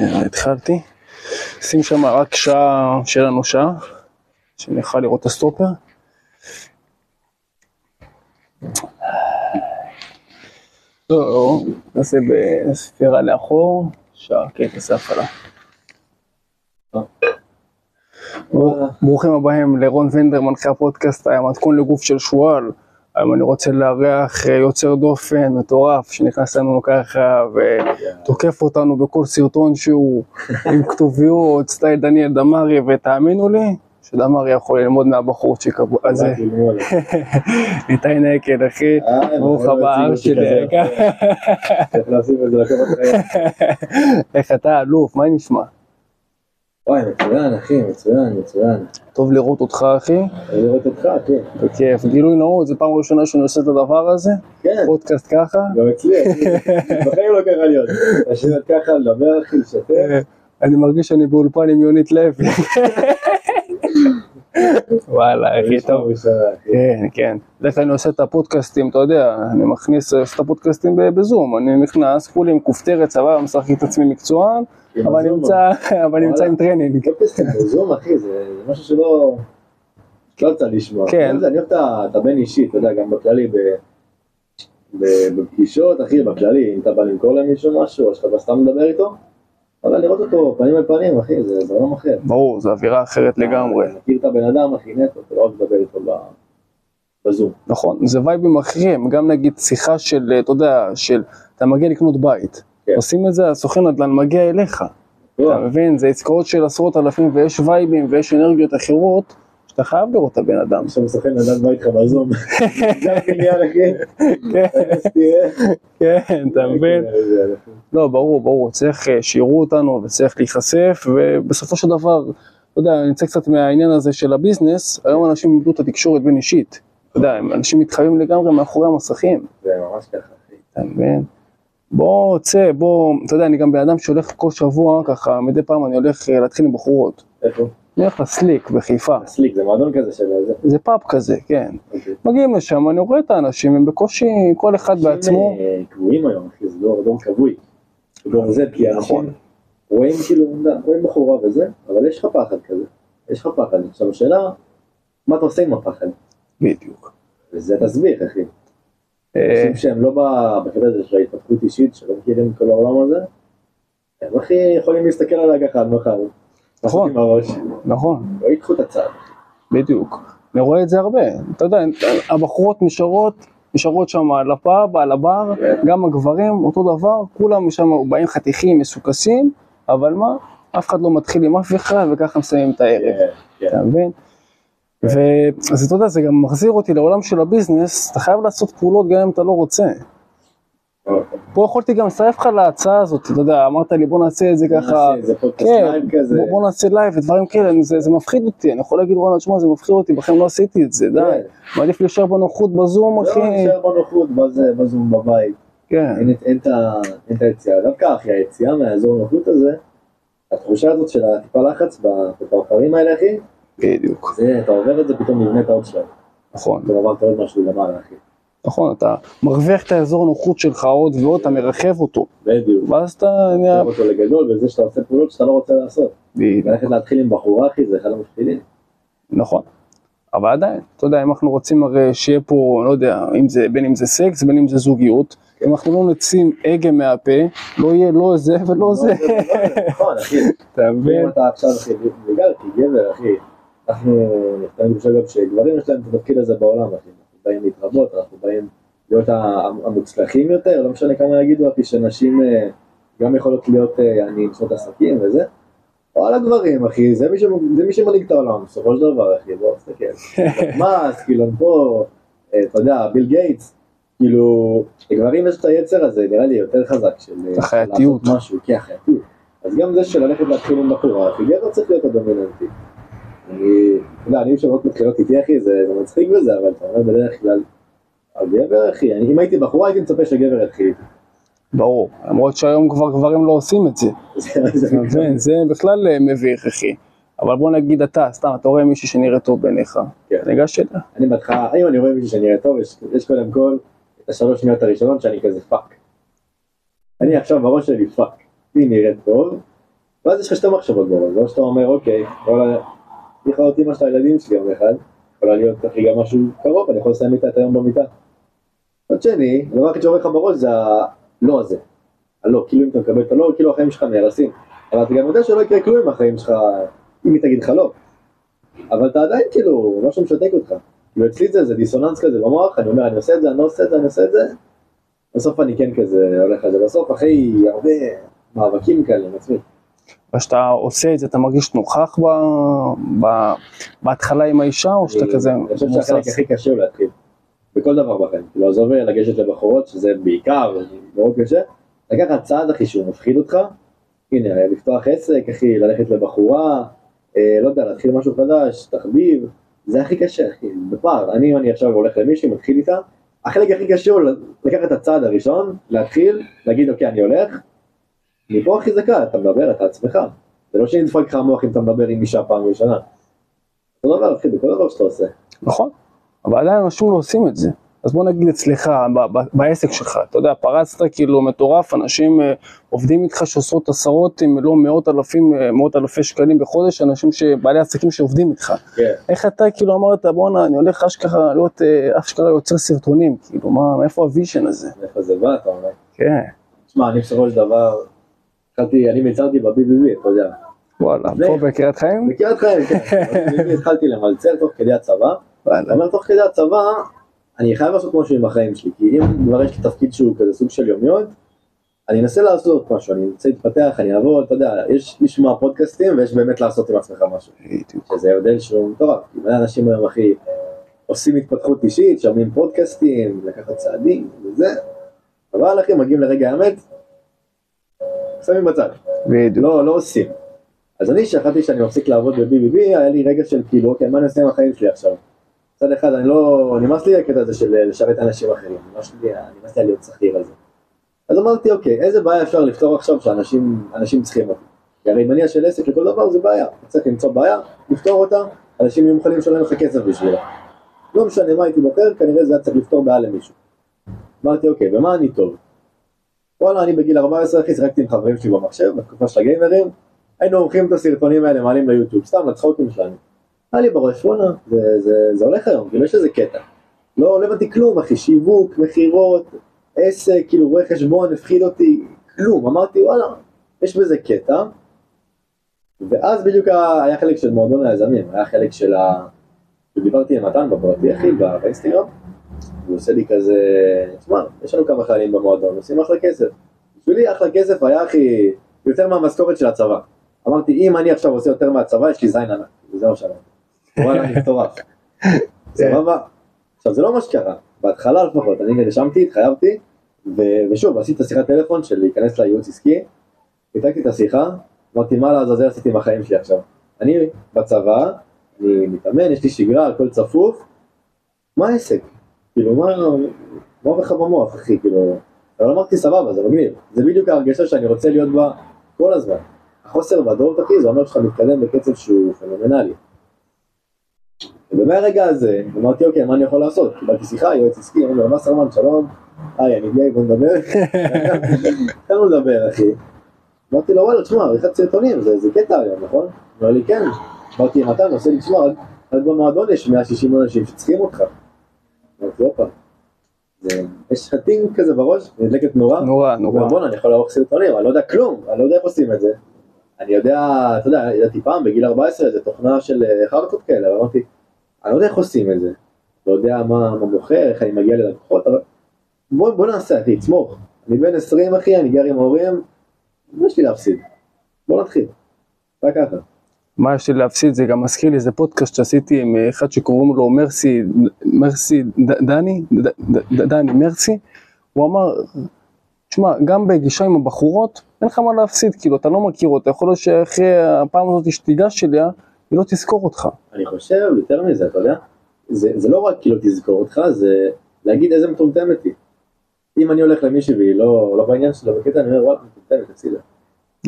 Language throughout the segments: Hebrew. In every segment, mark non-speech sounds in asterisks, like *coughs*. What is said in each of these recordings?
אה, התחלתי. שים שם רק שעה, שיהיה לנו שעה, שנוכל לראות את הסטופר. לא, לא, נעשה בספירה לאחור, שעה, כן, תעשה הפעלה. ברוכים הבאים לרון וינדר, מנחה הפודקאסט, המתכון לגוף של שועל. היום אני רוצה לארח אה, יוצר דופן מטורף שנכנס לנו ככה ותוקף אותנו בכל סרטון שהוא *laughs* עם כתוביות, style דניאל דמארי, ותאמינו לי שדמארי יכול ללמוד מהבחורצ'יק הזה. איתי נקד, אחי, אה, ברוך הבא, אח שלי. איך אתה אלוף, מה נשמע? וואי, מצוין, אחי, מצוין, מצוין. טוב לראות אותך, אחי, לראות אותך, כן. בכיף. גילוי נאות, זו פעם ראשונה שאני עושה את הדבר הזה, כן, פודקאסט ככה. גם אצלי. בחיים לא קרה לי עוד. לשבת ככה, לדבר, אחי, לשתף. אני מרגיש שאני באולפן עם יונית לוי. *laughs* וואלה, הכי טוב. כן, כן. בדרך כלל אני עושה את הפודקאסטים, אתה יודע, אני מכניס עושה את הפודקאסטים בזום, אני נכנס, כולי עם כופתרת, סבבה, משחק את עצמי מקצוען, אבל נמצא, *laughs* אבל נמצא עם טרנינג. פודקאסטים בזום, אחי, זה משהו שלא... לא יצא לשמוע. כן. אני אוהב את הבין אישי, אתה יודע, גם בכללי, בפגישות, אחי, בכללי, אם אתה בא למכור למישהו משהו, או שאתה בא סתם לדבר איתו, אבל לראות אותו פנים אל פנים, אחי, זה זה עולם אחר. ברור, זו אווירה אחרת לגמרי. מכיר את הבן אדם, אחי, נטו, אתה לא רק לדבר איתו ב- בזום. נכון, זה וייבים אחרים, גם נגיד שיחה של, אתה יודע, של, אתה מגיע לקנות בית, כן. עושים את זה, הסוכן נדל"ן מגיע אליך, אתה מבין? זה עסקאות של עשרות אלפים ויש וייבים ויש אנרגיות אחרות, שאתה חייב לראות את הבן אדם. עכשיו סוכן נדל בא איתך בזום. כן. כן, אתה מבין? לא, ברור, ברור, צריך אה, שיראו אותנו וצריך להיחשף, ובסופו של דבר, אתה יודע, אני יוצא קצת מהעניין הזה של הביזנס, היום אנשים איבדו את התקשורת בין אישית. אתה יודע, אנשים מתחייבים לגמרי מאחורי המסכים, זה ממש ככה, אחי. אתה מבין? בוא, צא, בוא, אתה יודע, אני גם בן אדם שהולך כל שבוע, ככה, מדי פעם אני הולך אה, להתחיל עם בחורות. איפה? הולך לסליק בחיפה, סליק, זה מועדון כזה של זה. זה פאב כזה, כן. אוקיי. מגיעים לשם, אני רואה את האנשים, הם בקושי, כל אחד בעצמו. אנשים, אה, קבועים היום, זה דור קבוי. זה דור זה, כי נכון. אנשים רואים כאילו, רואים בחורה וזה, אבל יש לך פחד כזה. יש לך פחד. עכשיו השאלה, מה אתה עושה עם הפחד? בדיוק. וזה תסביך, אחי. אה, אנשים שהם לא בקטע הזה של ההתפתחות אישית, שלא מכירים את כל העולם הזה, הם הכי יכולים להסתכל עליי ככה עד מחר. נכון. נכון. לא ייקחו את הצעד. בדיוק. אני רואה את זה הרבה. אתה יודע, הבחורות נשארות, נשארות שם על הפאב, על הבר, גם הגברים, אותו דבר, כולם שם באים חתיכים, מסוקסים, אבל מה? אף אחד לא מתחיל עם אף אחד, וככה מסיימים את הערב, כן, כן. אתה מבין? ואז אתה יודע, זה גם מחזיר אותי לעולם של ה business, אתה חייב לעשות פעולות גם אם אתה לא רוצה. פה יכולתי גם לצרף לך להצעה הזאת, אתה יודע, אמרת לי בוא נעשה את זה ככה, נעשה פודקאסט כן, live כזה. בוא, נעשה live ודברים כאלה, זה, מפחיד אותי, אני יכול להגיד וואלה, תשמע, זה מפחיד אותי, בחיים לא עשיתי את זה, די, מעדיף להישאר בנוחות בזום, לא, אחי, נשאר בנוחות בזה, בזום בבית. כן, אין את- היציאה. דווקא אחי, היציאה מהאזור הנוחות הזה, התחושה הזאת של הטיפה לחץ בפרפרים האלה, אחי, בדיוק, אתה עובר את זה, פתאום נבנה את שלב. נכון, פתאום עברת עוד משהו למעלה, אחי. נכון, אתה מרוויח את האזור הנוחות שלך עוד ועוד, אתה מרחב אותו, בדיוק. ואז אתה נהיה, הופך אותו לגדול בזה שאתה עושה פעולות שאתה לא רוצה לעשות. בדיוק, ללכת להתחיל עם בחורה, אחי, זה אחד המפחידים. נכון, אבל עדיין, אתה יודע, אם אנחנו רוצים הרי שיהיה פה, לא יודע, אם זה, בין אם זה סקס, בין אם זה זוגיות, אם אנחנו לא נוציא הגה מהפה, לא יהיה לא זה ולא זה, נכון, אחי. *laughs* אתה מבין? אם אתה עכשיו, אחי, בגלל, כי גבר, אחי, אנחנו, אני חושב גם שגברים יש להם את התפקיד הזה בעולם, אחי. באים להתרבות, אנחנו באים להיות המוצלחים יותר, לא משנה כמה יגידו, אחי, שנשים אה, גם יכולות להיות, אה, אני עושות עסקים וזה. או על הגברים, אחי, זה מי, ש... זה מי שמנהיג את העולם, בסופו של דבר, אחי, בוא, תסתכל. *laughs* מאסק, כאילו, פה, אה, אתה יודע, ביל גייטס, כאילו, לגברים יש את היצר הזה, נראה לי יותר חזק, של החייתיות. לעשות משהו, כן, החייתיות. אז גם זה של ללכת להתחיל עם בחורה, אחי, גבר צריך להיות הדומיננטי. אני, אתה יודע, אני משנות מתחילות איתי, אחי, זה מצחיק בזה, אבל אתה אומר בדרך כלל, הגבר, אחי, אני- אם הייתי בחורה, הייתי מצפה שגבר יתחיל איתי. ברור, למרות שהיום כבר גברים לא עושים את זה, *laughs* זה- זה- אתה מבין? זה בכלל אה, מביך, אחי. אבל בוא נגיד אתה, סתם, אתה רואה מישהי שנראית טוב בעיניך, כן. ניגש אליה. אני בהתחלה, אם אני רואה מישהו שנראה טוב, יש קודם כל את השלוש שניות הראשונות שאני כזה fuck. אני עכשיו בראש שלי fuck. היא נראית טוב, ואז יש לך שתי מחשבות בראש, או שאתה אומר, אוקיי, יכולה להיות אימא של הילדים שלי יום אחד, יכולה להיות אחי גם משהו קרוב, אני יכול לסיים איתה את היום במיטה. מצד שני, הדבר הכי שעובר לך בראש זה הלא הזה. הלא, כאילו אם אתה מקבל את הלא, כאילו החיים שלך נהרסים. אבל אתה גם יודע שלא יקרה כלום עם החיים שלך, אם היא תגיד לך לא. אבל אתה עדיין כאילו, משהו משתק אותך. כאילו אצלי זה, זה דיסוננס כזה במוח, אני אומר, אני עושה את זה, אני לא עושה את זה, אני עושה את זה. בסוף אני כן כזה הולך על זה. בסוף אחרי הרבה מאבקים כאלה עם עצמי. וכשאתה עושה את זה אתה מרגיש נוכח ב, ב, בהתחלה עם האישה או שאתה כזה אני חושב שהחלק מוסס? הכי קשה הוא להתחיל. בכל דבר בחיים. כאילו עזוב לגשת לבחורות, שזה בעיקר מאוד קשה. לקחת צעד אחי שהוא מפחיד אותך. הנה, לפתוח עסק, אחי, ללכת לבחורה, אה, לא יודע, להתחיל משהו חדש, תחביב. זה הכי קשה, אחי, בפער. אני, אם אני עכשיו הולך למישהי, מתחיל איתה, החלק הכי קשה הוא לקחת את הצעד הראשון, להתחיל, להגיד, אוקיי, אני הולך. מפה הכי זקה, אתה מדבר, אתה עצמך. זה לא שנדפק לך המוח אם אתה מדבר עם אישה פעם ראשונה. אותו דבר, אחי, בכל דבר שאתה עושה. נכון, אבל עדיין אנשים לא עושים את זה. אז בוא נגיד אצלך, בעסק שלך, אתה יודע, פרצת כאילו מטורף, אנשים אה, עובדים איתך שעושות עשרות אם לא מאות אלפים, אה, מאות אלפי שקלים בחודש, אנשים, ש- בעלי עסקים שעובדים איתך. כן. איך איך אתה כאילו אמרת, בואנה, אני הולך אשכרה להיות, אה, אשכרה יוצר סרטונים, כאילו, מה, מאיפה ה vision הזה? מאיפה זה בא, אתה אומר? כן, תשמע, אני בסופו של דבר, התחלתי, אני מיצרתי ב-BBB, אתה יודע. וואלה, פה בקריית חיים? בקריית חיים, כן. *laughs* התחלתי למלצר תוך כדי הצבא. וואלה, אומר, תוך כדי הצבא, אני חייב לעשות משהו עם החיים שלי, כי אם כבר יש לי תפקיד שהוא כזה סוג של יומיון, אני אנסה לעשות משהו, אני אנסה להתפתח, אני אעבוד, אתה יודע, יש לשמוע פודקאסטים ויש באמת לעשות עם עצמך משהו. שזה הבדל שהוא מטורף, כי מלא אנשים היום אחי עושים התפתחות אישית, שומעים פודקאסטים, לקחת צעדים וזה, אבל אחי מגיעים לרגע האמת, שמים בצד, בדיוק. לא, לא עושים. אז אני שהחלטתי שאני מפסיק לעבוד ב-BBB, היה לי רגע של כאילו, אוקיי, מה אני עושה עם החיים שלי עכשיו? מצד אחד אני לא, נמאס לי הקטע הזה של לשרת אנשים אחרים, נמאס לי, נמאס לי להיות שכיר על זה. אז אמרתי, אוקיי, איזה בעיה אפשר לפתור עכשיו שאנשים אנשים צריכים אותי? כי הרי מניע של עסק לכל דבר זה בעיה, צריך למצוא בעיה, לפתור אותה, אנשים יהיו מוכנים לשלם לך כסף בשבילה. לא משנה מה הייתי בוחר, כנראה זה היה צריך לפתור בעיה למישהו. אמרתי, אוקיי, במה אני טוב? וואלה, אני בגיל 14 אחי, שיחקתי עם חברים שלי במחשב, בתקופה של הגיימרים, היינו עורכים את הסרטונים האלה, מעלים ליוטיוב, סתם לצחוקים שלנו. היה לי בראש, וואלה, זה, זה, זה הולך היום, כאילו יש איזה קטע. לא, לא הבנתי כלום, אחי, שיווק, מכירות, עסק, כאילו רואה חשבון, הפחיד אותי, כלום. אמרתי, וואלה, יש בזה קטע. ואז בדיוק היה חלק של מועדון היזמים, היה חלק של ה... דיברתי עם מתן בפרטי, אחי, בא- באינסטגרם, והוא עושה לי כזה, תשמע, יש לנו כמה חיילים במועדון, עושים אחלה כסף. בשבילי אחלה כסף היה, אחי, יותר מהמשכורת של הצבא. אמרתי, אם אני עכשיו עושה יותר מהצבא, יש לי זין ענק, וזה מה שאמרתי. וואלה, אני מטורף. *laughs* סבבה? עכשיו, זה לא מה שקרה, בהתחלה לפחות, אני נרשמתי, התחייבתי, ו- ושוב, עשיתי את השיחת טלפון של להיכנס לייעוץ עסקי, פיתקתי את השיחה, אמרתי, מה לעזאזל עשיתי עם החיים שלי עכשיו? אני בצבא, אני מתאמן, יש לי שגרה, הכל צפוף, מה העסק? כאילו, מה, מה עובר לך במוח, אחי, כאילו, אבל אמרתי, סבבה, זה מגניב, זה בדיוק ההרגשה שאני רוצה להיות בה כל הזמן. החוסר ודאות, אחי, זה אומר שאתה מתקדם בקצב שהוא פנומנלי. ובמהרגע הזה, אמרתי, אוקיי, מה אני יכול לעשות? קיבלתי שיחה, יועץ עסקי, אמרנו לו, וסרמן, שלום, היי, אני גיי, בוא נדבר. התחלנו לדבר, אחי. אמרתי לו, וואלה, תשמע, עריכת סרטונים, זה קטע היום, נכון? אמר לי, כן. אמרתי, מתן, עושה לי, תשמע, רק במועדון יש 160 אנשים שצריכים אותך. אמרתי, הופה. זה- יש לך טינג כזה בראש, נדלקת נורה. נורא, אומר, נורא. בואנה, אני יכול לערוך סרטונים, אני לא יודע כלום, אני לא יודע איך עושים את זה. אני יודע, אתה יודע, ידעתי פעם בגיל 14 איזה תוכנה של אה, חרטות כאלה, אבל אמרתי, אני לא יודע איך עושים את זה. לא יודע מה, מה מוכר, איך אני מגיע ללקוחות, אבל בוא, בוא נעשה, אחי, תסמוך. אני בן 20, אחי, אני גר עם ההורים, מה יש לי להפסיד? בוא נתחיל. רק ככה. מה יש לי להפסיד זה גם מזכיר לי איזה פודקאסט שעשיתי עם אה, אחד שקוראים לו מרסי, מרסי ד- דני, ד- ד- דני מרסי, הוא אמר, תשמע, גם בגישה עם הבחורות, אין לך מה להפסיד, כאילו, אתה לא מכיר אותה, יכול להיות שאחרי הפעם הזאת שתיגש אליה, היא לא תזכור אותך. אני חושב, יותר מזה, אתה יודע, זה, זה לא רק כאילו תזכור אותך, זה להגיד איזה מטומטמת היא. אם אני הולך למישהי והיא לא, לא בעניין שלה בקטע, אני אומר, וואלה, מטומטמת, הצילה.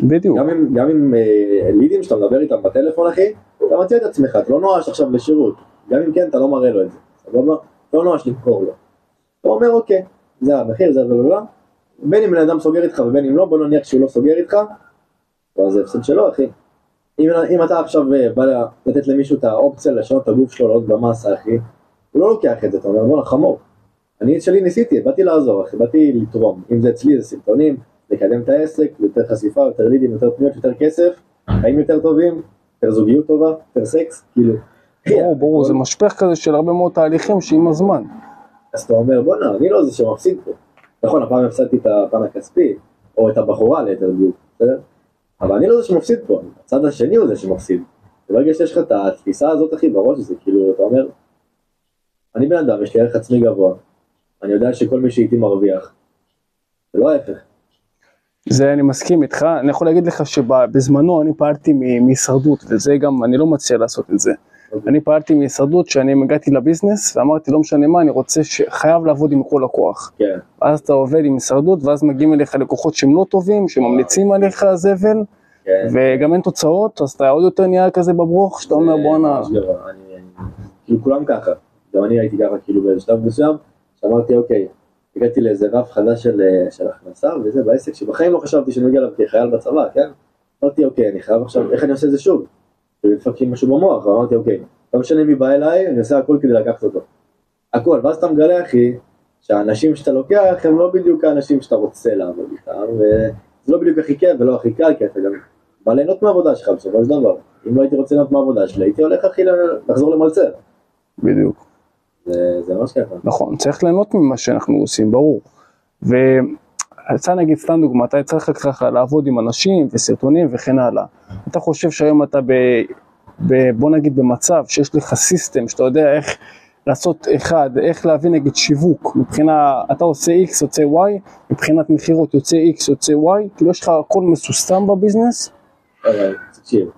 בדיוק. גם עם, גם עם אה, לידים שאתה מדבר איתם בטלפון, אחי, אתה מציע את עצמך, אתה לא נואש עכשיו לשירות. גם אם כן, אתה לא מראה לו את זה. סבבה? לא נואש למכור לו. אתה אומר, אוקיי, זה המחיר, זה ובלה. בין אם בן אדם סוגר איתך ובין אם לא, בוא נניח שהוא לא סוגר איתך, אבל זה הפסד שלו, אחי. אם, אם אתה עכשיו אה, בא לתת למישהו את האופציה לשנות את הגוף שלו לעוד במאסה, אחי, הוא לא לוקח את זה, אתה אומר, בואנה, חמור. אני שלי ניסיתי, באתי לעזור, אחי, באתי לתרום. אם זה אצלי, זה סרטונים, לקדם את העסק, יותר חשיפה, יותר לידים, יותר פניות, יותר כסף, חיים יותר טובים, יותר זוגיות טובה, יותר סקס, כאילו. ברור, ברור, זה משפך כזה של הרבה מאוד תהליכים שעם הזמן. אז אתה אומר, בואנה, אני לא זה שמפסיד פה. נכון, הפעם הפסדתי את הפן הכספי, או את הבחורה ליתר דיוק, בסדר? אבל אני לא זה שמפסיד פה, הצד השני הוא זה שמפסיד. וברגע שיש לך את התפיסה הזאת, אחי, בראש, זה כאילו, אתה אומר, אני בן אדם, יש לי ערך עצמי גבוה, אני יודע שכל מי שאיתי מרוויח, זה לא ההפך. זה אני מסכים איתך, אני יכול להגיד לך שבזמנו אני פעלתי מהישרדות, וזה גם, אני לא מציע לעשות את זה. אוקיי. אני פעלתי מהישרדות שאני הגעתי לביזנס ואמרתי לא משנה מה, אני רוצה, ש... חייב לעבוד עם כל הכוח. כן, אז אתה עובד עם הישרדות ואז מגיעים אליך לקוחות שהם לא טובים, שממליצים עליך זבל, כן. וגם אין תוצאות, אז אתה עוד יותר נהיה כזה בברוך, שאתה אומר בואנה, כאילו כולם ככה, גם אני הייתי ככה כאילו באיזה שלב מסוים, שאמרתי אוקיי, הגעתי לאיזה רף חדש של, אה, של הכנסה וזה בעסק שבחיים לא חשבתי שאני מגיע אליו כחייל בצבא, כן? אמרתי אוקיי, אני חייב עכשיו, איך אני עושה את זה שוב? לי משהו במוח, ואמרתי אוקיי, לא משנה מי בא אליי, אני עושה הכל כדי לקחת אותו. הכל, ואז אתה מגלה אחי, שהאנשים שאתה לוקח הם לא בדיוק האנשים שאתה רוצה לעבוד איתם, וזה לא בדיוק הכי כיף ולא הכי קל, כי אתה גם בא ליהנות מהעבודה שלך בסופו של דבר. אם לא הייתי רוצה ליהנות מהעבודה שלי, הייתי הולך אחי לחזור למלצר. בדיוק. זה, זה ממש ככה. נכון, צריך ליהנות ממה שאנחנו עושים, ברור. ויצא נגיד סתם דוגמא, אתה לך ככה לעבוד עם אנשים וסרטונים וכן הלאה. אתה חושב שהיום אתה ב... ב... בוא נגיד במצב שיש לך סיסטם, שאתה יודע איך לעשות אחד, איך להביא נגיד שיווק, מבחינה, אתה עושה X יוצא Y, מבחינת מכירות יוצא X יוצא Y, כאילו יש לך הכל מסוסתם בביזנס, אבל תקשיב, אני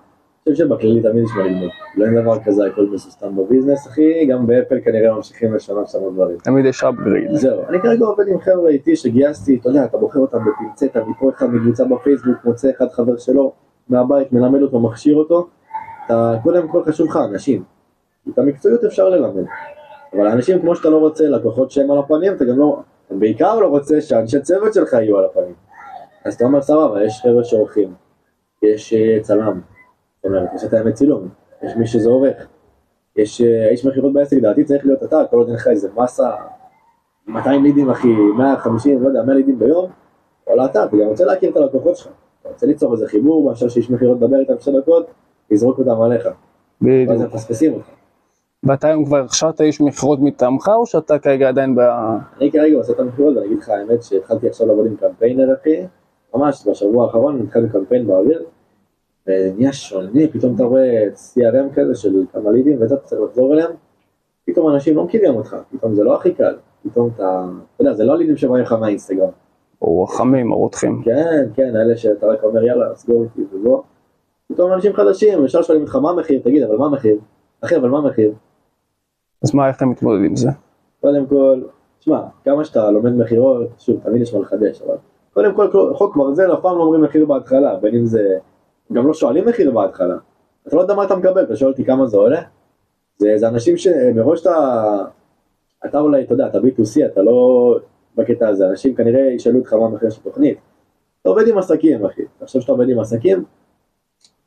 חושב שבכללי תמיד יש מה ללמוד. לא אין דבר כזה הכל מסוסתם בביזנס, אחי, גם באפל כנראה ממשיכים לשנות שם דברים. תמיד יש upgrade. זהו, אני כרגע עובד עם חבר'ה איתי שגייסתי, אתה יודע, אתה בוחר אותם בפינצטה, מפה אחד מקבוצה בפייסבוק, מוצא אחד חבר שלו מהבית, מלמד אותו, מכשיר אותו, אתה, קודם כל חשוב לך אנשים. את המקצועיות אפשר ללמד, אבל אנשים כמו שאתה לא רוצה, לקוחות שהם על הפנים, אתה גם לא, אתה בעיקר לא רוצה שאנשי צוות שלך יהיו על הפנים. אז אתה אומר סבבה, יש חבר'ה שעורכים, יש אה, צלם, יש את צילום, יש מי שזה עורך, יש אה, איש מכירות בעסק, לדעתי צריך להיות אתה, כל עוד אין לך איזה מסה 200 לידים אחי, 150, לא יודע, 100 לידים ביום, וואלה אתה, אתה גם רוצה להכיר את הלקוחות שלך, אתה רוצה ליצור איזה חיבור, מאשר שאיש מכירות לדבר איתם שתי דקות, לזרוק אותם עליך, ואז הם בדיוק. מפספסים אותך. ואתה היום כבר הכשרת איש מכירות מטעמך, או שאתה כרגע עדיין ב... אני כרגע עושה את המכירות, ואני אגיד לך האמת שהתחלתי עכשיו לעבוד עם קמפיינר אחי, ממש בשבוע האחרון התחלתי קמפיין באוויר, ונהיה שונה, פתאום אתה רואה CRM כזה של כמה לידים, ואתה צריך לחזור אליהם, פתאום אנשים לא מכירים אותך, פתאום זה לא הכי קל, פתאום אתה, אתה יודע, זה לא הלידים שבאים לך מהאינסטגרם. או החמים, הרותחים. כן, כן, אלה שאתה רק אומר יאללה, סגור איתי ובוא. פתאום אנשים חדשים, ישר שואלים אותך מה המחיר, תגיד, אבל מה המחיר? אחי, אבל מה המחיר? אז מה, איך אתה מתמודד עם זה? קודם כל, שמע, כמה שאתה לומד מכירות, שוב, תמיד יש מה לחדש, אבל קודם כל, חוק ברזל, אף פעם לא אומרים מחיר בהתחלה, בין אם זה, גם לא שואלים מחיר בהתחלה. אתה לא יודע מה אתה מקבל, אתה שואל אותי כמה זה עולה? זה, זה אנשים שמראש אתה, אתה אולי, אתה יודע, אתה B2C, אתה לא בקטע הזה, אנשים כנראה ישאלו אותך מה המחיר של תוכנית. אתה עובד עם עסקים, אחי, אתה חושב שאתה עובד עם עסקים?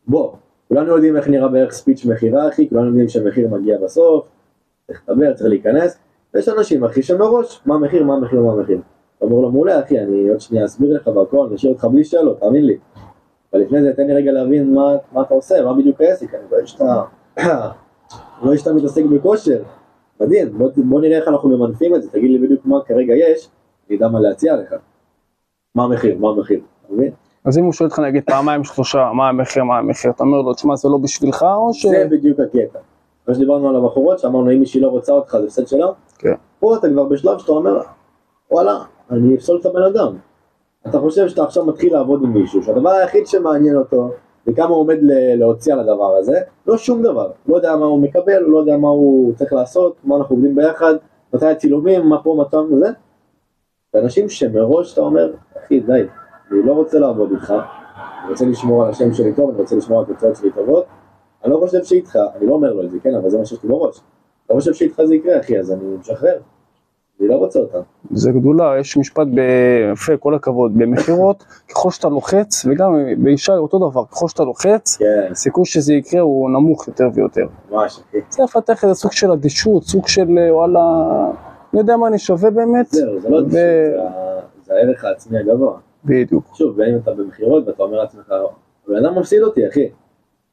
בוא, כולנו יודעים איך נראה בערך ספיץ' מכירה, אחי, כולנו יודעים שמחיר מגיע בסוף, צריך לדבר, צריך להיכנס, ויש אנשים, אחי, שמראש, מה המחיר, מה המחיר, מה המחיר. אתה אומר לו, מעולה, אחי, אני עוד שנייה אסביר לך והכל, אני אשאיר אותך בלי שאלות, תאמין לי. אבל לפני זה, תן לי רגע להבין מה, מה אתה עושה, מה בדיוק העסק, אני רואה שאתה, *clears throat* רואה שאתה מתעסק בכושר, מדהים, בוא, בוא נראה איך אנחנו ממנפים את זה, תגיד לי בדיוק מה כרגע יש, אני אדע מה להציע לך. מה המחיר, מה המחיר, אתה מבין? אז אם הוא שואל אותך נגיד פעמיים שלושה, מה המחיר, מה המחיר, אתה אומר לו, תשמע, זה לא בשבילך, או ש... זה בדיוק הקטע. אחרי שדיברנו על הבחורות, שאמרנו אם מישהי לא רוצה אותך זה הפסד שלה, כן. פה אתה כבר בשלב שאתה אומר, וואלה, אני אפסול את הבן אדם. אתה חושב שאתה עכשיו מתחיל לעבוד עם מישהו, שהדבר היחיד שמעניין אותו, זה כמה הוא עומד להוציא על הדבר הזה, לא שום דבר, לא יודע מה הוא מקבל, לא יודע מה הוא צריך לעשות, מה אנחנו עובדים ביחד, מתי הצילומים, מה פה, מה שם וזה. ואנשים שמראש אתה אומר, אחי די, אני לא רוצה לעבוד איתך, אני רוצה לשמור על השם שלי טוב, אני רוצה לשמור על התוצאות שלי טובות, אני לא חושב שאיתך, אני לא אומר לו את זה, כן, אבל זה מה שיש לי בראש. לא חושב שאיתך זה יקרה, אחי, אז אני משחרר. אני לא רוצה אותה. זה גדולה, יש משפט ב- יפה, כל הכבוד, במכירות, ככל שאתה לוחץ, וגם באישה אותו דבר, ככל שאתה לוחץ, כן, הסיכוי שזה יקרה הוא נמוך יותר ויותר. ממש, אחי. צריך לפתח איזה סוג של אדישות, סוג של אה, וואלה, אני יודע מה אני שווה באמת, זהו, זה לא אדישות, זה זה הערך העצמי הגבוה. בדיוק. שוב, בין אם אתה במכירות ואתה אומר לעצמך, הבן אדם מפסיד אותי, אחי.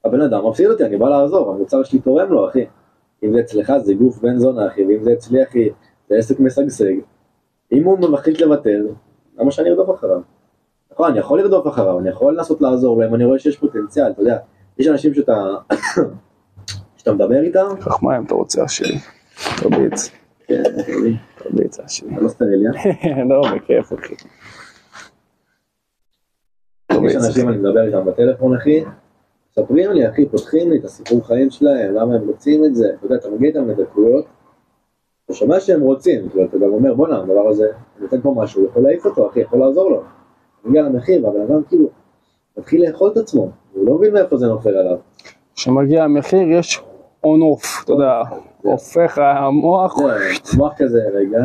הבן אדם מפסיד אותי, אני בא לעזור, המוצר שלי תורם לו, אחי. אם זה אצלך זה גוף בן זונה, אחי, ואם זה אצלי, אחי, זה עסק משגשג. אם הוא מחליט לבטל, למה שאני ארדוף אחריו? נכון, אני יכול לרדוף אחריו, אני יכול לנסות לעזור לו, אם אני רואה שיש פוטנציאל, אתה יודע, יש אנשים שאתה, *coughs* שאתה מדבר איתם, קח מים אתה רוצה אשלי, תרביץ, כן, אחי, תרביץ אשלי. אתה לא סטרילי, אה? *laughs* לא, בכיף אחי. יש אנשים. אני מדבר איתם בטלפון, אחי, מספרים לי, אחי, פותחים לי את הסיפור חיים שלהם, למה הם רוצים את זה, אתה יודע, אתה מגיע איתם לדקויות, אתה שומע שהם רוצים, כאילו, אתה גם אומר, בואנה, הדבר הזה, אני נותן פה משהו, הוא יכול להעיף אותו, אחי, יכול לעזור לו. מגיע למחיר, והבן אדם כאילו, מתחיל לאכול את עצמו, הוא לא מבין מאיפה זה נופל עליו. כשמגיע המחיר יש און אוף, אתה יודע, הופך המוח, מוח כזה, רגע,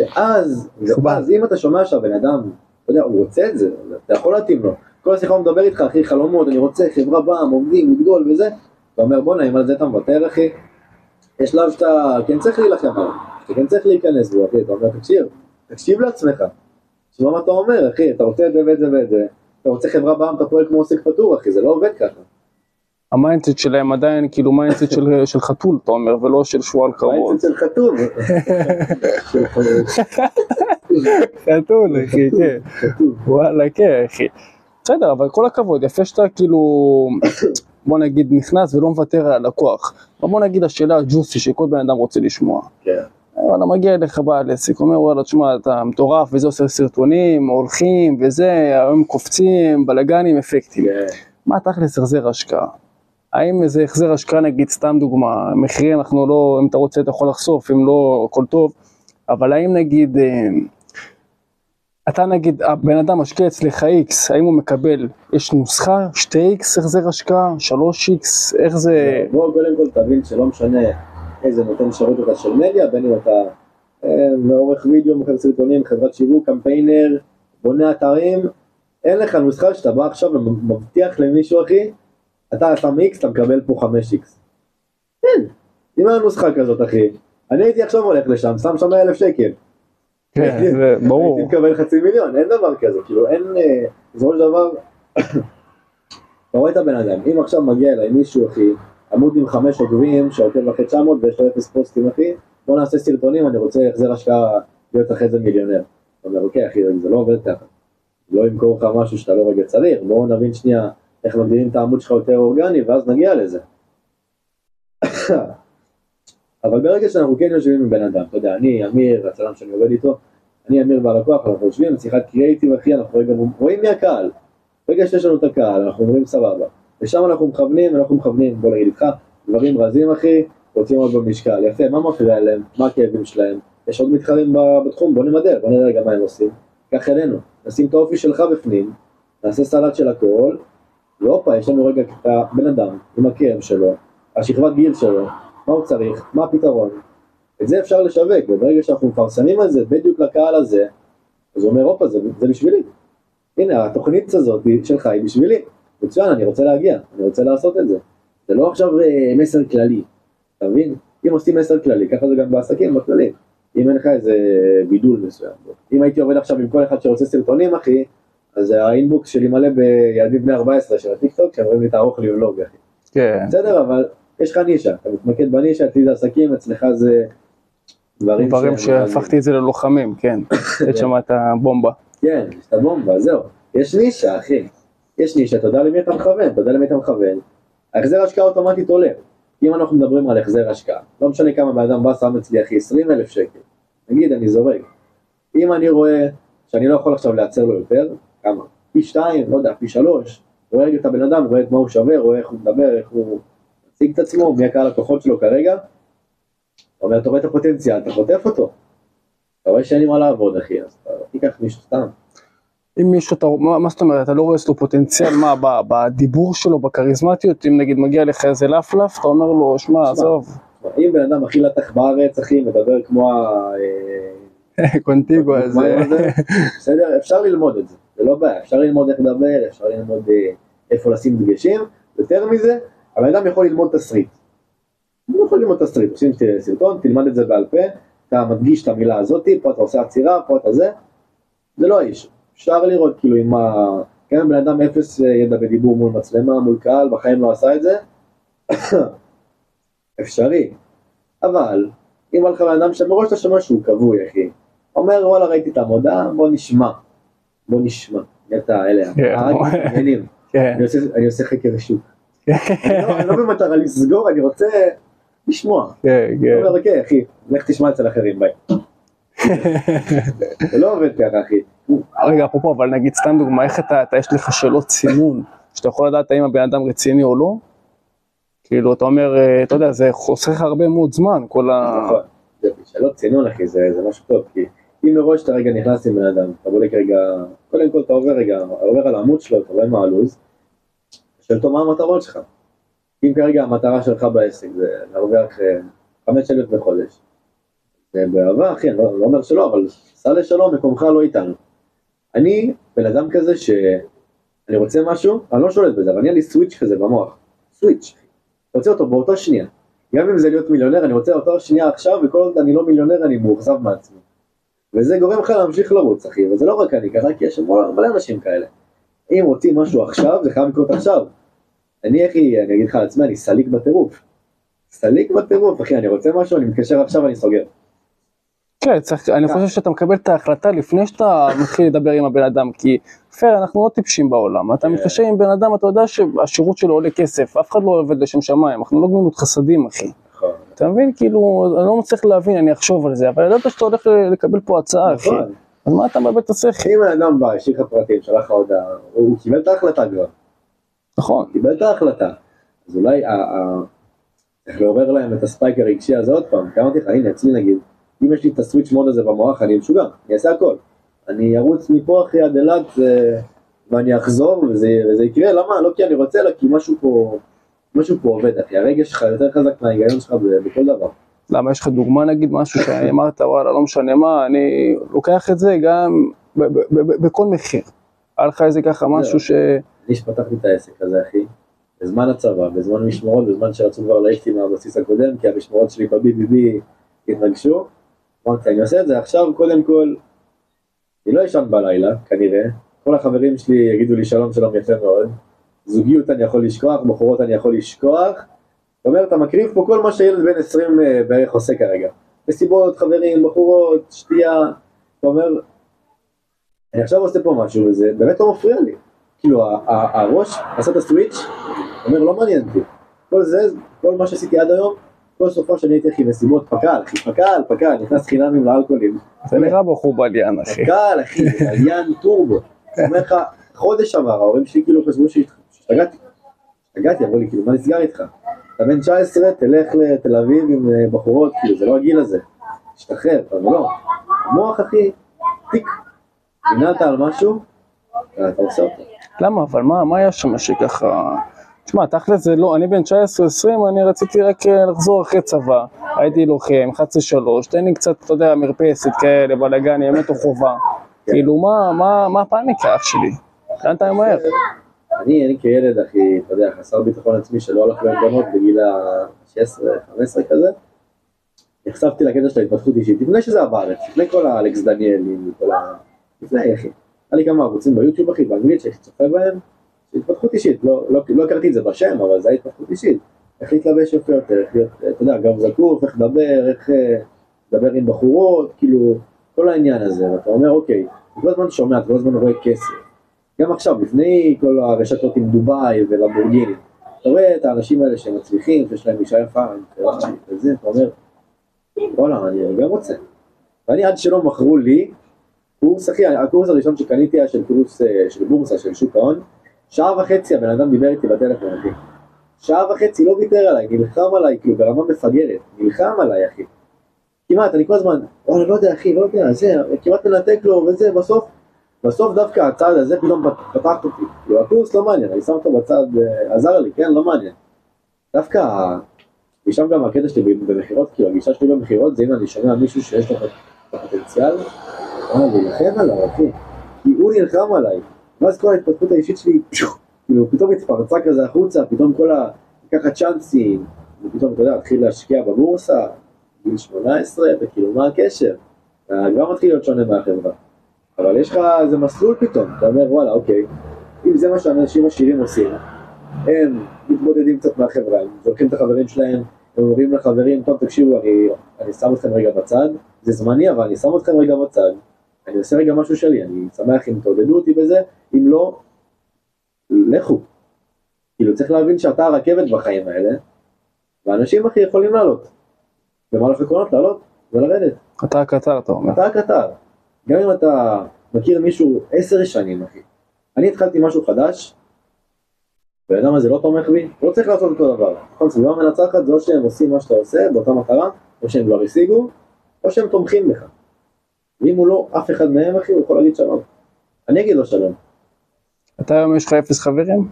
ואז, ואז אם אתה שומע שהבן אדם, אתה יודע, הוא רוצה את זה, אתה יכול להתאים לו. כל השיחה הוא מדבר איתך, אחי, חלומות, אני רוצה חברה בעם, עובדים, לגדול וזה, אתה אומר, בואנה, אם על זה אתה מוותר, אחי, יש שלב שאתה כן צריך להילחם עליו, שאתה כן צריך להיכנס בו, אחי, אתה אומר, תקשיב, תקשיב לעצמך, תשמע מה אתה אומר, אחי, אתה רוצה את זה ואת זה ואת זה, אתה רוצה חברה בע"מ, אתה פועל כמו עוסק פטור, אחי, זה לא עובד ככה. ה mindset שלהם עדיין כאילו mindset של, *laughs* של חתול, אתה אומר, ולא של שועל קרוב. mindset של *laughs* חתול. חתול, אחי, כן. וואלה, כן, אחי. בסדר, אבל כל הכבוד, יפה שאתה כאילו, בוא נגיד, נכנס ולא מוותר על הלקוח. אבל בוא נגיד השאלה הג'וסי שכל בן אדם רוצה לשמוע. כן. וואלה, מגיע אליך בעל עסק, אומר וואלה, תשמע, אתה מטורף, וזה עושה סרטונים, הולכים, וזה, היום קופצים, בלאגנים, אפקטים. כן. מה תכלס החזר השקעה? האם איזה החזר השקעה, נגיד, סתם דוגמה, מחירי אנחנו לא, אם אתה רוצה אתה יכול לחשוף, אם לא, הכל טוב, אבל האם נגיד, אה, אתה נגיד, הבן אדם משקיע אצלך X, האם הוא מקבל, יש נוסחה, 2X החזר השקעה, 3X, איך זה, בוא קודם כל תבין שלא משנה איזה נותן שירות אתה של מדיה, בין אם אתה אה, מעורך וידאו, מוכר סרטונים, חברת שיווק, קמפיינר, בונה אתרים, אין לך נוסחה שאתה בא עכשיו ומבטיח למישהו אחי, אתה שם X, אתה מקבל פה 5X. אין, אם היה נוסחה כזאת אחי, אני הייתי עכשיו הולך לשם, שם שם 100 אלף שקל. כן, ברור, הייתי מקבל חצי מיליון, אין דבר כזה, כאילו אין, אה, בסופו של דבר, *coughs* אתה רואה את הבן אדם, אם עכשיו מגיע אליי מישהו אחי, עמוד עם חמש עוקבים, שעוקב אחרי 900 ויש לו אפס פוסטים אחי, בוא נעשה סרטונים, אני רוצה החזר השקעה להיות אחרי זה מיליונר. אתה אומר, אוקיי אחי, זה לא עובד ככה. לא ימכור לך משהו שאתה לא רגע צריך, בואו נבין שנייה איך מגדילים את העמוד שלך יותר אורגני, ואז נגיע לזה. *coughs* *coughs* אבל ברגע שאנחנו כן יושבים עם בן אדם, אתה יודע, אני, אמיר, הצלם שאני עובד איתו, אני, אמיר והלקוח, אנחנו יושבים, שיחת קריאייטיב אחי, אנחנו רגע רואים מי הקהל. ברגע שיש לנו את הקהל, אנחנו אומרים סבבה. ושם אנחנו מכוונים, אנחנו מכוונים, בוא נגיד איתך, דברים רזים אחי, רוצים עוד במשקל. יפה, מה מפריע להם? מה הכאבים שלהם? יש עוד מתחרים בתחום, בוא נמדל, בוא נראה רגע מה הם עושים. קח אלינו, נשים את האופי שלך בפנים, נעשה סלט של הכל, והופה, יש לנו רגע את הבן אדם עם הכאב שלו, השכבת גיל שלו, מה הוא צריך, מה הפתרון. את זה אפשר לשווק, וברגע שאנחנו מפרסמים את זה בדיוק לקהל הזה, אז הוא אומר, הופה, זה, זה בשבילי. הנה, התוכנית הזאת שלך היא בשבילי. מצוין, אני רוצה להגיע, אני רוצה לעשות את זה. זה לא עכשיו אה, מסר כללי, אתה מבין? אם עושים מסר כללי, ככה זה גם בעסקים בכללי. אם אין לך איזה בידול מסוים. אם הייתי עובד עכשיו עם כל אחד שרוצה סרטונים, אחי, אז האינבוקס שלי מלא בילדים בני 14 של הטיקטוק, שהם אומרים לי תערוך לי ולוג, אחי. כן, בסדר, אבל יש לך נישה, אתה מתמקד בנישה, אצלי זה עסקים, אצלך זה דברים דברים שהפכתי את זה ללוחמים, כן, יש *coughs* שם את הבומבה. כן, יש את הבומבה, זהו. יש נישה, אחי. יש נישה, אתה יודע למי אתה מכוון, אתה יודע למי אתה מכוון. ההחזר השקעה אוטומטית עולה. אם אנחנו מדברים על החזר השקעה, לא משנה כמה בן אדם בא שם אצלי, אחי, 20 אלף שקל. נגיד, אני זורק. אם אני רואה שאני לא יכול עכשיו לייצר לו יותר, כמה? פי שתיים, לא יודע, פי שלוש. רואה את הבן אדם, רואה את מה הוא שווה, רואה איך הוא מדבר, איך הוא מציג את עצמו, מי הקהל לקוחות שלו כרגע. אתה אומר, אתה רואה את הפוטנציאל, אתה חוטף אותו. אתה רואה שאין לי מה לעבוד, אחי, אז אתה תיקח מישהו סתם. אם מישהו, אתה, מה, מה זאת אומרת, אתה לא רואה אצלו פוטנציאל, מה, בדיבור שלו, בכריזמטיות, אם נגיד מגיע לך איזה לפלף, אתה אומר לו, שמע, עזוב, אם בן אדם הכי לטח בארץ, אחי, מדבר כמו ה... אה, *laughs* קונטיגו. הזה, בסדר, אפשר ללמוד את זה, זה לא בעיה, אפשר ללמוד איך לדבר, אפשר ללמוד אה, איפה לשים דגשים, יותר מזה, הבן אדם יכול ללמוד תסריט. הוא יכול ללמוד תסריט, עושים סרטון, תלמד את זה בעל פה, אתה מדגיש את המילה הזאתי, פה אתה עושה עצירה, פה אתה זה, זה לא האיש. אפשר לראות כאילו עם ה... גם אם בן אדם אפס אה, ידע בדיבור מול מצלמה, מול קהל, בחיים לא עשה את זה, *coughs* אפשרי. אבל, אם בא לך בן אדם שמראש אתה שומע שהוא כבוי, אחי, אומר וואלה ראיתי את המודעה, בוא נשמע. בוא נשמע. את האלה, כן. *laughs* כן, אני עושה חקר שוק. אני לא- אני לא *laughs* במטרה לסגור, אני רוצה לשמוע. כן, אני כן. אומר, אוקיי, אחי, לך תשמע אצל אחרים, ביי. זה לא עובד ככה, אחי. רגע, אפרופו, אבל נגיד סתם דוגמא, איך אתה, יש לך שאלות צינון, שאתה יכול לדעת האם הבן אדם רציני או לא? כאילו, אתה אומר, אה, אתה יודע, זה חוסך הרבה מאוד זמן, כל ה... נכון. שאלות צינון, אחי, זה משהו טוב, כי אם מראש אתה רגע נכנס עם בן אדם, אתה בודק רגע, קודם כל אתה עובר רגע, עובר על העמוד שלו, אתה רואה מה הלו"ז, שואל אותו מה המטרות שלך. אם כרגע המטרה שלך בעסק זה להרוויח אה, חמש אלף בחודש, זה באהבה, אחי, אני לא לא אומר שלא, אבל סע לשלום, מקומך לא איתנו. אני בן אדם כזה שאני רוצה משהו, אני לא שולט בזה, אבל אני היה לי סוויץ' כזה במוח, סוויץ', אני רוצה אותו באותה שנייה. גם אם זה להיות מיליונר, אני רוצה אותו שנייה עכשיו, וכל עוד אני לא מיליונר אני מאוכזב מעצמי. וזה גורם לך להמשיך לרוץ, אחי, וזה לא רק אני ככה, כי יש מלא אנשים כאלה. אם רוצים משהו עכשיו, זה חייב לקרות עכשיו. אני, אחי, אני אגיד לך על עצמי, אני סליק בטירוף. סליק בטירוף, אחי, אני רוצה משהו, אני מתקשר עכשיו, אני סוגר. כן, צריך, אני חושב שאתה מקבל את ההחלטה לפני שאתה מתחיל לדבר עם הבן אדם, כי פייר, אנחנו לא טיפשים בעולם. אתה כן. מתקשר עם בן אדם, אתה יודע שהשירות שלו עולה כסף, אף אחד לא עובד לשם שמיים, אנחנו לא גמילות חסדים, אחי. נכון. אתה מבין? כאילו, אני לא מצליח להבין, אני אחשוב על זה, אבל ידעת שאתה הולך לקבל פה הצעה, אחי. אז מה אתה מאבד את השכל? אם בן אדם בא, השאיר לך פרטים, שלח לך הודעה, הוא קיבל את ההחלטה כבר. נכון. קיבל את ההחלטה. אז אולי ה- ה- צריך לעורר להם את הספייק הרגשי הזה עוד פעם. כי אמרתי לך, הנה, אצלי נגיד, אם יש לי את הסוויץ' מוד הזה במוח, אני משוגע, אני אעשה הכל. אני ארוץ מפה אחרי עד אילת ו- ואני אחזור וזה, וזה יקרה, למה? לא כי אני רוצה, אלא כי משהו פה, משהו פה עובד, אחי. הרגש שלך יותר חזק מההיגיון שלך בכל דבר. למה, יש לך דוגמה נגיד, משהו שאמרת, וואלה, לא משנה מה, אני לוקח את זה גם בכל מחיר. היה לך איזה ככה משהו ש... אני שפתחתי את העסק הזה, אחי, בזמן הצבא, בזמן משמרות, בזמן שרצו כבר להעיף אותי מהבסיס הקודם, כי המשמרות שלי ב-BBB התרגשו. אמרתי, אני עושה את זה עכשיו, קודם כל, אני לא אשן בלילה, כנראה. כל החברים שלי יגידו לי שלום שלום יפה מאוד. זוגיות אני יכול לשכוח, בחורות אני יכול לשכוח. זאת אומרת, אתה מקריב פה כל מה שילד בן 20 אה, בערך עושה כרגע. מסיבות, חברים, בחורות, שתייה. אתה אומר, אני עכשיו עושה פה משהו וזה באמת לא מפריע לי. כאילו הראש עשה את הסוויץ', אומר לא מעניין אותי. כל זה, כל מה שעשיתי עד היום, כל סופו שאני הייתי אחי מסיבות פק"ל, אחי פק"ל, פק"ל, נכנס חינמים לאלכוהולים. זה נראה בחור בליין, אחי. פק"ל, אחי, עליין טורבו. אומר לך, חודש עבר, ההורים שלי כאילו חשבו שהשתגעתי. השתגעתי, אמרו לי, כאילו, מה נסגר איתך? אתה בן 19, תלך לתל אביב עם אה, בחורות, כאילו, זה לא הגיל הזה. תשתחרר, אבל לא. המוח, אחי, טיק. נמנעת על משהו, אתה עושה אותו. למה? אבל מה, מה היה שם שככה... תשמע, תכל'ס זה לא, אני בן 19-20, אני רציתי רק אה, לחזור אחרי צבא. הייתי לוחם, 11-3, תן לי קצת, אתה יודע, מרפסת כאלה, בלאגן, ימי חובה. כאילו, מה, מה, מה הפאניקה, אח שלי? לאן אתה ממהר? אני, אני כילד, אחי, אתה יודע, חסר ביטחון עצמי שלא הלך להפגנות בגיל ה-16-15 כזה, נחשפתי לקטע של ההתפתחות אישית, לפני שזה בארץ, לפני כל האלכס דניאלים, כל ה... לפני, אחי. היה לי כמה ערוצים ביוטיוב, אחי, באנגלית, שהייתי צופה בהם, התפתחות אישית, לא, לא, לא הכרתי את זה בשם, אבל זה היה התפתחות אישית. איך להתלבש יפה יותר, איך להיות, אתה יודע, גם זקוף, איך לדבר, איך אה, לדבר עם בחורות, כאילו, כל העניין הזה, ואתה אומר, אוקיי, כל הזמן שומע, כל הזמן רואה כסף. גם עכשיו, לפני כל הרשתות עם דובאי ולבורגיני, אתה רואה את האנשים האלה שהם מצליחים, שיש להם אישה יפה, וזה, אתה אומר, וואלה, אני גם רוצה. ואני עד שלא מכרו לי, קורס, אחי, הקורס הראשון שקניתי היה של קורס אה, של בורסה, של שוק ההון, שעה וחצי הבן אדם דיבר איתי בטלפון, אחי. שעה וחצי לא ויתר עליי, נלחם עליי, כאילו ברמה מפגרת, נלחם עליי, אחי. כמעט, אני כל הזמן, וואלה, לא יודע, אחי, לא יודע, זה, כמעט מנתק לו, וזה, בסוף, בסוף דווקא הצעד הזה פתאום פת- פתח אותי. כאילו, הקורס לא מעניין, אני שם אותו בצד, אה, עזר לי, כן, לא מעניין. דווקא משם גם הקטע שלי במכירות, כאילו הגישה שלי במכירות זה אם אני שומע מישהו שיש לו את הפוטנציאל, וואלה, להילחם עליו, אחי. כי הוא נלחם עליי. ואז כל ההתפתחות האישית שלי, כאילו פתאום התפרצה כזה החוצה, פתאום כל ה... לקחת צ'אנסים, ופתאום אתה יודע, להתחיל להשקיע בבורסה, גיל 18, וכאילו מה הקשר? אתה כבר מתחיל להיות שונה מהחברה. אבל יש לך איזה מסלול פתאום, אתה אומר וואלה אוקיי, אם זה מה שאנשים עשירים עושים, הם מתמודדים קצת מהחברה, הם זורקים את החברים שלהם, הם אומרים לחברים, טוב תקשיבו, אני, אני שם אתכם רגע בצד, זה זמני אבל אני שם אתכם רגע בצד, אני עושה רגע משהו שלי, אני שמח אם תעודדו אותי בזה, אם לא, לכו. כאילו צריך להבין שאתה הרכבת בחיים האלה, ואנשים אחי יכולים לעלות. במהלך הקרונות לעלות ולרדת. אתה הקטר, אתה אומר. אתה הקטר. גם אם אתה מכיר מישהו עשר שנים, אחי. אני התחלתי משהו חדש, והבן אדם הזה לא תומך בי, לא צריך לעשות אותו דבר. נכון, סביבה מנצחת זה או שהם עושים מה שאתה עושה באותה מטרה, או שהם כבר השיגו, או שהם תומכים בך. ואם הוא לא אף אחד מהם, אחי, הוא יכול להגיד שלום. אני אגיד לו שלום. אתה היום יש לך אפס חברים?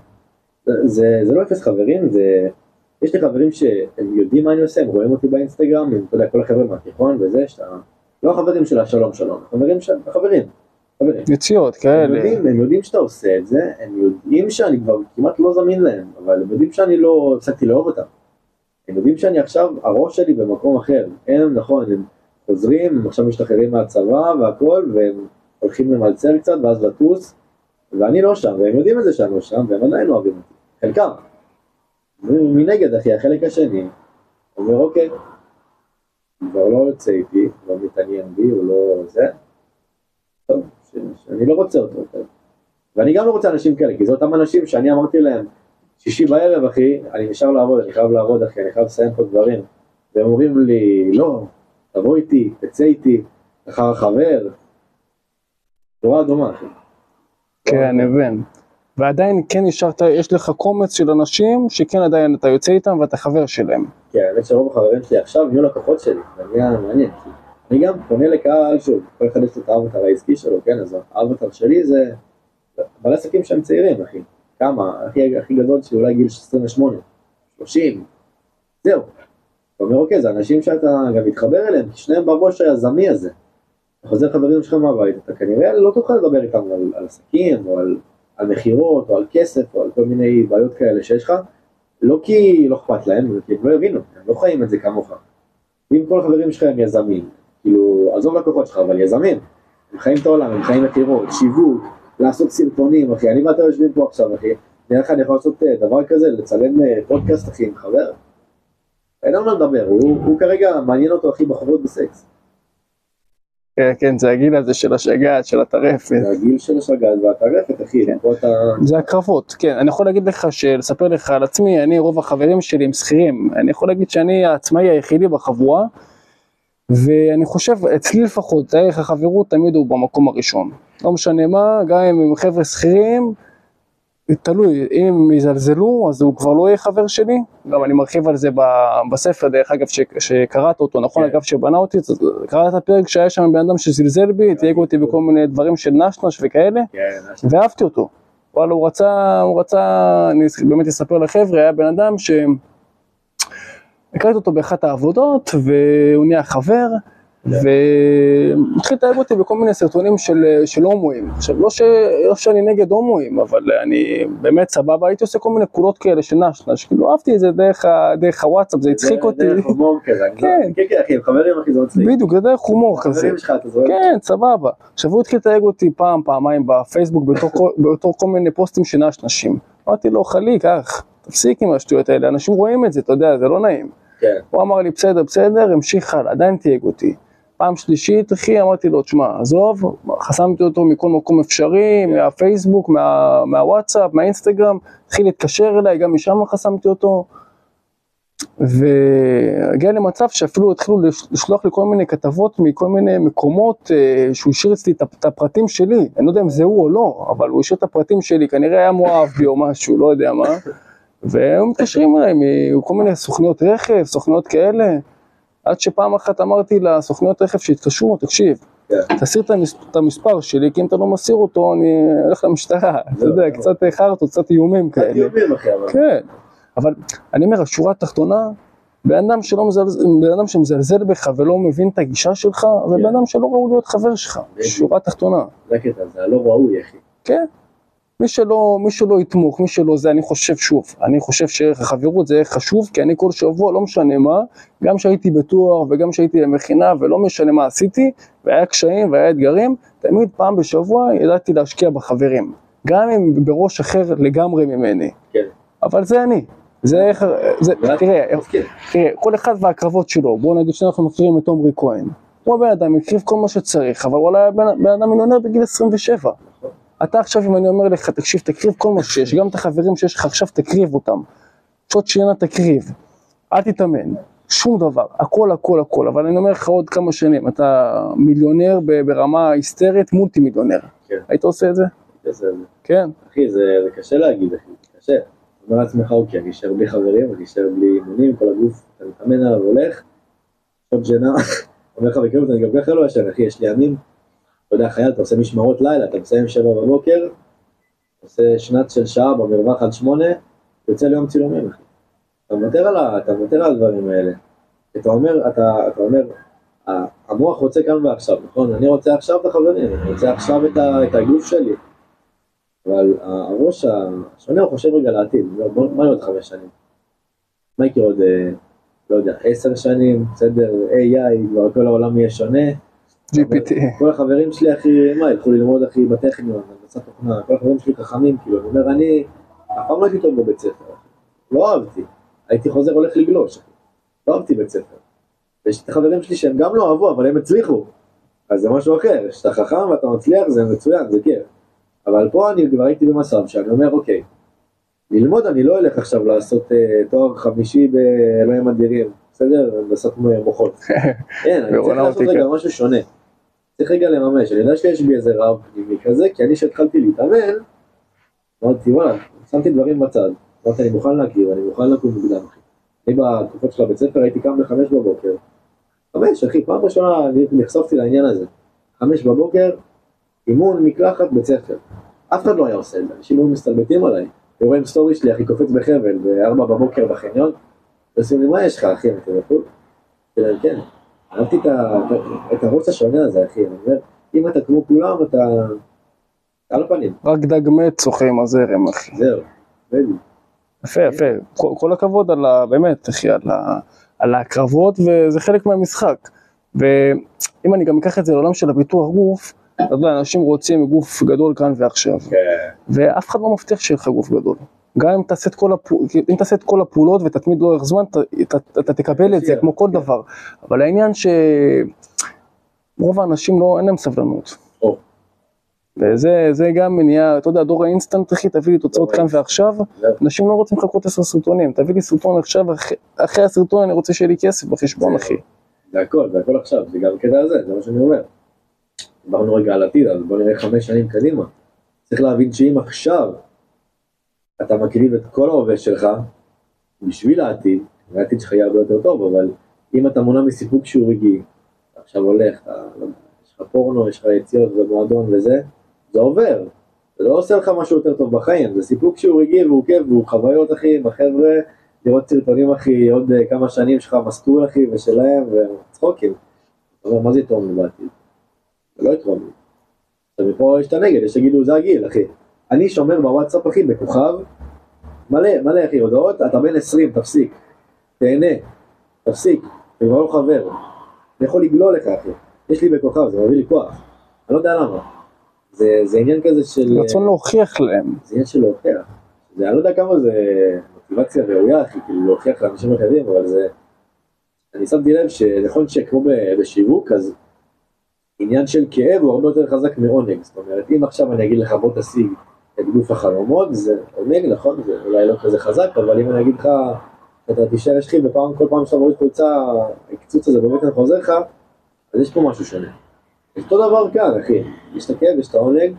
זה, זה לא אפס חברים, זה... יש לי חברים שהם יודעים מה אני עושה, הם רואים אותי באינסטגרם, הם, אתה יודע, כל החבר'ה מהתיכון וזה, שאתה... לא החברים של השלום שלום, חברים של... חברים. חברים. יציאות הם כאלה. יודעים, הם יודעים שאתה עושה את זה, הם יודעים שאני כבר כמעט לא זמין להם, אבל הם יודעים שאני לא הפסקתי לאהוב אותם. הם יודעים שאני עכשיו, הראש שלי במקום אחר. הם, נכון, הם חוזרים, הם עכשיו משתחררים מהצבא והכל, והם הולכים למלצר קצת ואז לטוס, ואני לא שם, והם יודעים את זה שאני לא שם, והם עדיין לא אוהבים אותי. חלקם. מנגד, אחי, החלק השני, אומר, אוקיי, כבר לא יוצא איתי, לא מתעניין בי, הוא לא זה, טוב, שאני לא רוצה אותו יותר. ואני גם לא רוצה אנשים כאלה, כי זה אותם אנשים שאני אמרתי להם, שישי בערב, אחי, אני נשאר לעבוד, אני חייב לעבוד, אחי, אני חייב לסיים פה דברים. והם אומרים לי, לא, תבוא איתי, תצא איתי, אחר חבר. תורה אדומה, אחי. כן, אני מבין. ועדיין כן נשארת, יש לך קומץ של אנשים שכן עדיין אתה יוצא איתם ואתה חבר שלהם. כן, האמת שרוב החברים שלי עכשיו נהיו לקוחות שלי, זה נהיה מעניין. אני גם פונה לקהל, שוב, כל אחד יש לו את האבטר העסקי שלו, כן, אז האבטר שלי זה בעלי עסקים שהם צעירים, אחי. כמה? הכי, הכי גדול שלי אולי גיל 28, 30, זהו. אתה אומר, אוקיי, זה אנשים שאתה גם מתחבר אליהם, כי שניהם בראש היזמי הזה. אתה חוזר חברים שלך מהבית, אתה כנראה לא תוכל לדבר איתם על, על עסקים, או על, על מכירות, או על כסף, או על כל מיני בעיות כאלה שיש לך, לא כי לא אכפת להם, כי הם לא יבינו, הם לא חיים את זה כמוך. אם כל החברים שלך הם יזמים, כאילו, עזוב לקוחות שלך, אבל יזמים, הם חיים את העולם, הם חיים מכירות, שיווק, לעשות סרטונים, אחי, אני ואתה יושבים פה עכשיו, אחי, נראה לך אני יכול לעשות אה, דבר כזה, לצלם אה, פודקאסט, אחי, עם חבר? אין על מה לדבר, הוא, הוא כרגע מעניין אותו, אחי, בחורות בסקס. כן, כן, זה הגיל הזה של השגעת, של הטרפת. זה הגיל של השגת והטרפת, אחי, פה אתה... זה הקרבות, כן. אני יכול להגיד לך, לספר לך על עצמי, אני, רוב החברים שלי הם שכירים. אני יכול להגיד שאני העצמאי היחידי בחבורה, ואני חושב, אצלי לפחות, ערך החברות תמיד הוא במקום הראשון. לא משנה מה, גם אם הם חבר'ה שכירים, תלוי, אם הם יזלזלו, אז הוא כבר לא יהיה חבר שלי. גם אני מרחיב על זה בספר, דרך אגב, ש- שקראת אותו, נכון? כן. אגב, שבנה אותי, קראת פרק שהיה שם בן אדם שזלזל בי, תייג אותי בכל מיני דברים של נשנש וכאלה. כן, ואהבתי אותו. וואלה, הוא רצה, הוא רצה, אני באמת אספר לחבר'ה, היה בן אדם ש... הכרתי אותו באחת העבודות, והוא נהיה חבר, והתחיל לתייג אותי בכל מיני סרטונים של, של הומואים. עכשיו, לא, ש... לא שאני נגד הומואים, אבל אני באמת סבבה, הייתי עושה כל מיני קולות כאלה של נשנש, כאילו אהבתי את זה דרך. דרך הוואטסאפ, זה הצחיק זה אותי. דרך הומור כזה, אני לא- כן. כן, כן, אחי, חברים, אחי, זה מצחיק. בדיוק, זה דרך הומור כזה. חברים שלך, אתה זוכר? כן, סבבה. עכשיו הוא התחיל לתייג אותי פעם, פעמיים בפייסבוק בתור כל- *laughs* מיני פוסטים של נשים. אמרתי לו, חלי, קח, תפסיק עם השטויות האלה, אנשים רואים את זה, אתה יודע, זה לא נעים. כן. הוא אמר לי, בסדר, בסדר, המשיך הלאה, עדיין תייג אותי. פעם שלישית, אחי, אמרתי לו, תשמע, עזוב, חסמתי אותו מכל מקום אפשרי, מהפייסבוק, מה, מהוואטסאפ, מהאינסטגרם, התחיל להתקשר אליי, גם משם חסמתי אותו. והגיע למצב שאפילו התחילו לש- לשלוח לי כל מיני כתבות מכל מיני מקומות אה, שהוא השאיר אצלי את הפ- את הפרטים שלי, אני לא יודע אם זה הוא או לא, אבל הוא השאיר את הפרטים שלי, כנראה היה מאוהב בי או משהו, לא יודע מה, *laughs* והם מתקשרים אליי מכל מיני סוכניות רכב, סוכניות כאלה, עד שפעם אחת אמרתי לסוכניות רכב שהתקשרו, תקשיב, כן. תסיר את המס- את המספר שלי, כי אם אתה לא מסיר אותו, אני הולך למשטרה, אתה יודע, קצת חרטות, קצת איומים כאלה. איומים, אחי, אבל... כן, אבל אני אומר, השורה התחתונה, בן אדם, שלא מזלזל, בן אדם שמזלזל בך ולא מבין את הגישה שלך, זה כן. בן אדם שלא ראוי להיות חבר שלך, בדיוק. שורה תחתונה. זה הקטע, זה הלא ראוי, אחי. כן. מי שלא, מי שלא יתמוך, מי שלא זה, אני חושב שוב, אני חושב שערך החברות זה ערך חשוב, כי אני כל שבוע, לא משנה מה, גם כשהייתי בתואר וגם כשהייתי במכינה ולא משנה מה עשיתי, והיה קשיים והיה אתגרים, תמיד פעם בשבוע ידעתי להשקיע בחברים, גם אם בראש אחר לגמרי ממני, כן. אבל זה אני, זה איך, זה, תראה, כן. תראה, כל אחד והקרבות שלו, בואו נגיד שאנחנו מכירים את עמרי כהן, הוא הבן אדם הקריב כל מה שצריך, אבל הוא היה בן אדם מיליונר בגיל 27. אתה עכשיו, אם אני אומר לך, תקשיב, תקריב כל מה שיש, גם את החברים שיש לך עכשיו, תקריב אותם. שעות שינה תקריב, אל תתאמן, שום דבר, הכל הכל הכל, אבל אני אומר לך עוד כמה שנים, אתה מיליונר ברמה היסטרית, מולטי מיליונר. כן. היית עושה את זה? כן. אחי, זה זה קשה להגיד, אחי, קשה. אומר לעצמך, אוקיי, אני אשאר בלי חברים, אני אשאר בלי אימונים, כל הגוף, אתה מתאמן עליו והולך, עוד שינה, *laughs* אומר לך בכנות, אני גם ככה לא ישן, אחי, יש לי ימים, יודע, חייל, אתה עושה משמרות לילה, אתה מסיים שבע בבוקר, עושה שנת של שעה במרווח עד שמונה, יוצא ליום צילומים. אתה מוותר על, על הדברים האלה. אתה אומר, אתה, אתה אומר, המוח רוצה כאן ועכשיו, נכון? אני רוצה עכשיו את החברים, אני רוצה עכשיו את, ה, את הגוף שלי. אבל הראש השונה הוא חושב רגע לעתיד, הוא אומר, בוא- מה יהיה עוד חמש שנים? מה יקרה עוד, אה, לא יודע, עשר שנים, בסדר, AI, כבר כל העולם יהיה שונה. GPT. כל החברים שלי, אחי, מה, ילכו ללמוד, אחי, בטכניון, הנדסת תוכנה, כל החברים שלי חכמים, כאילו, אני אומר, אני אף פעם לא הייתי טוב בבית ספר. לא אהבתי. הייתי חוזר, הולך לגלוש. לא אהבתי בית ספר. ויש את החברים שלי שהם גם לא אהבו, אבל הם הצליחו. אז זה משהו אחר, כשאתה חכם ואתה מצליח, זה מצוין, זה כיף. אבל פה אני כבר הייתי במצב שאני אומר, אוקיי, ללמוד אני לא אלך עכשיו לעשות אה, תואר חמישי באלוהים אדירים, בסדר? הנדסת מוחות. *laughs* כן, אני צריך לעשות. רגע משהו שונה. צריך רגע לממש, אני יודע שיש בי איזה רב פנימי כזה, כי אני כשהתחלתי להתאמן, אמרתי וואלה, שמתי דברים בצד, אמרתי אני מוכן להכיר, אני מוכן לקום מוקדם אחי. אני בתקופות של הבית ספר הייתי קם בחמש בבוקר, חמש אחי, פעם ראשונה נחשפתי לעניין הזה, חמש בבוקר, אימון, מקלחת, בית ספר. אף אחד לא היה עושה את זה, אנשים היו מסתלבטים עליי. ורואים סטורי שלי אחי קופץ בחבל בארבע בבוקר בחניון, ועושים לי מה יש לך אחי, אתה יכול? כן. אהבתי את הראש השונה הזה, אחי, אני אומר, אם אתה כמו כולם, אתה... על הפנים, רק דג מת שוחה עם הזרם, אחי. זהו, בדיוק. יפה, יפה. כל, כל הכבוד על ה... באמת, אחי, על, ה, על הקרבות, וזה חלק מהמשחק. ואם אני גם אקח את זה לעולם של הביטוח גוף, אתה יודע, אנשים רוצים גוף גדול כאן ועכשיו. כן. ואף אחד לא מבטיח שיהיה לך גוף גדול. גם אם תעשה את כל, הפעול, אם תעשה את כל הפעולות ותתמיד לאורך זמן, אתה, אתה, אתה תקבל את זה כמו כל כן. דבר. אבל העניין שרוב האנשים לא, אין להם סבלנות. וזה זה גם מניעה, אתה יודע, דור האינסטנט, אחי, תביא לי תוצאות כאן ועכשיו, זהו. אנשים לא רוצים לחכות עשר סרטונים, תביא לי סרטון עכשיו, אחרי, הסרטון אני רוצה שיהיה לי כסף בחשבון. אחי. זה הכל, זה הכל עכשיו, זה גם הקטע הזה, זה מה שאני אומר. דיברנו רגע על עתיד, אז בוא נראה חמש שנים קדימה. צריך להבין שאם עכשיו אתה מקריב את כל ההווה שלך בשביל העתיד, והעתיד שלך יהיה הרבה יותר טוב, אבל אם אתה מונע מסיפוק שהוא רגעי, עכשיו הולך, אתה, לא יש לך פורנו, יש לך יציאות ומועדון וזה, זה עובר. זה לא עושה לך משהו יותר טוב בחיים, זה סיפוק שהוא רגעי והוא כיף והוא חוויות אחי עם החבר'ה, לראות סרטונים אחי, עוד אה, כמה שנים שלך מסטול אחי ושלהם וצחוקים. אתה אומר, מה זה יתרום לי בעתיד? זה לא יתרום לי. עכשיו מפה יש את הנגד, יש שיגידו זה הגיל אחי. אני שומר בוואטסאפ אחי בכוכב, מלא, מלא אחי, הודעות, אתה בן 20, תפסיק, תהנה, תפסיק, אתה כבר לא חבר. אני יכול לגלול לך אחי, יש לי בכוכב, זה מביא לי כוח. אני לא יודע למה. זה, זה עניין כזה של... רצון להוכיח להם. זה עניין של להוכיח. זה, אני לא יודע כמה זה מוטיבציה ראויה, אחי, כאילו להוכיח לאנשים אחרים, אבל זה... אני שמתי לב שנכון שכמו בשיווק, אז עניין של כאב הוא הרבה יותר חזק מעונג. זאת אומרת, אם עכשיו אני אגיד לך בוא תשיג את גוף החלומות, זה עונג, נכון? זה אולי לא כזה חזק, אבל אם אני אגיד לך, אתה תישאר שכיב ופעם, כל פעם שאתה מוריד חולצה, הקיצוץ הזה בבטן חוזר לך, אז יש פה משהו שונה. אותו דבר כאן, אחי. יש את הכאב, יש את העונג,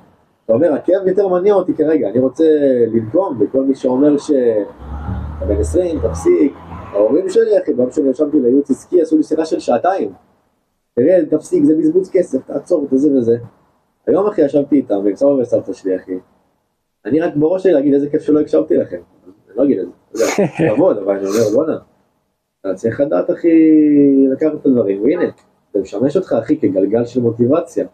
אתה אומר, הכאב יותר מניע אותי כרגע, אני רוצה לנקום בכל מי שאומר שאתה בן 20, תפסיק. ההורים שלי, אחי, ביום שאני ישבתי לייעוץ עסקי, עשו לי שיחה של שעתיים. תראה, תפסיק, זה בזבוז כסף, תעצור את זה וזה. היום, אחי, ישבתי איתם, ועם סבא וסבתא שלי, אחי. אני רק בראש שלי להגיד איזה כיף שלא הקשבתי לכם. אני לא אגיד את זה, כבוד, אבל אני אומר, בואנה. אתה צריך לדעת, אחי, לקחת את הדברים, והנה, זה משמש אותך, אחי, כגלגל של מוטיבציה.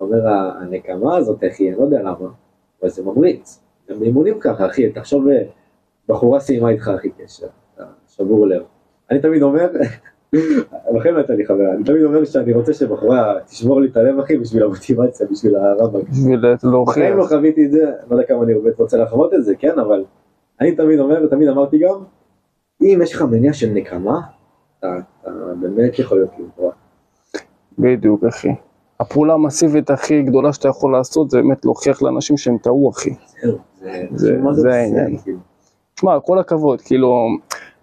אומר, הנקמה הזאת, אחי, אני לא יודע למה, אבל זה ממריץ. גם באימונים ככה, אחי, תחשוב, אה, בחורה סיימה איתך, אחי, קשר, שבור לב. אני תמיד אומר, לכן לא הייתה לי חברה, אני תמיד אומר שאני רוצה שבחורה תשמור לי את הלב, אחי, בשביל המוטיבציה, בשביל הרמב"ם. בשביל להוכיח. בחיים לא חוויתי את זה, לא יודע כמה אני באמת רוצה לחוות את זה, כן, אבל אני תמיד אומר, ותמיד אמרתי גם, אם יש לך מניע של נקמה, אתה באמת יכול להיות כאילו מטורף. בדיוק, אחי. הפעולה המסיבית הכי גדולה שאתה יכול לעשות זה באמת להוכיח לאנשים שהם טעו, אחי. זהו, זה- העניין. כאילו. תשמע, כל הכבוד, כאילו,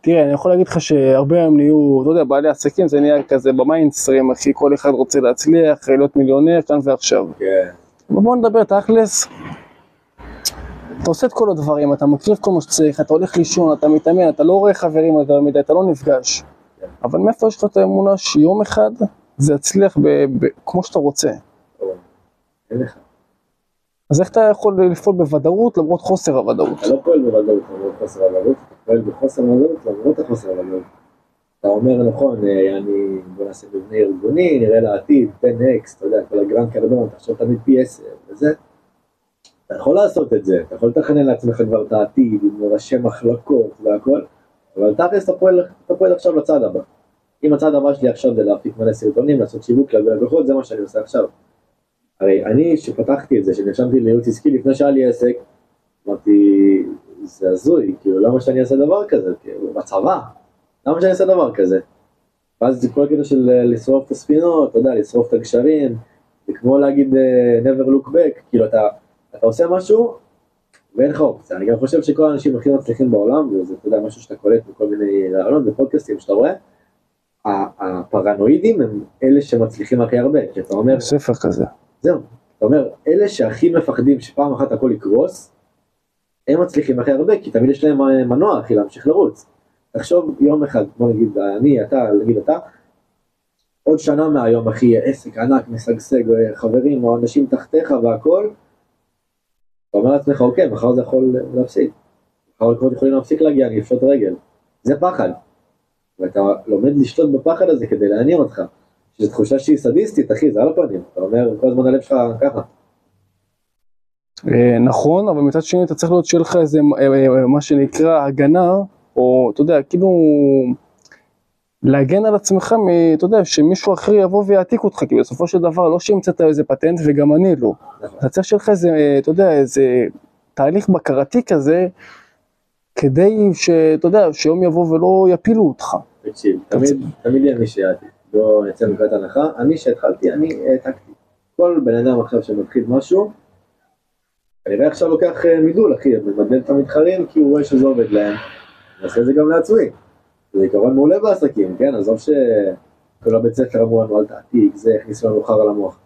תראה, אני יכול להגיד לך שהרבה היום נהיו, אתה יודע, בעלי עסקים זה נהיה כזה במיינסטרים, אחי, כל אחד רוצה להצליח, להיות מיליונר כאן ועכשיו. כן, בוא נדבר תכלס. אתה עושה את כל הדברים, אתה מקריב כל מה שצריך, אתה הולך לישון, אתה מתאמן, אתה לא רואה חברים יותר מדי, אתה לא נפגש. אבל מאיפה יש לך את האמונה שיום אחד זה יצליח ב- ב- כמו שאתה רוצה? טוב, אין לך. אז איך אתה יכול לפעול בוודאות למרות חוסר הוודאות? אתה לא פועל בוודאות למרות חוסר הוודאות, פועל בחוסר ודאות למרות החוסר הוודאות. אתה אומר נכון, אה, אני, בוא נעשה מבנה ארגוני, נראה לעתיד, 10x, אתה יודע, כל הגרנד קרדון, תחשוב תמיד פי 10 וזה. אתה יכול לעשות את זה, אתה יכול לתכנן לעצמך כבר את העתיד, עם ראשי מחלקות והכל, אבל תכלס אתה פועל, אתה עכשיו לצד הבא. אם הצד הבא שלי עכשיו זה להפיק מלא סרטונים, לעשות שיווק, להביא לקוחות, זה מה שאני עושה עכשיו. הרי אני, שפתחתי את זה, שנרשמתי לייעוץ עסקי לפני שהיה לי עסק, אמרתי, זה הזוי, כאילו, למה שאני אעשה דבר כזה? כאילו, בצבא, למה שאני אעשה דבר כזה? ואז זה כל הקטע של אה, לשרוף את הספינות, אתה יודע, לשרוף את הגשרים, זה כמו להגיד אה, never look back, כאילו, אתה, אתה עושה משהו, ואין לך אופציה. אני גם חושב שכל האנשים הכי מצליחים בעולם, וזה, אתה יודע, משהו שאתה קולט בכל מיני רעיונות ופודקאסטים שאתה רואה, הפרנואידים הם אלה שמצליחים הכי הרבה, כי אתה אומר, ספר כזה. זהו, אתה אומר, אלה שהכי מפחדים שפעם אחת הכל יקרוס, הם מצליחים הכי הרבה, כי תמיד יש להם אה, מנוע אחי להמשיך לרוץ. תחשוב יום אחד, בוא נגיד אני, אתה, נגיד אתה, עוד שנה מהיום אחי, עסק ענק, משגשג, אה, חברים או אנשים תחתיך והכל, אתה אומר לעצמך, אוקיי, מחר זה יכול להפסיק. מחר לקרות יכולים להפסיק להגיע, אני אפשוט רגל. זה פחד. ואתה לומד לשלוט בפחד הזה כדי לעניין אותך. שזו תחושה שהיא סדיסטית, אחי, זה על הפנים. אתה אומר, כל הזמן הלב שלך ככה. אה, נכון, אבל מצד שני אתה צריך להיות שיהיה לך איזה אה, אה, מה שנקרא הגנה, או אתה יודע, כאילו להגן על עצמך, אתה יודע, שמישהו אחר יבוא ויעתיק אותך, כי בסופו של דבר לא שהמצאת איזה פטנט וגם אני לא. אתה צריך שיהיה לך איזה, אתה יודע, איזה תהליך בקרתי כזה, כדי שאתה יודע, שיום יבוא ולא יפילו אותך. תקשיב, תמיד, יהיה מי שיעתיק. בוא נצא מנקודת הנחה. אני שהתחלתי, אני העתקתי. כל בן אדם עכשיו שמתחיל משהו, כנראה עכשיו לוקח אה, מידול, אחי, ממדל את המתחרים כי הוא רואה שזה עובד להם. נעשה את זה גם לעצמי. זה עיקרון מעולה בעסקים, כן? עזוב שכל הבית ספר אמרו לנו אל תעתיק, זה הכניס לנו חרא למוח.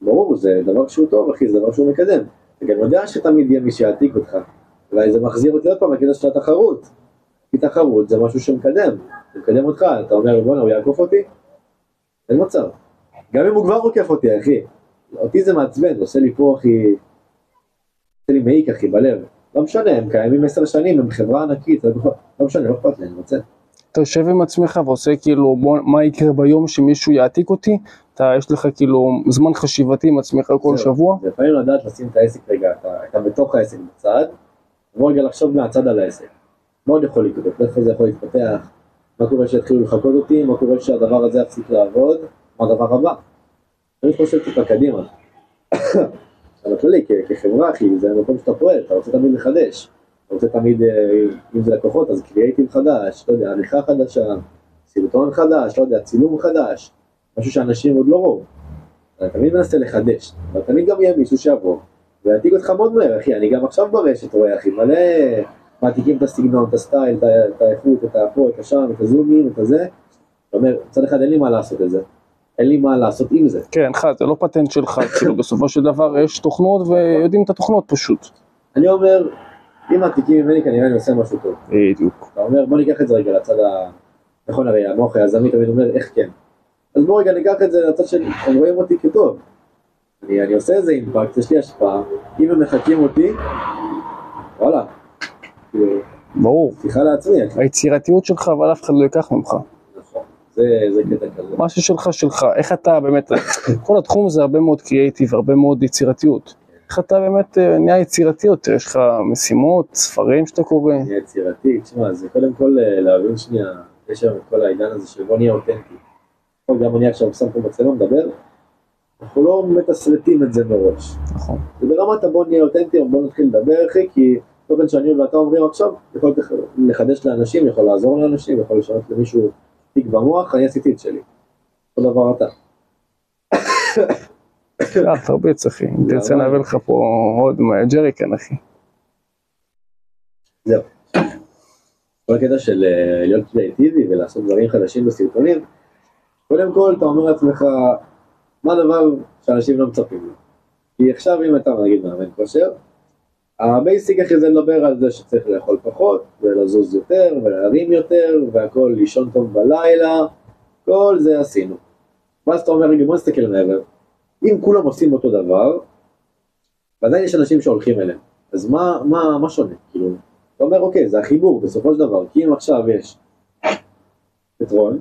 ברור, זה דבר שהוא טוב, אחי, זה דבר שהוא מקדם. אתה גם יודע שתמיד יהיה מי שיעתיק אותך. אולי זה מחזיר אותי עוד פעם לקטע של התחרות. כי תחרות זה משהו שמקדם, זה מקדם אותך, אתה אומר בואנה הוא יעקוף אותי? אין מצב. גם אם הוא כבר עוקף אותי אחי, אותי זה מעצבן, עושה לי פה אחי, לי מעיק אחי בלב. לא משנה, הם קיימים עשר שנים, הם חברה ענקית, לא משנה, לא אכפת לי, אני רוצה. אתה יושב עם עצמך ועושה כאילו, בוא, מה יקרה ביום שמישהו יעתיק אותי? אתה, יש לך כאילו זמן חשיבתי עם עצמך כל. שבוע? לפעמים לדעת לשים את העסק רגע, אתה, אתה בתוך העסק בצד, ובוא רגע לחשוב מהצד על העסק. מה עוד יכול לקרות? איפה זה יכול להתפתח? מה קורה שיתחילו לחקות אותי? מה קורה שהדבר הזה יפסיק לעבוד? מה הדבר הבא? אני חושב טיפה קדימה. בכללי, כחברה, אחי, זה המקום שאתה פועל, אתה רוצה תמיד לחדש. אתה רוצה תמיד, אה, אם זה לקוחות, אז קריאייטיב חדש, לא יודע, עריכה חדשה, סרטון חדש, לא יודע, צילום חדש, משהו שאנשים עוד לא ראו. אתה תמיד מנסה לחדש, אבל תמיד גם יהיה מישהו שיבוא ויעתיק אותך מאוד מהר, אחי, אני גם עכשיו ברשת רואה, אחי, מלא מעתיקים את הסגנון, את הסטייל, את האיכות, את הפה, את השם, את הזומים, את הזה. אתה אומר, מצד אחד אין לי מה לעשות את זה, אין לי מה לעשות עם זה. כן, לך, זה לא פטנט שלך, *laughs* כאילו בסופו של דבר יש תוכנות ויודעים את התוכנות פשוט. אני אומר, אם מעתיקים ממני כנראה אני עושה משהו טוב. בדיוק. אתה אומר, בוא ניקח את זה רגע לצד ה... נכון, הרי המוח היזמי תמיד אומר, איך כן. אז בוא רגע ניקח את זה לצד שלי, הם רואים אותי כטוב. אני, אני עושה איזה אימפקט, יש לי השפעה, אם הם מחקים אותי, וואלה, ברור. פתיחה לעצמי. היצירתיות שלך, אבל אף אחד לא ייקח ממך. זה זה קטע כזה. משהו שלך שלך, איך אתה באמת, כל התחום זה הרבה מאוד קריאייטיב, הרבה מאוד יצירתיות. איך אתה באמת אה, נהיה יצירתי יותר, יש לך משימות, ספרים שאתה קורא? נהיה יצירתי, תשמע, זה קודם כל אה, להבין שנייה, יש היום את כל העידן הזה של בוא נהיה אותנטי. טוב, גם אני עכשיו שם פה מצלמה מדבר, אנחנו לא מתסרטים את זה מראש. נכון. זה ברמת הבוא נהיה אותנטי, בוא נתחיל לדבר אחי, כי תוכן שאני ואתה אומרים עכשיו, יכול לחדש לאנשים, יכול לעזור לאנשים, יכול לשנות למישהו תיק במוח, אני עשיתי את שלי. אותו דבר אתה. אה, תרביץ אחי, אם תרצה נביא לך פה עוד ג'ריקן אחי. זהו. כל הקטע של אה, להיות קריאיטיבי ולעשות דברים חדשים בסרטונים, קודם כל אתה אומר לעצמך, מה הדבר שאנשים לא מצפים לו? כי עכשיו אם אתה נגיד מאמן כושר, ה basic אחי זה לדבר על זה שצריך לאכול פחות, ולזוז יותר, ולהרים יותר, והכל לישון טוב בלילה, כל זה עשינו. ואז אתה אומר, רגע בוא נסתכל מעבר, אם כולם עושים אותו דבר, ועדיין יש אנשים שהולכים אליהם, אז מה, מה, מה שונה? כאילו, אתה אומר, אוקיי, זה החיבור בסופו של דבר, כי אם עכשיו יש את רון,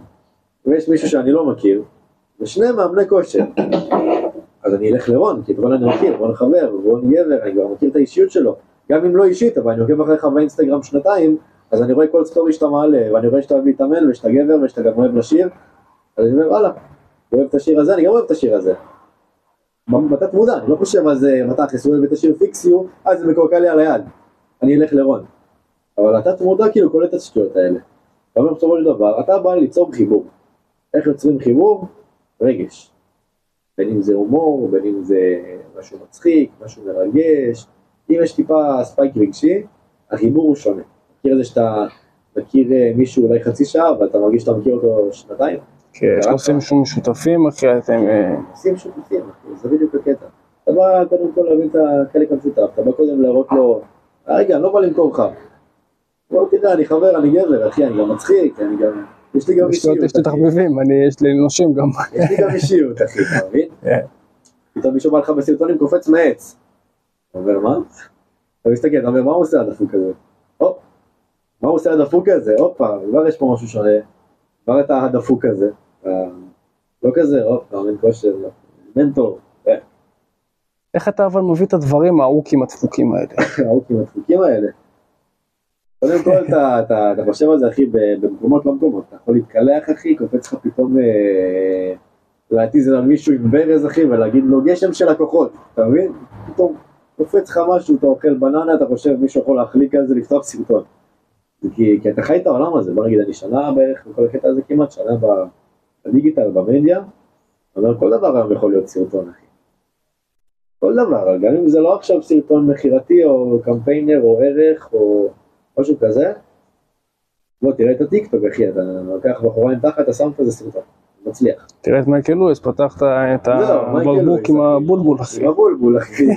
ויש מישהו שאני לא מכיר, ושני מאמני כושר, אז אני אלך לרון, כי את רון אני מכיר, רון חבר, רון גבר, אני כבר מכיר את האישיות שלו, גם אם לא אישית, אבל אני עוקב אחריך באינסטגרם שנתיים, אז אני רואה כל סטורי שאתה מעלה, ואני רואה שאתה להתאמן, ושאתה גבר, ושאתה גם אוהב לשיר, אז אני אומר, וואלה, הוא אוהב את השיר הזה, אני גם אוהב את השיר הזה. בתת מודע, אני לא חושב על זה, בתכלס, הוא אוהב את השיר פיקסיו, אז זה מקורקע לי על היד, אני אלך לרון. אבל התת מודע כאילו קולט את השטויות האלה. אתה אומר בסופו של דבר, אתה בא ליצור חיבור. איך יוצרים חיבור? רגש. בין אם זה הומור, בין אם זה משהו מצחיק, משהו מרגש. אם יש טיפה spike רגשי, החיבור הוא שונה. מכיר את זה שאתה מכיר אה, מישהו אולי חצי שעה, ואתה מרגיש שאתה מכיר אותו שנתיים? כן, יש נושאים משותפים, אחי, אתם... אה, נושאים משותפים, זה בדיוק הקטע. אתה בא קודם כל להבין את החלק המשותף, אתה בא קודם להראות לו, אה, רגע, אני לא בא למכור לך. בוא תראה, אני חבר, אני גבר, אחי, אני גם מצחיק, אני גם... יש לי גם אישיות. יש לי תחביבים, יש לי נושים גם. יש לי גם אישיות, אחי, אתה מבין? *laughs* כן. פתאום מישהו בא לך בסרטונים קופץ מעץ. אומר, מה? אתה מסתכל, אתה אומר, מה הוא עושה הדפוק הזה? הופ, מה הוא עושה הדפוק הזה? הופה, כבר יש פה משהו שונה. כבר אתה הדפוק הזה. לא כזה, הופ, מאמן כושר, מנטור. איך אתה אבל מביא את הדברים הארוכים הדפוקים האלה? *laughs* הארוכים הדפוקים האלה. קודם כל אתה, אתה, אתה חושב על זה אחי במקומות לא מקומות, אתה יכול להתקלח אחי, קופץ לך פתאום אה, להתיז על מישהו עם ברז אחי ולהגיד לו גשם של לקוחות, אתה מבין? פתאום קופץ לך משהו, אתה אוכל בננה, אתה חושב מישהו יכול להחליק על זה, לפתוח סרטון. כי, כי אתה חי את העולם הזה, בוא נגיד אני שנה בערך בכל הקטע הזה כמעט, שנה בדיגיטל, במדיה, אבל כל דבר היום יכול להיות סרטון אחי. כל דבר, גם אם זה לא עכשיו סרטון מכירתי או קמפיינר או ערך או משהו כזה, בוא תראה את הטיקטוק אחי, אתה לוקח בחורה עם תחת, אתה שם כזה סרטון, מצליח. תראה את מייקל לואיס, פתחת את הבקבוק עם הבולבול אחי. עם הבולבול אחי,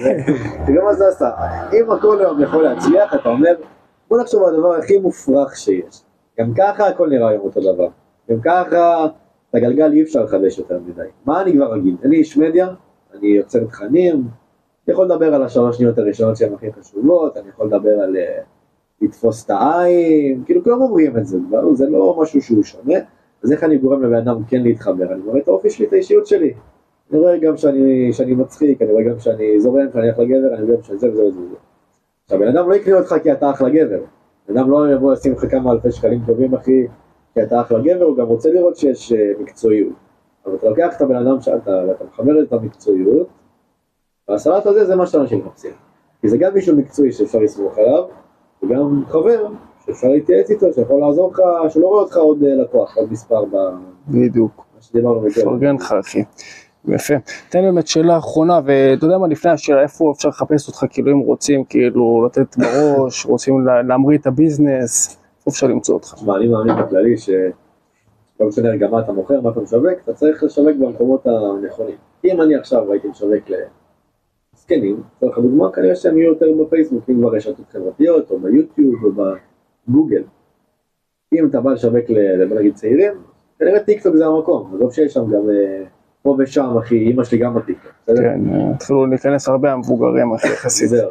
תראה מה זה עשה. אם הכל היום יכול להצליח, אתה אומר, בוא נחשוב על הדבר הכי מופרך שיש. גם ככה הכל נראה היום אותו דבר. גם ככה את הגלגל אי אפשר לחדש יותר מדי. מה אני כבר אגיד? אני איש מדיה, אני יוצר תכנים, אני יכול לדבר על השלוש שניות הראשונות שהן הכי חשובות, אני יכול לדבר על uh, לתפוס את העין, כאילו כולם אומרים את זה, כבר, זה לא משהו שהוא שונה, אז איך אני גורם לבן אדם כן להתחבר? אני רואה את האופי שלי, את האישיות שלי. אני רואה גם שאני, שאני מצחיק, אני רואה גם שאני זורם, שאני אחלה גבר, אני רואה גם שאני זה וזה וזה. עכשיו, בן אדם לא יקנה אותך כי אתה אחלה גבר. בן אדם לא יבוא לשים לך כמה אלפי שקלים טובים, אחי, כי אתה אחלה גבר, הוא גם רוצה לראות שיש uh, מקצועיות. אבל אתה לוקח את הבן אדם שאתה, ואתה מחבר את המקצועיות, והסלט הזה זה מה שאנשים מחפשים. כי זה גם מישהו מקצועי שאפשר לסמוך עליו, וגם חבר שאפשר להתייעץ איתו, שיכול לעזור לך, שלא רואה אותך עוד אה, לקוח, עוד מספר ב... בדיוק. מה שדיברנו בקרב. פרגן לך אחי. יפה. תן באמת שאלה אחרונה, ואתה יודע מה, לפני השאלה, איפה אפשר לחפש אותך, כאילו אם רוצים כאילו לתת בראש, רוצים להמריא את הביזנס, איפה אפשר למצוא אותך? שמע, אני מאמין בכללי ש... לא משנה רגע מה אתה מוכר, מה אתה משווק, אתה צריך לשווק במקומות הנכונים. אם אני עכשיו הייתי משווק לזקנים, לצורך הדוגמה, כנראה שהם יהיו יותר בפייסבוק, אם כבר רשתות חברתיות, או ביוטיוב, או בגוגל. אם אתה בא לשווק לבוא נגיד צעירים, כנראה טיקטוק זה המקום, עזוב שיש שם גם אה, פה ושם, אחי, אמא שלי גם בטיקטוק, בסדר? כן, התחילו להיכנס הרבה המבוגרים, אחי, יחסית. זהו.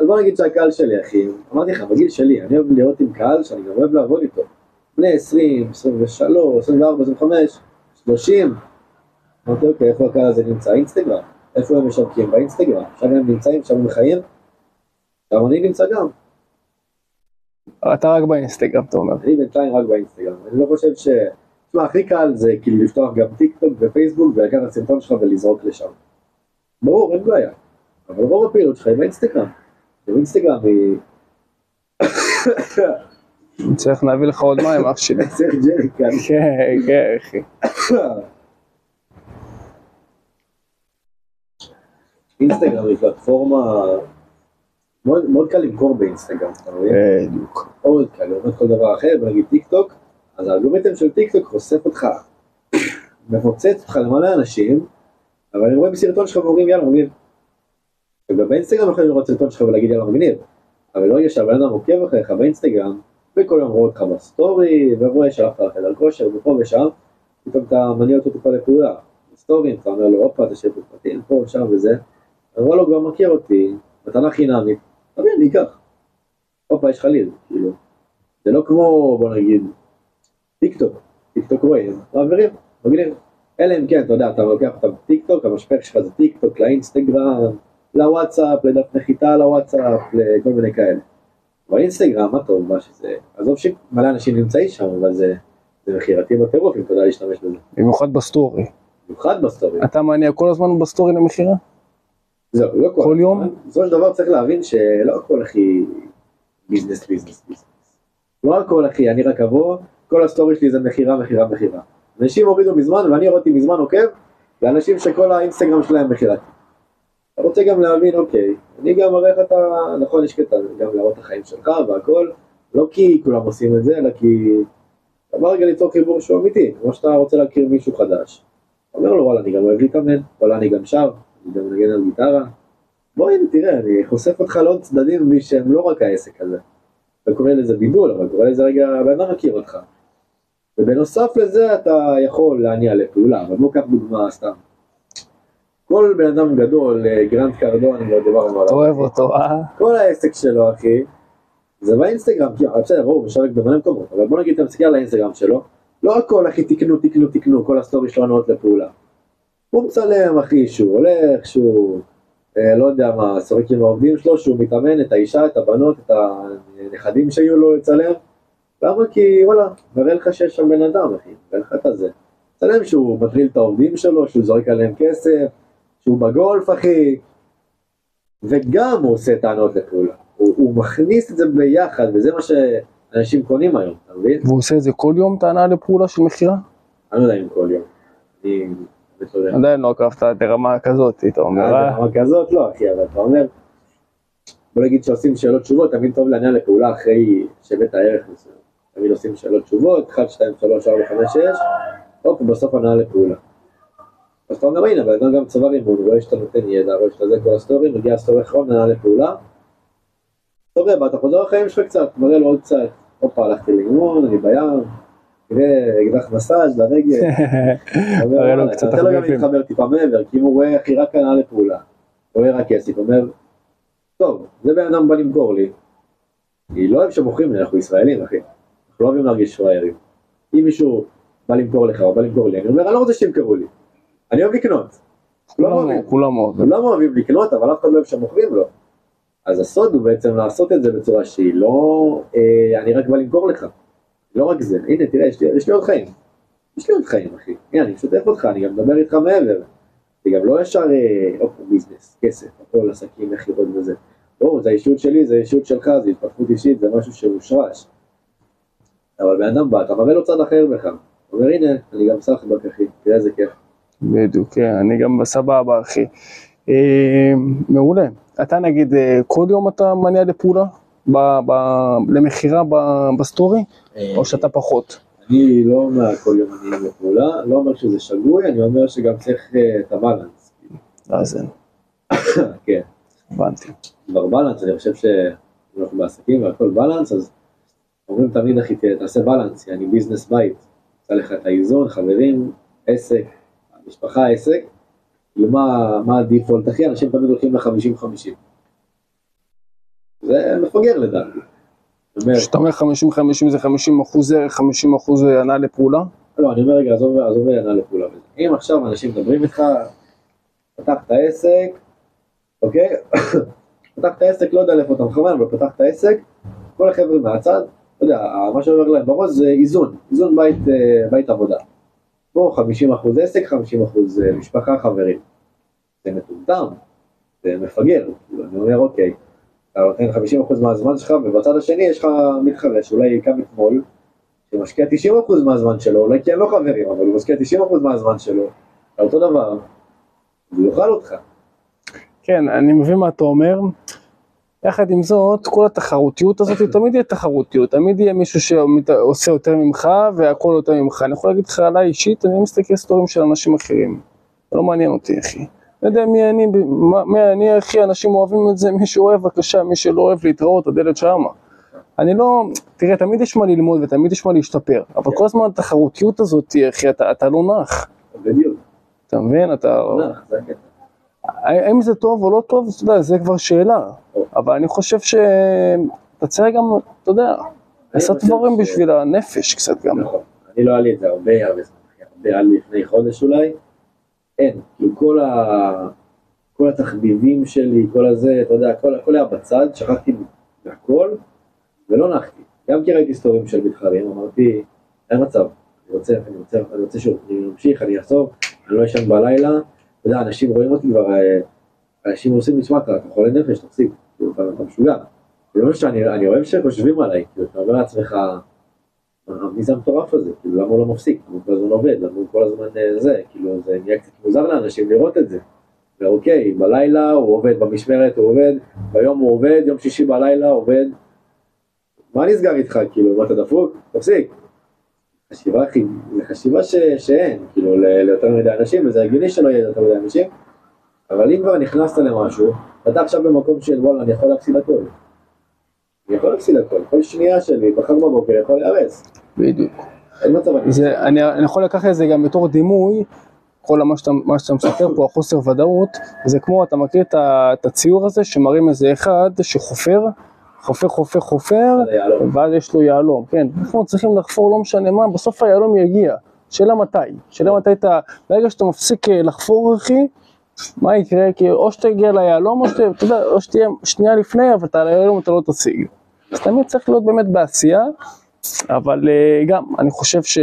אז בוא נגיד שהקהל שלי, אחי, אמרתי לך, בגיל שלי, אני אוהב להיות עם קהל שאני גם אוהב לעבוד איתו. בני 20, 23, 24, 25, 30. אמרתי, אוקיי, איפה הקהל הזה נמצא? אינסטגרם. איפה הם משווקים? באינסטגרם. שם הם נמצאים, שם הם חיים. גם אני נמצא גם. אתה רק באינסטגרם, אתה אומר. אני בינתיים רק באינסטגרם. אני לא חושב ש... תשמע, הכי קל זה כאילו לפתוח גם טיק טוק ופייסבוק ולקחת סרטון שלך ולזרוק לשם. ברור, אין בעיה. אבל רוב הפעילות שלך היא באינסטגרם. באינסטגרם היא... צריך להביא לך עוד מים, אח שלי. *laughs* צריך ג'ריקן. כן, כן, אחי. *laughs* אינסטגרם היא פלטפורמה... מאוד מאוד קל למכור באינסטגרם, אתה מבין? בדיוק. מאוד קל, לעומת כל דבר אחר, נגיד טיק טוק, אז האלגוריתם של טיק טוק חושף אותך, מפוצץ אותך למלא אנשים, אבל הם רואים סרטון שלך ואומרים יאללה מגניב. וגם באינסטגרם יכולים לראות סרטון שלך ולהגיד יאללה מגניב, אבל ברגע שהבן אדם עוקב אחריך באינסטגרם, וכל יום רואה אותך בסטורי, ורואה שהלכת לחדר כושר ופה ושם, פתאום אתה מניע אותו טיפה לפעולה. בסטורי, אתה אומר לו הופה תשאיר פרטים, פה ושם וזה, וואלה הוא כבר מכיר אותי, מתנה חינמית, תביא אני אקח. הופה יש לך ליד, כאילו. זה לא כמו בוא נגיד טיק טוק, טיק טוק מעבירים, מגניב. אלא אם כן, אתה יודע, אתה לוקח אותם בטיק טוק, המשפך שלך זה טיק טוק, לאינסטגרם, לוואטסאפ, לדף נחיתה לוואטסאפ, לכל מיני כאלה. באינסטגרם, מה טוב, מה שזה, עזוב שמלא אנשים נמצאים שם, אבל זה, זה מכירתי בטירוף אם אתה יודע להשתמש בזה. במיוחד בסטורי. במיוחד בסטורי. אתה מניע כל הזמן בסטורי למכירה? זהו, לא כל, כל יום? בסופו של דבר צריך להבין שלא הכל אחי business, business, business. לא הכל אחי, אני רק אבוא, כל הסטורי שלי זה מכירה, מכירה, מכירה. אנשים הורידו מזמן, ואני הורדתי מזמן עוקב, לאנשים שכל האינסטגרם שלהם מכירתי. אתה רוצה גם להבין, אוקיי, אני גם אראה איך אתה, נכון, יש קטע גם להראות את החיים שלך והכל, לא כי כולם עושים את זה, אלא כי אתה בא רגע ליצור חיבור שהוא אמיתי, כמו שאתה רוצה להכיר מישהו חדש. אומר לו, וואלה, אני גם אוהב להתאמן, וואלה, אני גם שר, אני גם מנגן על גיטרה. בוא הנה, תראה, אני חושף אותך לעוד צדדים שהם לא רק העסק הזה. אתה קורא לזה בידול, אבל קורא לזה רגע, הבן אדם מכיר אותך. ובנוסף לזה אתה יכול להניע לפעולה, אבל בוא קח דוגמה סתם. כל בן אדם גדול, אה, גרנט קרדון, כבר דיברנו עליו. אוהב אותו, אה? כל העסק שלו, אחי, זה באינסטגרם, כי בסדר, ברור, משווק במלא מקומות, אבל בוא נגיד, אתה מסתכל על האינסטגרם שלו, לא הכל, אחי, תקנו, תקנו, תקנו, כל הסטורי שלו הנעות לפעולה. הוא מצלם, אחי, שהוא הולך, שהוא, אה, לא יודע מה, שורק עם העובדים שלו, שהוא מתאמן, את האישה, את הבנות, את הנכדים שיהיו לו לצלם. למה? כי וואלה, מראה לך שיש שם בן אדם, אחי, מראה לך את הזה. מצלם שהוא מטריל את העובדים שלו, שהוא זורק עליהם כסף, שהוא בגולף, אחי, וגם הוא עושה טענות לפעולה. הוא, הוא מכניס את זה ביחד, וזה מה שאנשים קונים היום, אתה מבין? והוא עושה את זה כל יום, טענה לפעולה של מכירה? אני לא יודע אם כל יום. אני. עדיין לא עקבת עד רמה כזאת, אתה אומר, אה? ברמה כזאת לא, אחי, אבל אתה אומר, בוא נגיד שעושים שאלות תשובות, תמיד טוב לעניין לפעולה אחרי שהבאת ערך מסוים. תמיד עושים שאלות תשובות, 1, 2, 3, 4, 5, 6, הופ, ובסוף הנעה לפעולה. אז אתה אומר, הנה, הבן אדם גם צבר אמון, רואה שאתה נותן ידע, רואה שאתה זה כל הסטורי, מגיע הסטורי האחרון, הנעה לפעולה. טוב, בא, אתה חוזר לחיים שלך קצת, מראה לו עוד קצת, הופה, הלכתי לאימון, אני בים, אקדח מסאז' לרגל. *laughs* קצת אתה נותן לו גם. להתחבר טיפה מעבר, כי אם הוא רואה אחי רק הנעה לפעולה, רואה רק כסף, אומר, טוב, זה בן אדם בא למכור לי, אני לא אוהב שמוכרים לי, אנחנו ישראלים אחי, אנחנו לא אוהבים להרגיש פראיירים. אם מישהו בא למכור לך או בא למכור לי, אני אומר, אני לא רוצה שתמכרו לי, אני אוהב לקנות. כולם כולם אוהבים, כולם אוהבים. כולם אוהבים לקנות, אבל אף אחד לא אוהב שמוכרים לו. אז הסוד הוא בעצם לעשות את זה בצורה שהיא לא, אה, אני רק בא למכור לך. לא רק זה, הנה תראה, יש לי, יש לי עוד חיים. יש לי עוד חיים, אחי. הנה, אני משתף אותך, אני גם מדבר איתך מעבר. זה גם לא ישר, אה, אופו, ביזנס, כסף, הכל עסקים, מכירות וזה. ברור, זה האישות שלי, זה האישות שלך, זה התפתחות אישית, זה משהו שהושרש. אבל בן אדם בא, אתה מראה לו צד אחר בך. הוא אומר, הנה, אני גם סחבק, אחי, תראה איזה כיף. בדיוק, כן, אני גם בסבבה, אחי. אה, מעולה. אתה נגיד, אה, כל יום אתה מניע לפעולה? ב- ב- למכירה ב- בסטורי? או שאתה פחות? אני לא אומר כל יום אני בפעולה, לא אומר שזה שגוי, אני אומר שגם צריך אה, את ה balance. אז אין, *coughs* כן, הבנתי. כבר balance, אני חושב שאנחנו בעסקים והכל balance, אז אומרים תמיד אחי, תעשה בלנס, יעני ביזנס בית. יצא לך את האיזון, חברים, עסק, משפחה, עסק. כאילו מה, מה הדיפולט, אחי, אנשים תמיד הולכים ל-50-50. זה מפגר לדעתי. כשאתה אומר 50-50 זה 50 אחוז ערך, 50 אחוז הנעה לפעולה? לא, אני אומר רגע, עזוב, עזוב הנאה לפעולה. אם עכשיו אנשים מדברים איתך, פתחת עסק, אוקיי? *coughs* פתחת עסק, לא יודע לאיפה אתה מכוון, אבל פתחת עסק, כל החבר'ה מהצד, אתה יודע, מה שעובר להם בראש זה איזון, איזון בית, אה, בית עבודה. פה 50% עסק, 50% אה, משפחה, חברים. זה מטומטם, זה מפגר. אני אומר, אוקיי, אתה נותן 50% מהזמן שלך, ובצד השני יש לך מתחרה שאולי קם אתמול, שמשקיע 90% מהזמן שלו, אולי כי אין לו חברים, אבל הוא משקיע 90% מהזמן שלו, על אותו דבר, הוא יאכל אותך. כן, אני מבין מה אתה אומר. יחד עם זאת, כל התחרותיות הזאת, תמיד יהיה תחרותיות, תמיד יהיה מישהו שעושה יותר ממך והכל יותר ממך. אני יכול להגיד לך עליי אישית, אני מסתכל סטורים של אנשים אחרים. זה לא מעניין אותי, אחי. לא יודע מי אני, מי אני, אחי, אנשים אוהבים את זה, מי שאוהב, בבקשה, מי שלא אוהב להתראות, הדלת שמה. אני לא, תראה, תמיד יש מה ללמוד ותמיד יש מה להשתפר, אבל כל הזמן התחרותיות הזאת, אחי, אתה, אתה לא נח. בדיוק, אתה מבין? אתה... האם זה טוב או לא טוב, אתה יודע, זה כבר שאלה. אבל אני חושב שאתה צריך גם, אתה יודע, לעשות דברים בשביל הנפש קצת גם. נכון. אני לא היה לי את זה הרבה, הרבה זמן, הרבה לי לפני חודש אולי, אין, כאילו כל ה... כל התחביבים שלי, כל הזה, אתה יודע, הכל, הכל היה בצד, שכחתי מהכל, ולא נחתי. גם כי ראיתי סטורים של מתחרים, אמרתי, אין מצב, אני רוצה, אני רוצה, אני רוצה שוב, אני ממשיך, אני אחזור, אני לא אשן בלילה, אתה יודע, אנשים רואים אותי כבר, אה, אנשים עושים לי, תשמע, אתה חולה נפש, תפסיק, כאילו, אתה משוגע. זה לא שאני אני אוהב שחושבים עליי, כאילו, אתה אומר לעצמך, מי זה המטורף הזה? כאילו, למה הוא לא מפסיק? למה הוא כל הזמן עובד? למה הוא כל הזמן אה, זה? כאילו, זה נהיה קצת מוזר לאנשים לראות את זה. ואוקיי, בלילה הוא עובד, במשמרת הוא עובד, ביום הוא עובד, יום שישי בלילה עובד. מה נסגר איתך? כאילו, מה אתה דפוק? תפסיק. חשיבה, אחי, זו חשיבה ש, שאין, כאילו, ל- ליותר מדי אנשים, וזה הגיוני שלא יהיה יותר מדי אנשים, אבל אם כבר נכנסת למשהו, אתה עכשיו במקום של וואלה, אני יכול להפסיד הכל. אני יכול להפסיד הכל, כל שנייה שלי, מחר בבוקר יכול להיהרס. בדיוק. אין מצב. זה, אני, אני יכול לקחת את זה גם בתור דימוי, כל מה שאתה, מה שאתה מספר פה, החוסר ודאות, זה כמו, אתה מכיר את, את הציור הזה שמראים איזה אחד שחופר, חופר, חופר, חופר. ואז יש לו יהלום, כן, אנחנו צריכים לחפור לא משנה מה, בסוף היהלום יגיע, שאלה מתי, שאלה מתי אתה, ברגע שאתה מפסיק אה, לחפור אחי, מה יקרה, כי או שתגיע ליהלום, או יודע, או שתהיה שנייה לפני, אבל את היהלום אתה לא תשיג. אז תמיד צריך להיות באמת בעשייה, אבל אה, גם, אני חושב ש...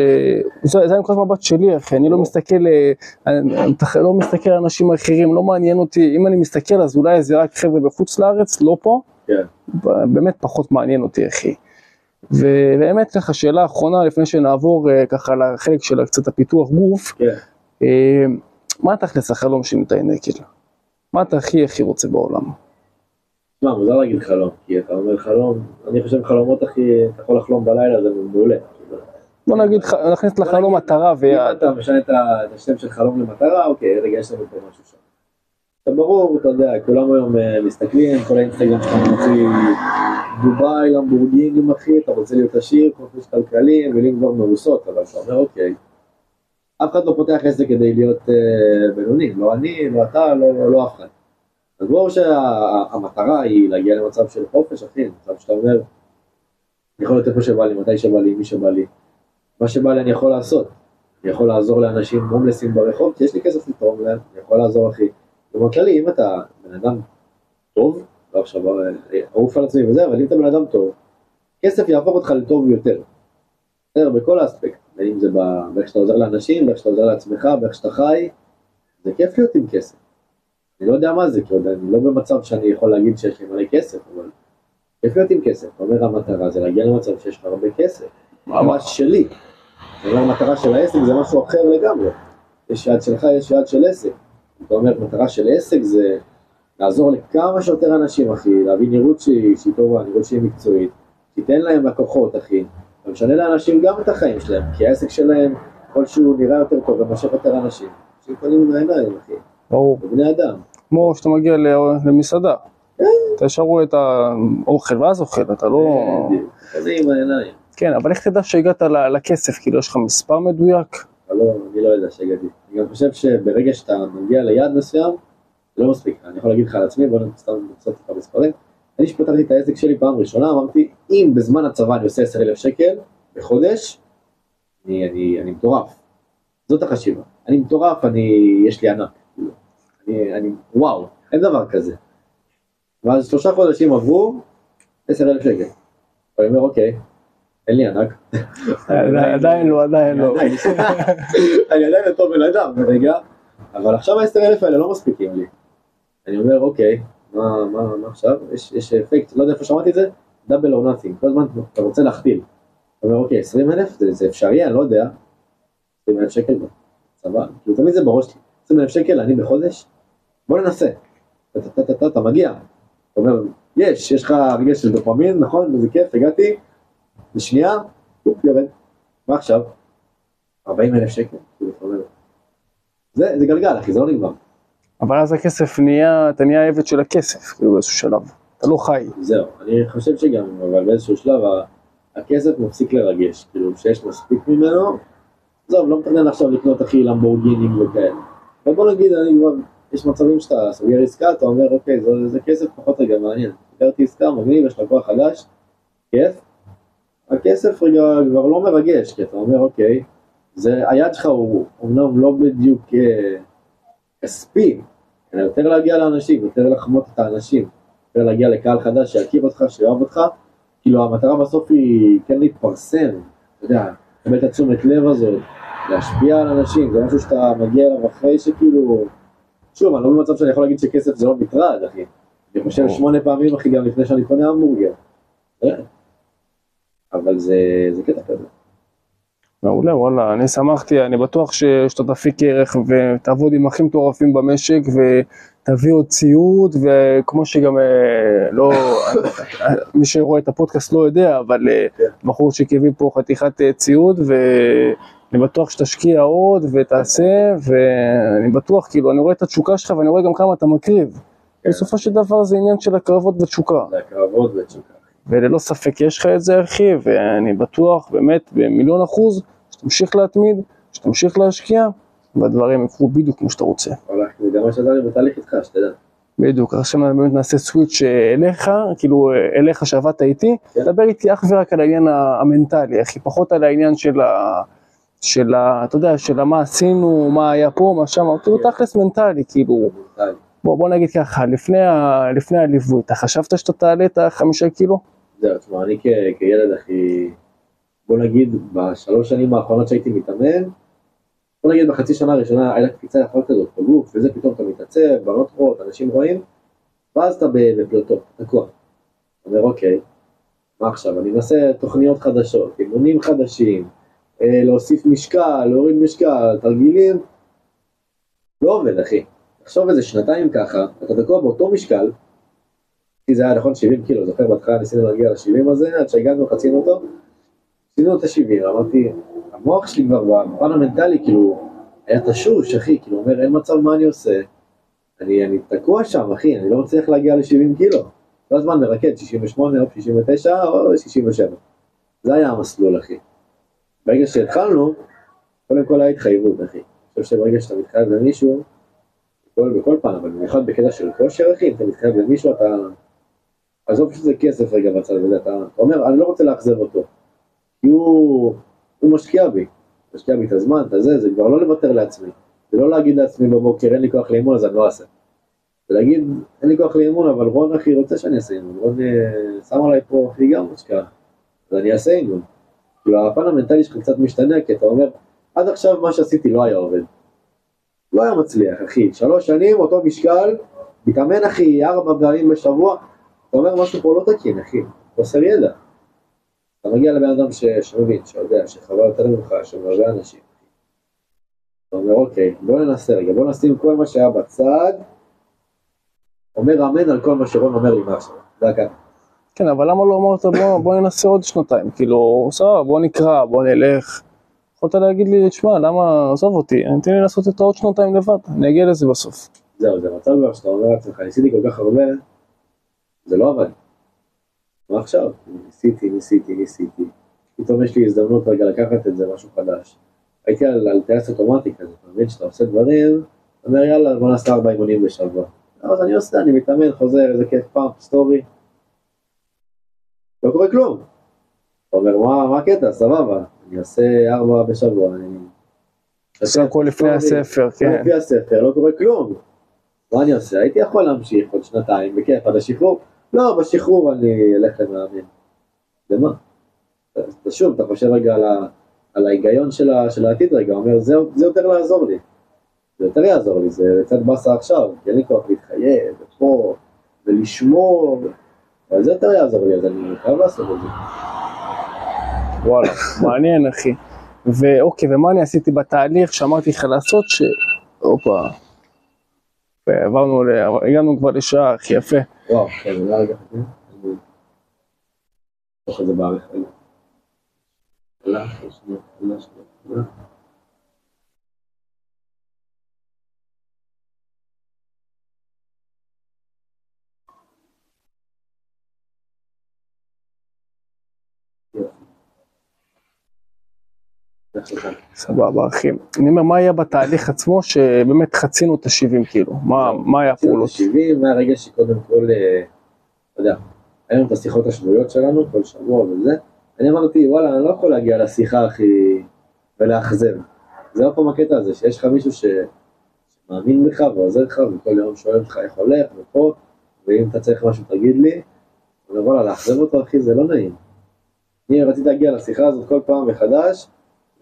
זה זה הנקודת מבט שלי, אחי, אני לא מסתכל, אה, אני לא מסתכל על אנשים אחרים, לא מעניין אותי, אם אני מסתכל אז אולי זה רק חבר'ה בחוץ לארץ, לא פה, כן. באמת פחות מעניין אותי, אחי. ובאמת ככה, שאלה אחרונה לפני שנעבור אה, ככה לחלק של קצת הפיתוח גוף, כן. מה תכלס החלום של נקל? מה אתה הכי הכי רוצה בעולם? תשמע, מוזר להגיד חלום, כי אתה אומר חלום, אני חושב חלומות הכי, אתה יכול לחלום בלילה, זה מעולה. בוא נגיד, נכניס לחלום מטרה אם ויעד. אתה משנה את השם של חלום למטרה, אוקיי, רגע, יש לנו פה משהו שם. עכשיו ברור, אתה יודע, כולם היום אה, מסתכלים, כל האינסטגרם שלך מוציא דובאי, למבורגינים, אחי, אתה רוצה להיות עשיר, חופש כלכלי, מילים כבר מרוסות, אבל אתה אומר, אוקיי, אף אחד לא פותח עסק כדי להיות אה, בינוני, לא אני, לא אתה, לא, לא אף אחד. אז ברור שהמטרה היא להגיע למצב של חופש, אחי, מצב שאתה אומר, אני יכול להיות איפה שבא לי, מתי שבא לי, מי שבא לי, מה שבא לי אני יכול לעשות. אני יכול לעזור לאנשים הומלסים ברחוב, כי יש לי כסף לתרום להם, אני יכול לעזור אחי. כלומר כללי, אם אתה בן אדם טוב, לא עכשיו אה, ערוף על עצמי וזה, אבל אם אתה בן אדם טוב, כסף יהפוך אותך לטוב יותר. בסדר, בכל האספקט, בין אם זה באיך שאתה עוזר לאנשים, באיך שאתה עוזר לעצמך, באיך שאתה חי, זה כיף להיות עם כסף. אני לא יודע מה זה, כי עוד אני לא במצב שאני יכול להגיד שיש לי מלא כסף, אבל כיף להיות עם כסף. אתה אומר המטרה זה להגיע למצב שיש לך הרבה כסף. ממש שלי. אומר המטרה של העסק זה משהו אחר לגמרי. יש יעד שלך, יש יעד של עסק. אתה אומר מטרה של עסק זה לעזור לכמה שיותר אנשים, אחי, להביא נראות שהיא, שהיא טובה, נראות שהיא מקצועית, תיתן להם לקוחות, אחי. אתה משנה לאנשים גם את החיים שלהם, כי העסק שלהם, ככל שהוא נראה יותר טוב ומושך יותר אנשים, אנשים קונים עם העיניים, אחי. ברור. בני אדם. כמו שאתה מגיע למסעדה. כן. אתה ישר רואה את האוכל ואז אוכל, אתה לא... כזה עם העיניים. כן, אבל איך תדע שהגעת לכסף? כאילו, יש לך מספר מדויק? אבל לא, אני לא יודע שהגעתי. אני גם חושב שברגע שאתה מגיע ליעד מסוים, זה לא מספיק. אני יכול להגיד לך על עצמי, בוא סתם נצטרך את המספרים. אני שפתחתי את העסק שלי פעם ראשונה, אמרתי, אם בזמן הצבא אני עושה 10,000 שקל בחודש, אני, אני, אני מטורף. זאת החשיבה. אני מטורף, אני, יש לי ענק. אני, אני, וואו, אין דבר כזה. ואז שלושה חודשים עברו, 10,000 שקל. אני אומר, אוקיי, אין לי ענק. עדיין לא, עדיין לא. אני עדיין אותו בן אדם רגע, אבל עכשיו ה-10,000 האלה לא מספיקים לי. אני אומר, אוקיי, מה, מה, מה עכשיו? יש, יש אפקט, לא יודע איפה שמעתי את זה, דאבל או נאטינג, כל הזמן אתה רוצה להכפיל. אתה אומר, אוקיי, 20,000 זה, זה אפשרי, אני לא יודע, 20,000 שקל, סבבה, כאילו תמיד זה בראש שלי, 20,000 שקל אני בחודש, בוא ננסה. אתה מגיע, אתה אומר, יש, יש לך רגש של דופמין, נכון, איזה כיף, הגעתי, בשנייה, פופ, יורד, מה עכשיו? 40 אלף שקל, כאילו, זה, זה גלגל, אחי, זה לא נגמר. אבל אז הכסף נהיה, אתה נהיה עבד של הכסף, כאילו באיזשהו שלב, אתה לא חי. זהו, אני חושב שגם, אבל באיזשהו שלב הכסף מפסיק לרגש, כאילו שיש מספיק ממנו, עזוב, לא מתכנן עכשיו לקנות אחי למבורגינים וכאלה. אבל בוא נגיד, אני כבר, יש מצבים שאתה סוגר עסקה, אתה אומר, אוקיי, זה, זה כסף פחות רגע מעניין. סגרתי עסקה, מגניב, יש לקוח חדש, כיף. הכסף רגע כבר לא מרגש, כי אתה אומר, אוקיי, זה, היד שלך הוא אומנם לא בדיוק אה, כספי, אלא יותר להגיע לאנשים, יותר לחמות את האנשים, יותר להגיע לקהל חדש שיכיר אותך, שיאהב אותך, כאילו המטרה בסוף היא כן להתפרסם, אתה יודע, לקבל את התשומת לב הזאת, להשפיע על אנשים, זה משהו שאתה מגיע אליו אחרי שכאילו, שוב, אני לא במצב שאני יכול להגיד שכסף זה לא מטרד, אחי, אני חושב שמונה פעמים, אחי, גם לפני שאני קונה המבורגר, אבל זה, זה קטע כזה. מעולה, וואלה, אני שמחתי, אני בטוח שאתה תפיק ערך ותעבוד עם הכי מטורפים במשק ותביא עוד ציוד, וכמו שגם, אה, לא, *laughs* מי שרואה את הפודקאסט לא יודע, אבל אה, בחור שהביא פה חתיכת אה, ציוד, ואני בטוח שתשקיע עוד ותעשה, ואני בטוח, כאילו, אני רואה את התשוקה שלך ואני רואה גם כמה אתה מקריב. כן. בסופו של דבר זה עניין של הקרבות ותשוקה. זה הקרבות ותשוקה. וללא ספק יש לך את זה אחי, ואני בטוח באמת במיליון אחוז שתמשיך להתמיד, שתמשיך להשקיע, והדברים יקרו בדיוק כמו שאתה רוצה. זה גם מה שעזר לי בתהליך איתך, שתדע. בדיוק, עכשיו באמת נעשה סוויץ' אליך, כאילו אליך שעבדת איתי, כן. דבר איתי אך ורק על העניין המנטלי, אחי, פחות על העניין של ה... של ה... אתה יודע, של מה עשינו, מה היה פה, מה שם, כאילו. תכלס מנטלי, כאילו, בוא, בוא נגיד ככה, לפני, ה... לפני הליווי, אתה חשבת שאתה תעלה את החמישה קילו? זהו, תשמע, אני כילד הכי, בוא נגיד, בשלוש שנים האחרונות שהייתי מתאמן, בוא נגיד בחצי שנה הראשונה היה לה קפיצה יפה כזאת בגוף, וזה פתאום אתה מתעצב, בנות רואות, אנשים רואים, ואז אתה בפלטו, תקוע. אתה אומר, אוקיי, מה עכשיו? אני מנסה תוכניות חדשות, אימונים חדשים, להוסיף משקל, להוריד משקל, תרגילים, לא עובד, אחי. תחשוב איזה שנתיים ככה, אתה תקוע באותו משקל, כי זה היה נכון 70 קילו, זוכר בהתחלה ניסינו להגיע ל-70 הזה, עד שהגענו חצינו אותו, עשינו את ה-70, אמרתי, המוח שלי כבר בפן המנטלי, כאילו, היה תשוש, אחי, כאילו, אומר, אין מצב מה אני עושה, אני, אני תקוע שם, אחי, אני לא מצליח להגיע ל-70 קילו. כל הזמן מרקד, 68 או 69 או 67. זה היה המסלול, אחי. ברגע שהתחלנו, קודם כל היה התחייבות, אחי. אני חושב שברגע שאתה מתחייב למישהו, בכל, בכל פעם, אבל במיוחד בקטע של כושר, אחי, אם אתה מתחייב למישהו, אתה... עזוב שזה כסף רגע בצד, אתה, אתה אומר, אני לא רוצה לאכזב אותו. כי הוא, הוא משקיע בי, משקיע בי את הזמן, את הזה, זה כבר לא לוותר לעצמי. זה לא להגיד לעצמי בבוקר, אין לי כוח לאימון, אז אני לא אעשה. זה להגיד, אין לי כוח לאימון, אבל רון אחי רוצה שאני אעשה אימון, רון אה, שם עליי פה אחי גם השקעה, אז אני אעשה אימון. כאילו הפן המנטלי שלך קצת משתנה, כי אתה אומר, עד עכשיו מה שעשיתי לא היה עובד. לא היה מצליח, אחי. שלוש שנים, אותו משקל, מתאמן אחי, ארבע פעמים בשבוע, אתה אומר משהו פה לא תקין, אחי, חוסר ידע. אתה מגיע לבן אדם. שמבין, שיודע, שחווה יותר ממך, שמלווה אנשים. אתה אומר, אוקיי, בוא ננסה רגע, בוא נשים כל מה שהיה בצד, אומר אמן על כל מה שרון אומר לי מעכשיו, זה הכאן. כן, אבל למה לא אמרת בוא, בוא ננסה עוד שנתיים? כאילו, סבבה, בוא נקרא, בוא נלך. יכולת להגיד לי, תשמע, למה, עזוב אותי, תן לי לעשות את העוד שנתיים לבד, אני אגיע לזה בסוף. זהו, זה מצב כבר שאתה אומר לעצמך, ניסיתי כל כך הרבה, זה לא עבד. מה עכשיו? ניסיתי, ניסיתי, ניסיתי. פתאום יש לי הזדמנות רגע לקחת את זה, משהו חדש. הייתי על, על טייס אוטומטי כזה, אתה מבין שאתה עושה דברים, אומר יאללה בוא נעשה ארבע אימונים בשבוע. אז אני עושה, אני מתאמן, חוזר, איזה כיף פעם, סטורי, לא קורה כלום. אתה אומר, מה, הקטע, סבבה, אני עושה ארבע בשבוע, אני... עושה הכל לפני הספר, כן. לפני הספר, לא קורה כלום. מה אני עושה? הייתי יכול להמשיך עוד שנתיים, בכיף, עד השחרור? לא, בשחרור אני אלך למאמן. למה? אז שוב, אתה חושב רגע על, ה, על ההיגיון של, ה, של העתיד רגע, אומר, זה, זה יותר לעזור לי. זה יותר יעזור לי, זה קצת באסה עכשיו, כי אין לי כוח להתחייב, ופה, ולשמור, אבל זה יותר יעזור לי, אז אני חייב לעשות את זה. וואלה, מעניין אחי. ואוקיי, ומה אני עשיתי בתהליך שאמרתי לך לעשות, ש... הופה. ועברנו, ל... הגענו כבר לשעה, הכי יפה. וואו, כן, אולי רגע. אני סבבה, אחי. אני אומר, מה היה בתהליך עצמו שבאמת חצינו את ה-70 כאילו? מה, היה הפעולות? 70 מהרגע שקודם כל, אה, אתה יודע, היה לנו את השיחות השבועיות שלנו כל שבוע וזה, אני אמרתי וואלה אני לא יכול להגיע לשיחה הכי ולאכזב. זה עוד פעם הקטע הזה שיש לך מישהו. שמאמין בך ועוזר לך וכל יום שואל אותך איך הולך ופה, ואם אתה צריך משהו תגיד לי, וואלה לאכזב אותו אחי זה לא נעים. אני רציתי להגיע לשיחה הזאת כל פעם מחדש,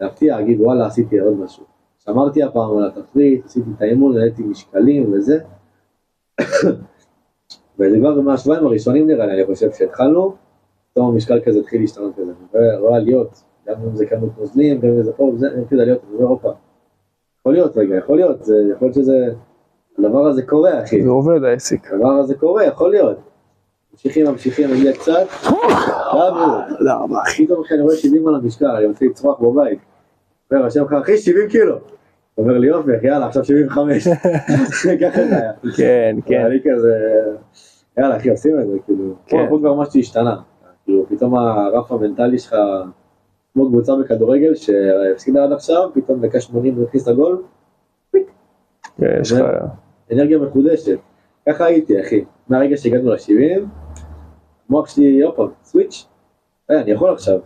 להפתיע, להגיד וואלה עשיתי עוד משהו. שמרתי הפעם על התפריט, עשיתי את האימון, העליתי משקלים וזה. *coughs* וזה כבר מהשבועיים הראשונים נראה לי, אני חושב שהתחלנו, פתאום המשקל כזה התחיל להשתנות כזה, רואה עליות, גם אם זה כמות נוזלים, גם אם זה פה אני מתחיל עליות, אני אומר הופה, יכול להיות רגע, יכול להיות, זה, יכול להיות שזה, הדבר הזה קורה אחי, זה עובד העסק. הדבר הזה קורה, יכול להיות. ממשיכים, ממשיכים, מגיע קצת, דאבו, תודה רבה, אחי. פתאום אחי אני רואה 70 על המשקל, אני מתחיל לצרוח בבית. אומר השם לך, אחי 70 קילו. הוא אומר לי יופי, יאללה, עכשיו 75. *laughs* ככה זה היה. כן, כן. אני כזה, יאללה אחי, עושים את זה, כאילו. כן. פה כבר משהו השתנה. כאילו, פתאום הרף המנטלי שלך, כמו קבוצה בכדורגל, שהפסידה עד עכשיו, פתאום דקה 80 זה הכניס לגול, יש לך... אנרגיה מחודשת. ככה הייתי, אחי. מהרגע שהגענו ל-70, המוח שלי, עוד פעם, סוויץ', אה, אני יכול עכשיו.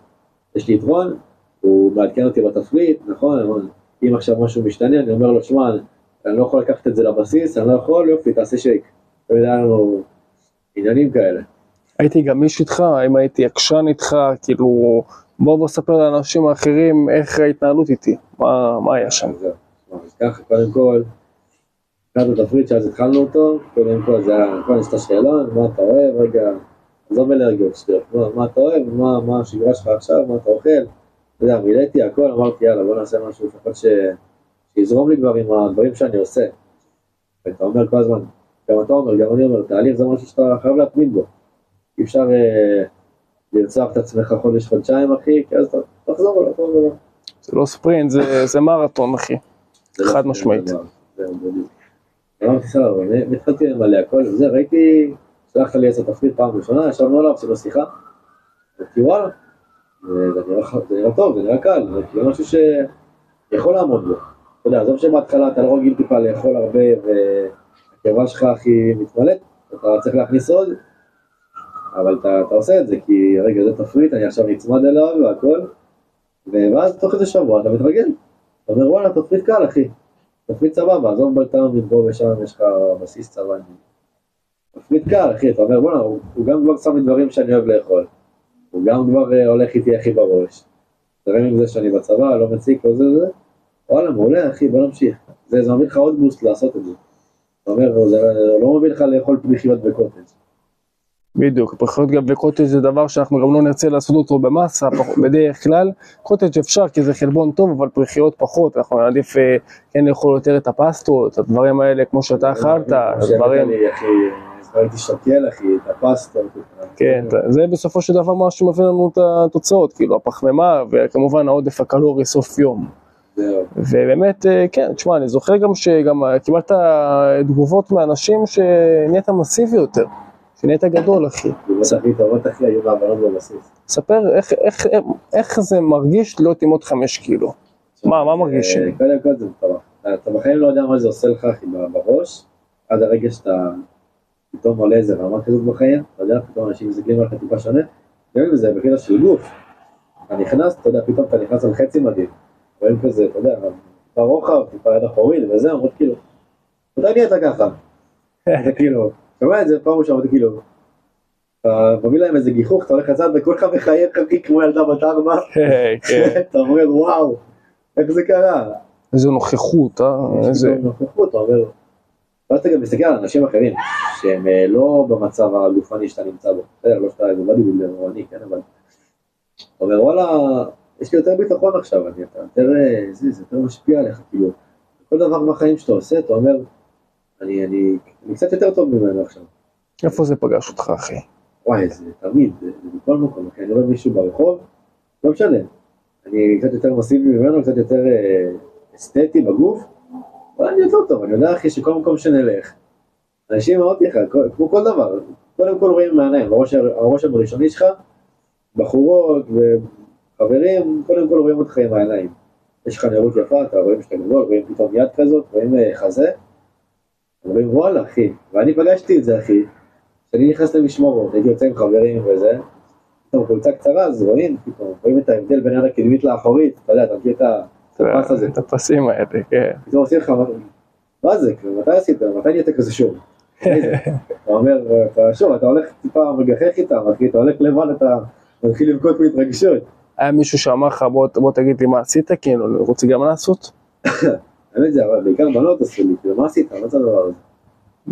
יש לי יתרון, הוא מעדכן אותי בתפריט, נכון, נכון. אם עכשיו משהו משתנה, אני אומר לו, שמע, אני לא יכול לקחת את זה לבסיס, אני לא יכול, יופי, תעשה שייק. תמיד היה לנו עניינים כאלה. הייתי גמיש איתך, האם הייתי עקשן איתך, כאילו... בוא בוא ספר לאנשים האחרים איך ההתנהלות איתי, מה, מה היה שם. אז ככה, קודם כל, את התפריט שאז התחלנו אותו, קודם כל זה היה, קודם יש את השאלון, מה אתה אוהב, רגע, עזוב אלרגיות שטויות, מה, מה אתה אוהב, מה, מה השגרה שלך עכשיו, מה אתה אוכל, אתה יודע, מילאתי הכל, אמרתי יאללה בוא נעשה משהו לפחות ש... שיזרום לי כבר עם הדברים שאני עושה. ואתה אומר כל הזמן, גם אתה אומר, גם אני אומר, תהליך זה משהו שאתה חייב להתמיד בו. אי אפשר אה, לרצוח את עצמך חודש, חודשיים אחי, כי אז תחזור אליו, תחזור אליו. זה לא ספרינט, זה, זה מרתון, אחי. לא חד משמעית. אמרתי סבבה, והתחלתי למלא הכל וזה, ראיתי, שלחת לי איזה תפריט פעם ראשונה, ישבנו עליו, עשינו שיחה, אמרתי וואלה, זה נראה טוב, זה נראה קל, זה כאילו משהו שיכול לעמוד בו. אתה יודע, עזוב שבהתחלה אתה לא רגיל טיפה לאכול הרבה והקיבה שלך הכי מתמלאת, אתה צריך להכניס עוד, אבל אתה, אתה עושה את זה, כי רגע זה תפריט, אני עכשיו נצמד אליו והכל, ואז תוך איזה שבוע אתה מתרגל. אתה אומר וואלה תפריט קל אחי, תפריט סבבה, עזוב בלטם מפה ושם יש לך בסיס צבא. תפריט קל אחי, אתה אומר בואנה, הוא, גם כבר שם לי דברים שאני אוהב לאכול, הוא גם כבר אה, הולך איתי הכי בראש. תראה עם זה שאני בצבא, לא מציק או זה זה, וואלה מעולה אחי בוא נמשיך. זה, זה מביא לך עוד בוסט לעשות את זה. אתה אומר, זה לא מביא לך לאכול פריחיות בקוטג'. בדיוק, פחות גם בקוטג' זה דבר שאנחנו גם לא נרצה לעשות אותו במסה, *laughs* בדרך כלל. קוטג' אפשר כי זה חלבון טוב, אבל פריחיות פחות, אנחנו נעדיף אה, כן לאכול יותר את הפסטות, הדברים האלה כמו שאתה אכלת, הדברים, ראיתי שקל אחי, את הפסטות. ה- כן, זה בסופו של דבר מה שמביא לנו את התוצאות, כאילו הפחמימה וכמובן העודף הקלורי סוף יום. ובאמת, אה, כן, תשמע, אני זוכר גם שגם אה, קיבלת תגובות מאנשים שנהיית מסיבי יותר, שנהיית גדול, אחי. תגובות אחי היו בהבנות בבסיס. ספר איך, איך, איך זה מרגיש להיות עם עוד חמש קילו. מה, מה מרגישים? אה, קודם כל זה מטורף. אתה בחיים לא יודע מה זה עושה לך אחי בראש, עד הרגע שאתה פתאום עולה איזה רמה כזאת בחיים, אתה יודע, פתאום אנשים מסתכלים עליך טיפה שונה, גם אם זה בקטע של גוף, אתה נכנס, אתה יודע, פתאום אתה נכנס על חצי מדהים, רואים כזה, אתה יודע, טיפה רוחב, טיפה יד אחורית, וזה, אומרות כאילו, מתי נהיית ככה? *laughs* זה כאילו, שומע את זה פעם ראשונה, אמרתי כאילו, אתה מביא להם איזה גיחוך, אתה הולך לצד וכולך מחייך אחי כמו ילדה בת ארבע, *laughs* כן. *laughs* אתה אומר וואו, איך זה קרה? איזה נוכחות, אה? איזה... נוכחות, אתה אומר, ואז אתה גם מסתכל על אנשים אחרים, שהם אה, לא במצב הגופני שאתה נמצא בו, בסדר, לא שאתה איזה בדי בילדר או אני, כן, אבל, אתה אומר וואלה, יש לי יותר ביטחון עכשיו, אני, אתה יותר, אה, זה, זה יותר משפיע עליך, כאילו, כל דבר בחיים שאתה עושה, אתה אומר, אני, אני, אני קצת יותר טוב ממנו עכשיו. איפה זה פגש אותך, אחי? וואי, זה תמיד, זה, זה בכל מקום, אחי, אני רואה מישהו ברחוב, לא משנה, אני קצת יותר מסיבי ממנו, קצת יותר אה, אסתטי בגוף, אבל אני יותר טוב, אני יודע אחי שכל מקום שנלך, אנשים מאוד לך, כמו כל דבר, קודם כל רואים מהעיניים, הראש הראשוני שלך, בחורות וחברים, קודם כל רואים אותך עם העיניים. יש לך נראות יפה, אתה רואים שאתה גדול, רואים פתאום יד כזאת, רואים אה, חזה, אומרים וואלה אחי, ואני פגשתי את זה אחי, כשאני נכנס למשמורות, הייתי יוצא עם חברים וזה, פתאום חולצה קצרה, אז רואים, פתאום רואים את ההבדל בין יד הקדמית לאחורית, אתה יודע, אתה מכיר את ה- הפס הזה, את הפסים האלה, כן. פתאום עושים לך, מה זה, כאילו, מתי עשית, מתי נהיית כזה שוב? אתה אומר, שוב, אתה הולך טיפה מגחך איתם, אחי, אתה הולך לבד, אתה מתחיל לבכות מהתרגשות. היה מישהו שאמר לך, בוא, תגיד לי מה עשית, כאילו, אני רוצה גם לעשות? *laughs* האמת זה, אבל בעיקר בנות עשו לי, כאילו, מה עשית? מה זה הדבר הזה?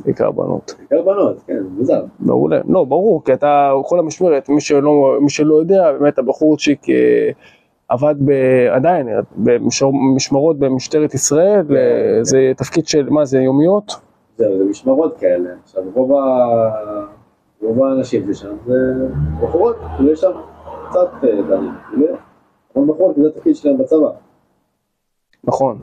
בעיקר בנות. בעיקר בנות, כן, מוזר. מעולה. לא, ברור, כי אתה כל המשמרת, מי שלא, מי שלא יודע, באמת הבחורצ'יק אה, עבד ב, עדיין, במשמרות במשטרת ישראל, כן, אה, כן. זה תפקיד של, מה זה, יומיות? זהו, זה משמרות כאלה. עכשיו, רוב ה- רוב האנשים ששם זה בחורות, כאילו יש שם קצת אה, דנים, כאילו, אבל בחורות, זה התפקיד שלהם בצבא. נכון.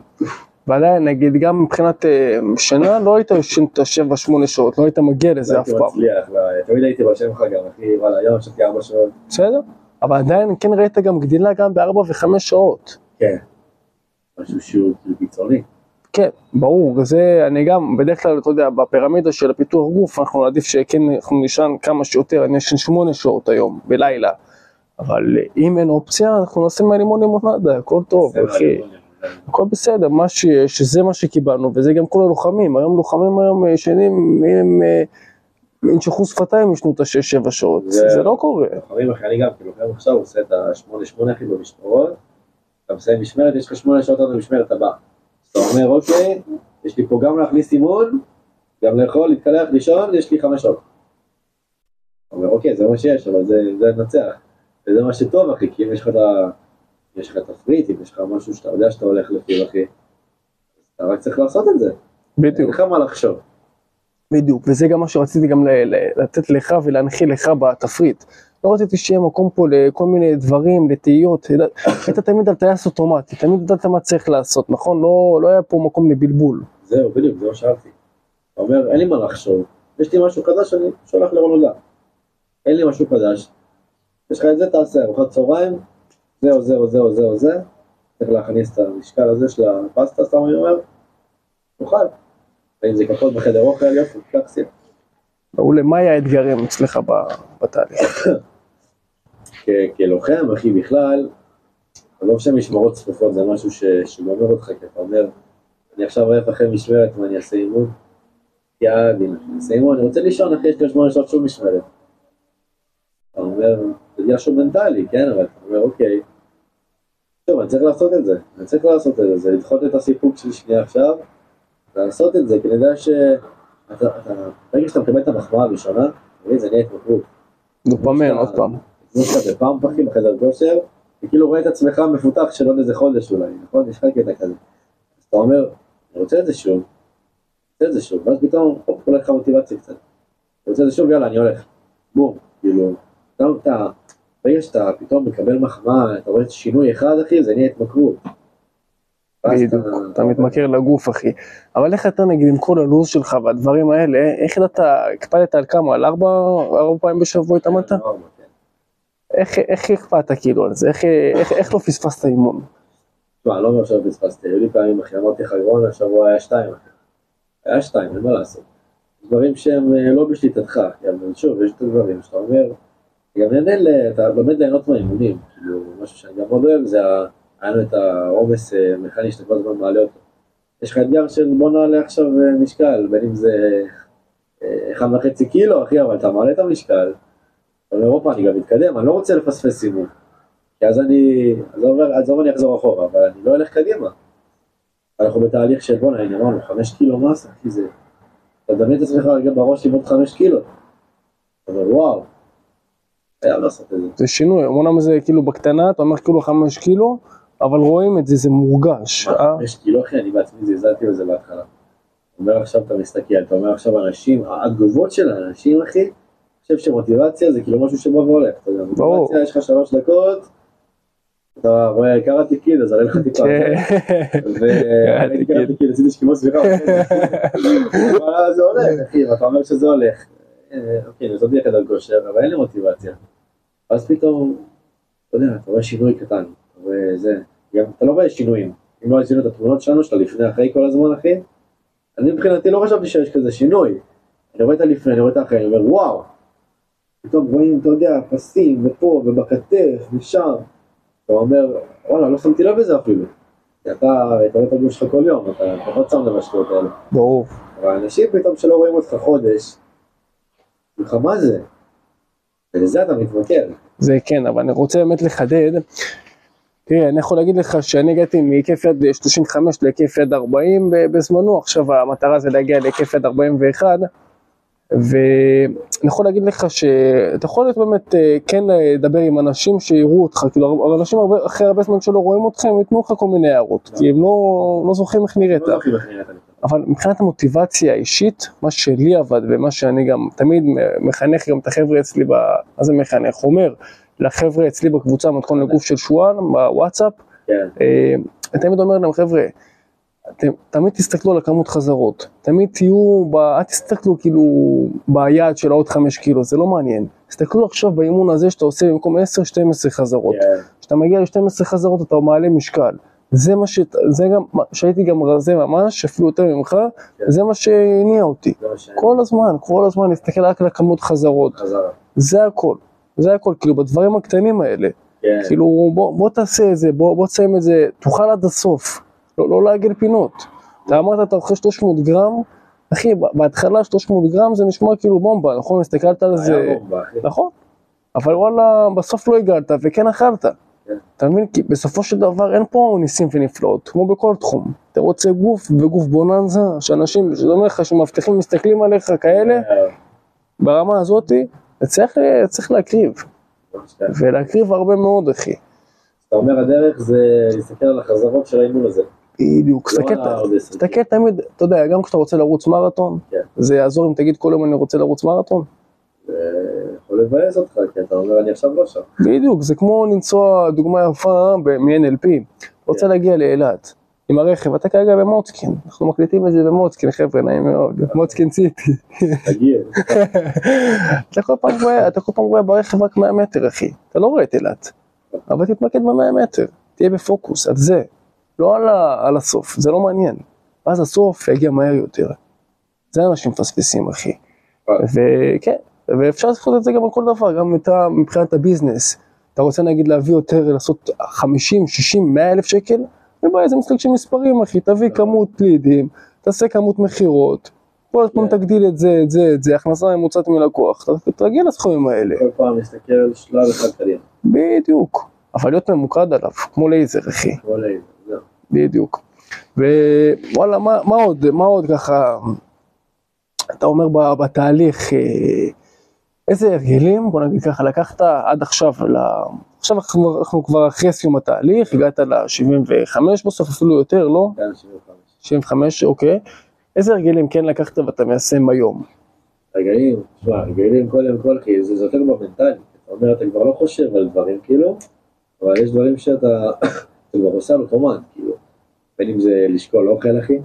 ועדיין, נגיד, גם מבחינת אה, שינה, לא היית ישן את השבע, שמונה שעות, לא היית מגיע לזה אף הייתי פעם. מצליח, ו- תמיד הייתי בשם לך גם, אחי, וואלה, היום ישבתי ארבע שעות. בסדר? אבל עדיין, כן ראית גם גדילה גם בארבע וחמש שעות. כן. משהו שהוא קיצוני. כן, ברור, וזה, אני גם, בדרך כלל, אתה יודע, בפירמידה של הפיתוח גוף, אנחנו עדיף שכן, אנחנו נישן כמה שיותר, אני ישן שמונה שעות היום, בלילה. אבל אם אין אופציה, אנחנו נעשה מהלימון לימונדה, הכל טוב, אחי. אני- הכל בסדר, מה שיש, שזה מה שקיבלנו, וזה גם כל הלוחמים, היום לוחמים היום אה, ישנים, הם אה, ינשכו שפתיים ישנו את השש-שבע שעות, זה- לא קורה. לוחמים אחי, אני גם, כאילו, עכשיו עושה את השמונה שמונה אחי במשמרות, אתה מסיים משמרת, יש לך שמונה שעות עד המשמרת הבאה. אתה אומר, אוקיי, יש לי פה גם להכניס אימון, גם לאכול, להתקלח, לישון, יש לי חמש שעות. אתה אומר, אוקיי, זה מה שיש, אבל זה לנצח. וזה מה שטוב, אחי, כי אם יש לך את ה... יש לך תפריט, אם יש לך משהו שאתה יודע שאתה הולך לפיו, אחי, אתה רק צריך לעשות את זה. אין בדיוק, לך מה לחשוב. בדיוק, וזה גם מה שרציתי גם לתת לך ולהנחיל לך בתפריט. לא רציתי שיהיה מקום פה לכל מיני דברים, לתהיות, היית *coughs* תמיד על טייס אוטומטי, תמיד ידעת מה צריך לעשות, נכון? לא, לא היה פה מקום לבלבול. זהו, בדיוק, זה מה שאהבתי. אתה אומר, אין לי מה לחשוב, יש לי משהו חדש, אני שולח לרון הודעה. אין לי משהו חדש, יש לך את זה, תעשה, ארוחת צהריים, זהו, זהו, זהו, זהו, זה, צריך להכניס את המשקל הזה של הפסטה, סתם אני אומר, תאכל. ואם זה כפות בחדר אוכל, יופי, סיום. מעולה, מה היה האתגרים אצלך בתהליך? כלוחם, אחי, בכלל, עזוב שמשמרות צפופות זה משהו שגומר אותך, כי אתה אומר, אני עכשיו רעב אחרי משמרת, מה אני אעשה אימון? יאללה, אני אעשה אימון, אני רוצה לישון, אחי, יש לי עוד שמונה שעות שוב משמרת. אתה אומר, זה שהוא מנטלי, כן, אבל אתה אומר, אוקיי, טוב, אני צריך לעשות את זה, אני צריך לעשות את זה, זה לדחות את הסיפוק שלי שנייה עכשיו, ולעשות את זה, כי אני יודע ש... ברגע שאתה מקבל את המחמאה הראשונה, מבין, זה נהיה התמכרות. דופמן, עוד פעם. כמו שאתה בפאמפ אחי בחדר כושר, וכאילו רואה את עצמך מפותח של עוד איזה חודש אולי, נכון? יש לך קטע כזה. אז אתה אומר, אני רוצה את זה שוב, רוצה את זה שוב, ואז פתאום, הופ, עולה לך מוטיבציה קצת. אני רוצה את זה שוב, יאללה, אני הולך. בום, כאילו, אתה, ברגע שאתה פתאום מקבל מחמאה, אתה רואה שינוי אחד אחי, זה נהיה התמכרות. בדיוק, אתה מתמכר לגוף, אחי. אבל איך אתה, נגיד, עם כל הלו"ז שלך והדברים האלה, איך אתה, הקפדת על כמה? על ארבע, ארבע פעמים בשבוע התאמנת? כן. איך, איך הקפדת כאילו על זה? איך, איך, איך לא פספסת אימון? תשמע, אני לא אומר שלא פספסתי, היו לי פעמים, אחי, אמרתי לך, רון, השבוע היה שתיים, אחי. היה שתיים, אין מה לעשות. דברים שהם אה, לא בשליטתך, אבל שוב, יש את הדברים שאתה אומר, גם נהנה, ל- אתה לומד ליהנות מהאימונים, כאילו, משהו שאני גם מאוד אוהב, זה ה- היה לנו את העומס אה, מכני שאתה כל הזמן מעלה אותו. יש לך אתגר של בוא נעלה עכשיו אה, משקל, בין אם זה אה, אחד וחצי קילו, אחי, אבל אתה מעלה את המשקל, אתה אומר, הופה, אני גם מתקדם, אני לא רוצה לפספס סימון. כי אז אני, עזוב, עזוב אני אחזור אחורה, אבל אני לא אלך קדימה. אנחנו בתהליך של בואנה, הנה אמרנו, חמש קילו מסה, אחי זה... אתה מדמיין את עצמך רגע בראש עם עוד חמש קילו. אתה אומר, וואו. זה שינוי, אמנם זה כאילו בקטנה, אתה אומר כאילו חמש קילו, אבל רואים את זה, זה מורגש. אה? חמש קילו, אחי, אני בעצמי זלזלתי בזה בהתחלה. אומר עכשיו אתה מסתכל, אתה אומר עכשיו אנשים, התגובות של האנשים, אחי, אני חושב שמוטיבציה זה כאילו משהו שבא והולך, אתה יודע. מוטיבציה יש לך שלוש דקות, אתה רואה, קראתי קיד, אז עלה לך טיפה. כן. ואני קראתי קיד, עשיתי שכיבות סבירה, אבל זה הולך, אחי, ואתה אומר שזה הולך. אה, אוקיי, אני עשיתי חדר כושר, אבל אין לי מוטיבציה. אז פתאום, אתה יודע, אתה רואה שינוי קטן, אתה רואה זה, גם אתה לא רואה שינויים. אם לא עשינו את התמונות שלנו, של הלפני אחרי כל הזמן, אחי, אני מבחינתי לא חשבתי שיש כזה שינוי. אני רואה את הלפני, אני רואה את האחרי, אני אומר, וואו. פתאום רואים, אתה יודע, פסים, ופה, ובכתף, ושם. אתה אומר, וואלה, לא שמתי לב לזה אפילו. כי אתה, אתה רואה את הגוף שלך כל יום, אתה פחות שם לב לשטויות האלה. ברור. אבל אנשים פתאום שלא רואים אותך חודש, לך, מה זה? ולזה אתה מתמכר. זה כן, אבל אני רוצה באמת לחדד. תראה, אני יכול להגיד לך שאני הגעתי מהיקף יד 35 להיקף יד 40 ב- בזמנו, עכשיו המטרה זה להגיע להיקף יד 41, ואני יכול להגיד לך שאתה יכול להיות באמת אה, כן לדבר עם אנשים שיראו אותך, כאילו אבל אנשים הרבה, אחרי הרבה זמן שלא רואים אותך, הם ייתנו לך כל מיני הערות, כי הם לא, לא זוכרים איך נראית. לא. אבל מבחינת המוטיבציה האישית, מה שלי עבד ומה שאני גם תמיד מחנך גם את החבר'ה אצלי. מה זה מחנך? אומר לחבר'ה אצלי בקבוצה מתכון לגוף של שועל בוואטסאפ, כן, אה, אני תמיד אומר להם חבר'ה, אתם תמיד תסתכלו על הכמות חזרות, תמיד תהיו, ב... אל תסתכלו כאילו ביעד של העוד חמש קילו, זה לא מעניין, תסתכלו עכשיו באימון הזה שאתה עושה במקום 10-12 חזרות, כן, כשאתה מגיע ל-12 חזרות אתה מעלה משקל. זה מה ש... זה גם, שהייתי גם רזה ממש, אפילו יותר ממך, כן. זה מה שהניע אותי. שאני כל הזמן, כל הזמן להסתכל רק על הכמות חזרות. חזרה. זה הכל. זה הכל, כאילו בדברים הקטנים האלה. כן, כאילו בוא, בוא תעשה את זה, בוא, בוא תסיים את זה, תאכל עד הסוף. לא, לא לעגל פינות. אתה אמרת אתה אוכל 300 גרם, אחי, בהתחלה 300 גרם זה נשמע כאילו בומבה, נכון? הסתכלת על זה... בומבה. נכון, אבל וואלה, בסוף לא הגעת וכן אכלת. כן. אתה מבין? כי בסופו של דבר אין פה ניסים ונפלאות, כמו בכל תחום. אתה רוצה גוף וגוף בוננזה, שאנשים, שזה אומר לך שמאבטחים מסתכלים עליך כאלה, אה, ברמה הזאתי, צריך, צריך להקריב, ולהקריב הרבה מאוד, אחי. אתה אומר הדרך זה להסתכל על החזרות של האימון הזה. בדיוק, לא תסתכל. תסתכל תמיד, אתה יודע, גם כשאתה רוצה לרוץ מרתון, כן. זה יעזור אם תגיד כל יום אני רוצה לרוץ מרתון. זה יכול לבאס אותך, כי אתה אומר אני עכשיו לא שם. בדיוק, זה כמו לנסוע, דוגמה יפה מ-NLP, רוצה להגיע לאילת עם הרכב, אתה כרגע במוצקין, אנחנו מקליטים את זה במוצקין, חבר'ה, נעים מאוד, מוצקין סיטי. אתה כל פעם רואה, אתה כל פעם רואה ברכב רק 100 מטר, אחי, אתה לא רואה את אילת, אבל תתמקד ב-100 מטר, תהיה בפוקוס, על זה, לא על, ה- על הסוף, זה לא מעניין, ואז הסוף יגיע מהר יותר. זה אנשים מפספסים, אחי. וכן, ואפשר לעשות את זה גם על כל דבר, גם אתה, מבחינת הביזנס. אתה רוצה נגיד להביא יותר, לעשות 50, 60, 100 אלף שקל? אין בעיה, זה משחק של מספרים, אחי, תביא כמות לידים, תעשה כמות מכירות, כל הזמן כן. תגדיל את זה, את זה, את זה, הכנסה ממוצעת מלקוח, ת- תגיע לסכומים האלה, כל פעם להסתכל על שלב אחד קדימה. בדיוק. אבל להיות ממוקד עליו, כמו לייזר, אחי. כמו לייזר, זהו. בדיוק. ווואלה, מה, מה עוד, מה עוד ככה, אתה אומר בתהליך, אה, איזה הרגלים, בוא נגיד ככה, לקחת עד עכשיו. עכשיו אנחנו, אנחנו כבר אחרי סיום התהליך, הגעת ל-75 בסוף, אפילו יותר, לא? כאן 75. 75, אוקיי. איזה הרגלים כן לקחת ואתה מיישם היום? רגעים, תשמע, רגעים קודם כל, כי זה זה יותר במנטלי. אתה אומר, אתה כבר לא חושב על דברים, כאילו, אבל יש דברים שאתה, *coughs* אתה כבר עושה אוטומט, כאילו. בין אם זה לשקול אוכל, אחי.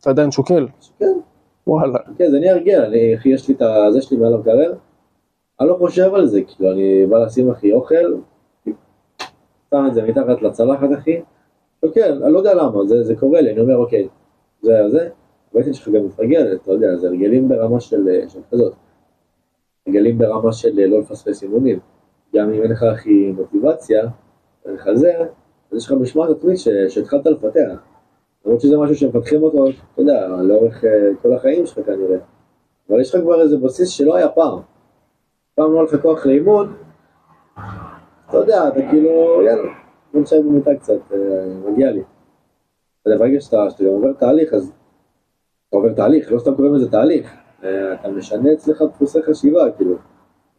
אתה עדיין שוקל? כן, וואלה. כן, זה נהיה הרגל, אני, אחי, יש לי את הזה שלי מעל המקרר, אני לא חושב על זה, כאילו, אני בא לשים, אחי, אוכל, שם את זה מתחת לצלחת, אחי, שוקל, אני לא יודע למה, זה, זה קורה לי, אני אומר, אוקיי, זה זה, בעצם שלך גם מתרגל, אתה יודע, זה הרגלים ברמה של, של כזאת, הרגלים ברמה של לא לפספס אימונים, גם אם אין לך הכי מוטיבציה, אין לך זה, אז יש לך משמעת עצמית שהתחלת לפתח. למרות שזה משהו שמפתחים אותו, אתה יודע, לאורך אה, כל החיים שלך כנראה. אבל יש לך כבר איזה בסיס שלא היה פעם. פעם לא היה לך כוח לאימון, אתה יודע, אתה כאילו, יאללה, בוא נשאר במיטה קצת, אה, מגיע לי. יודע, ברגע שאתה עובר תהליך, אז אתה עובר תהליך, לא סתם קוראים לזה תהליך. אה, אתה משנה אצלך דפוסי חשיבה, כאילו.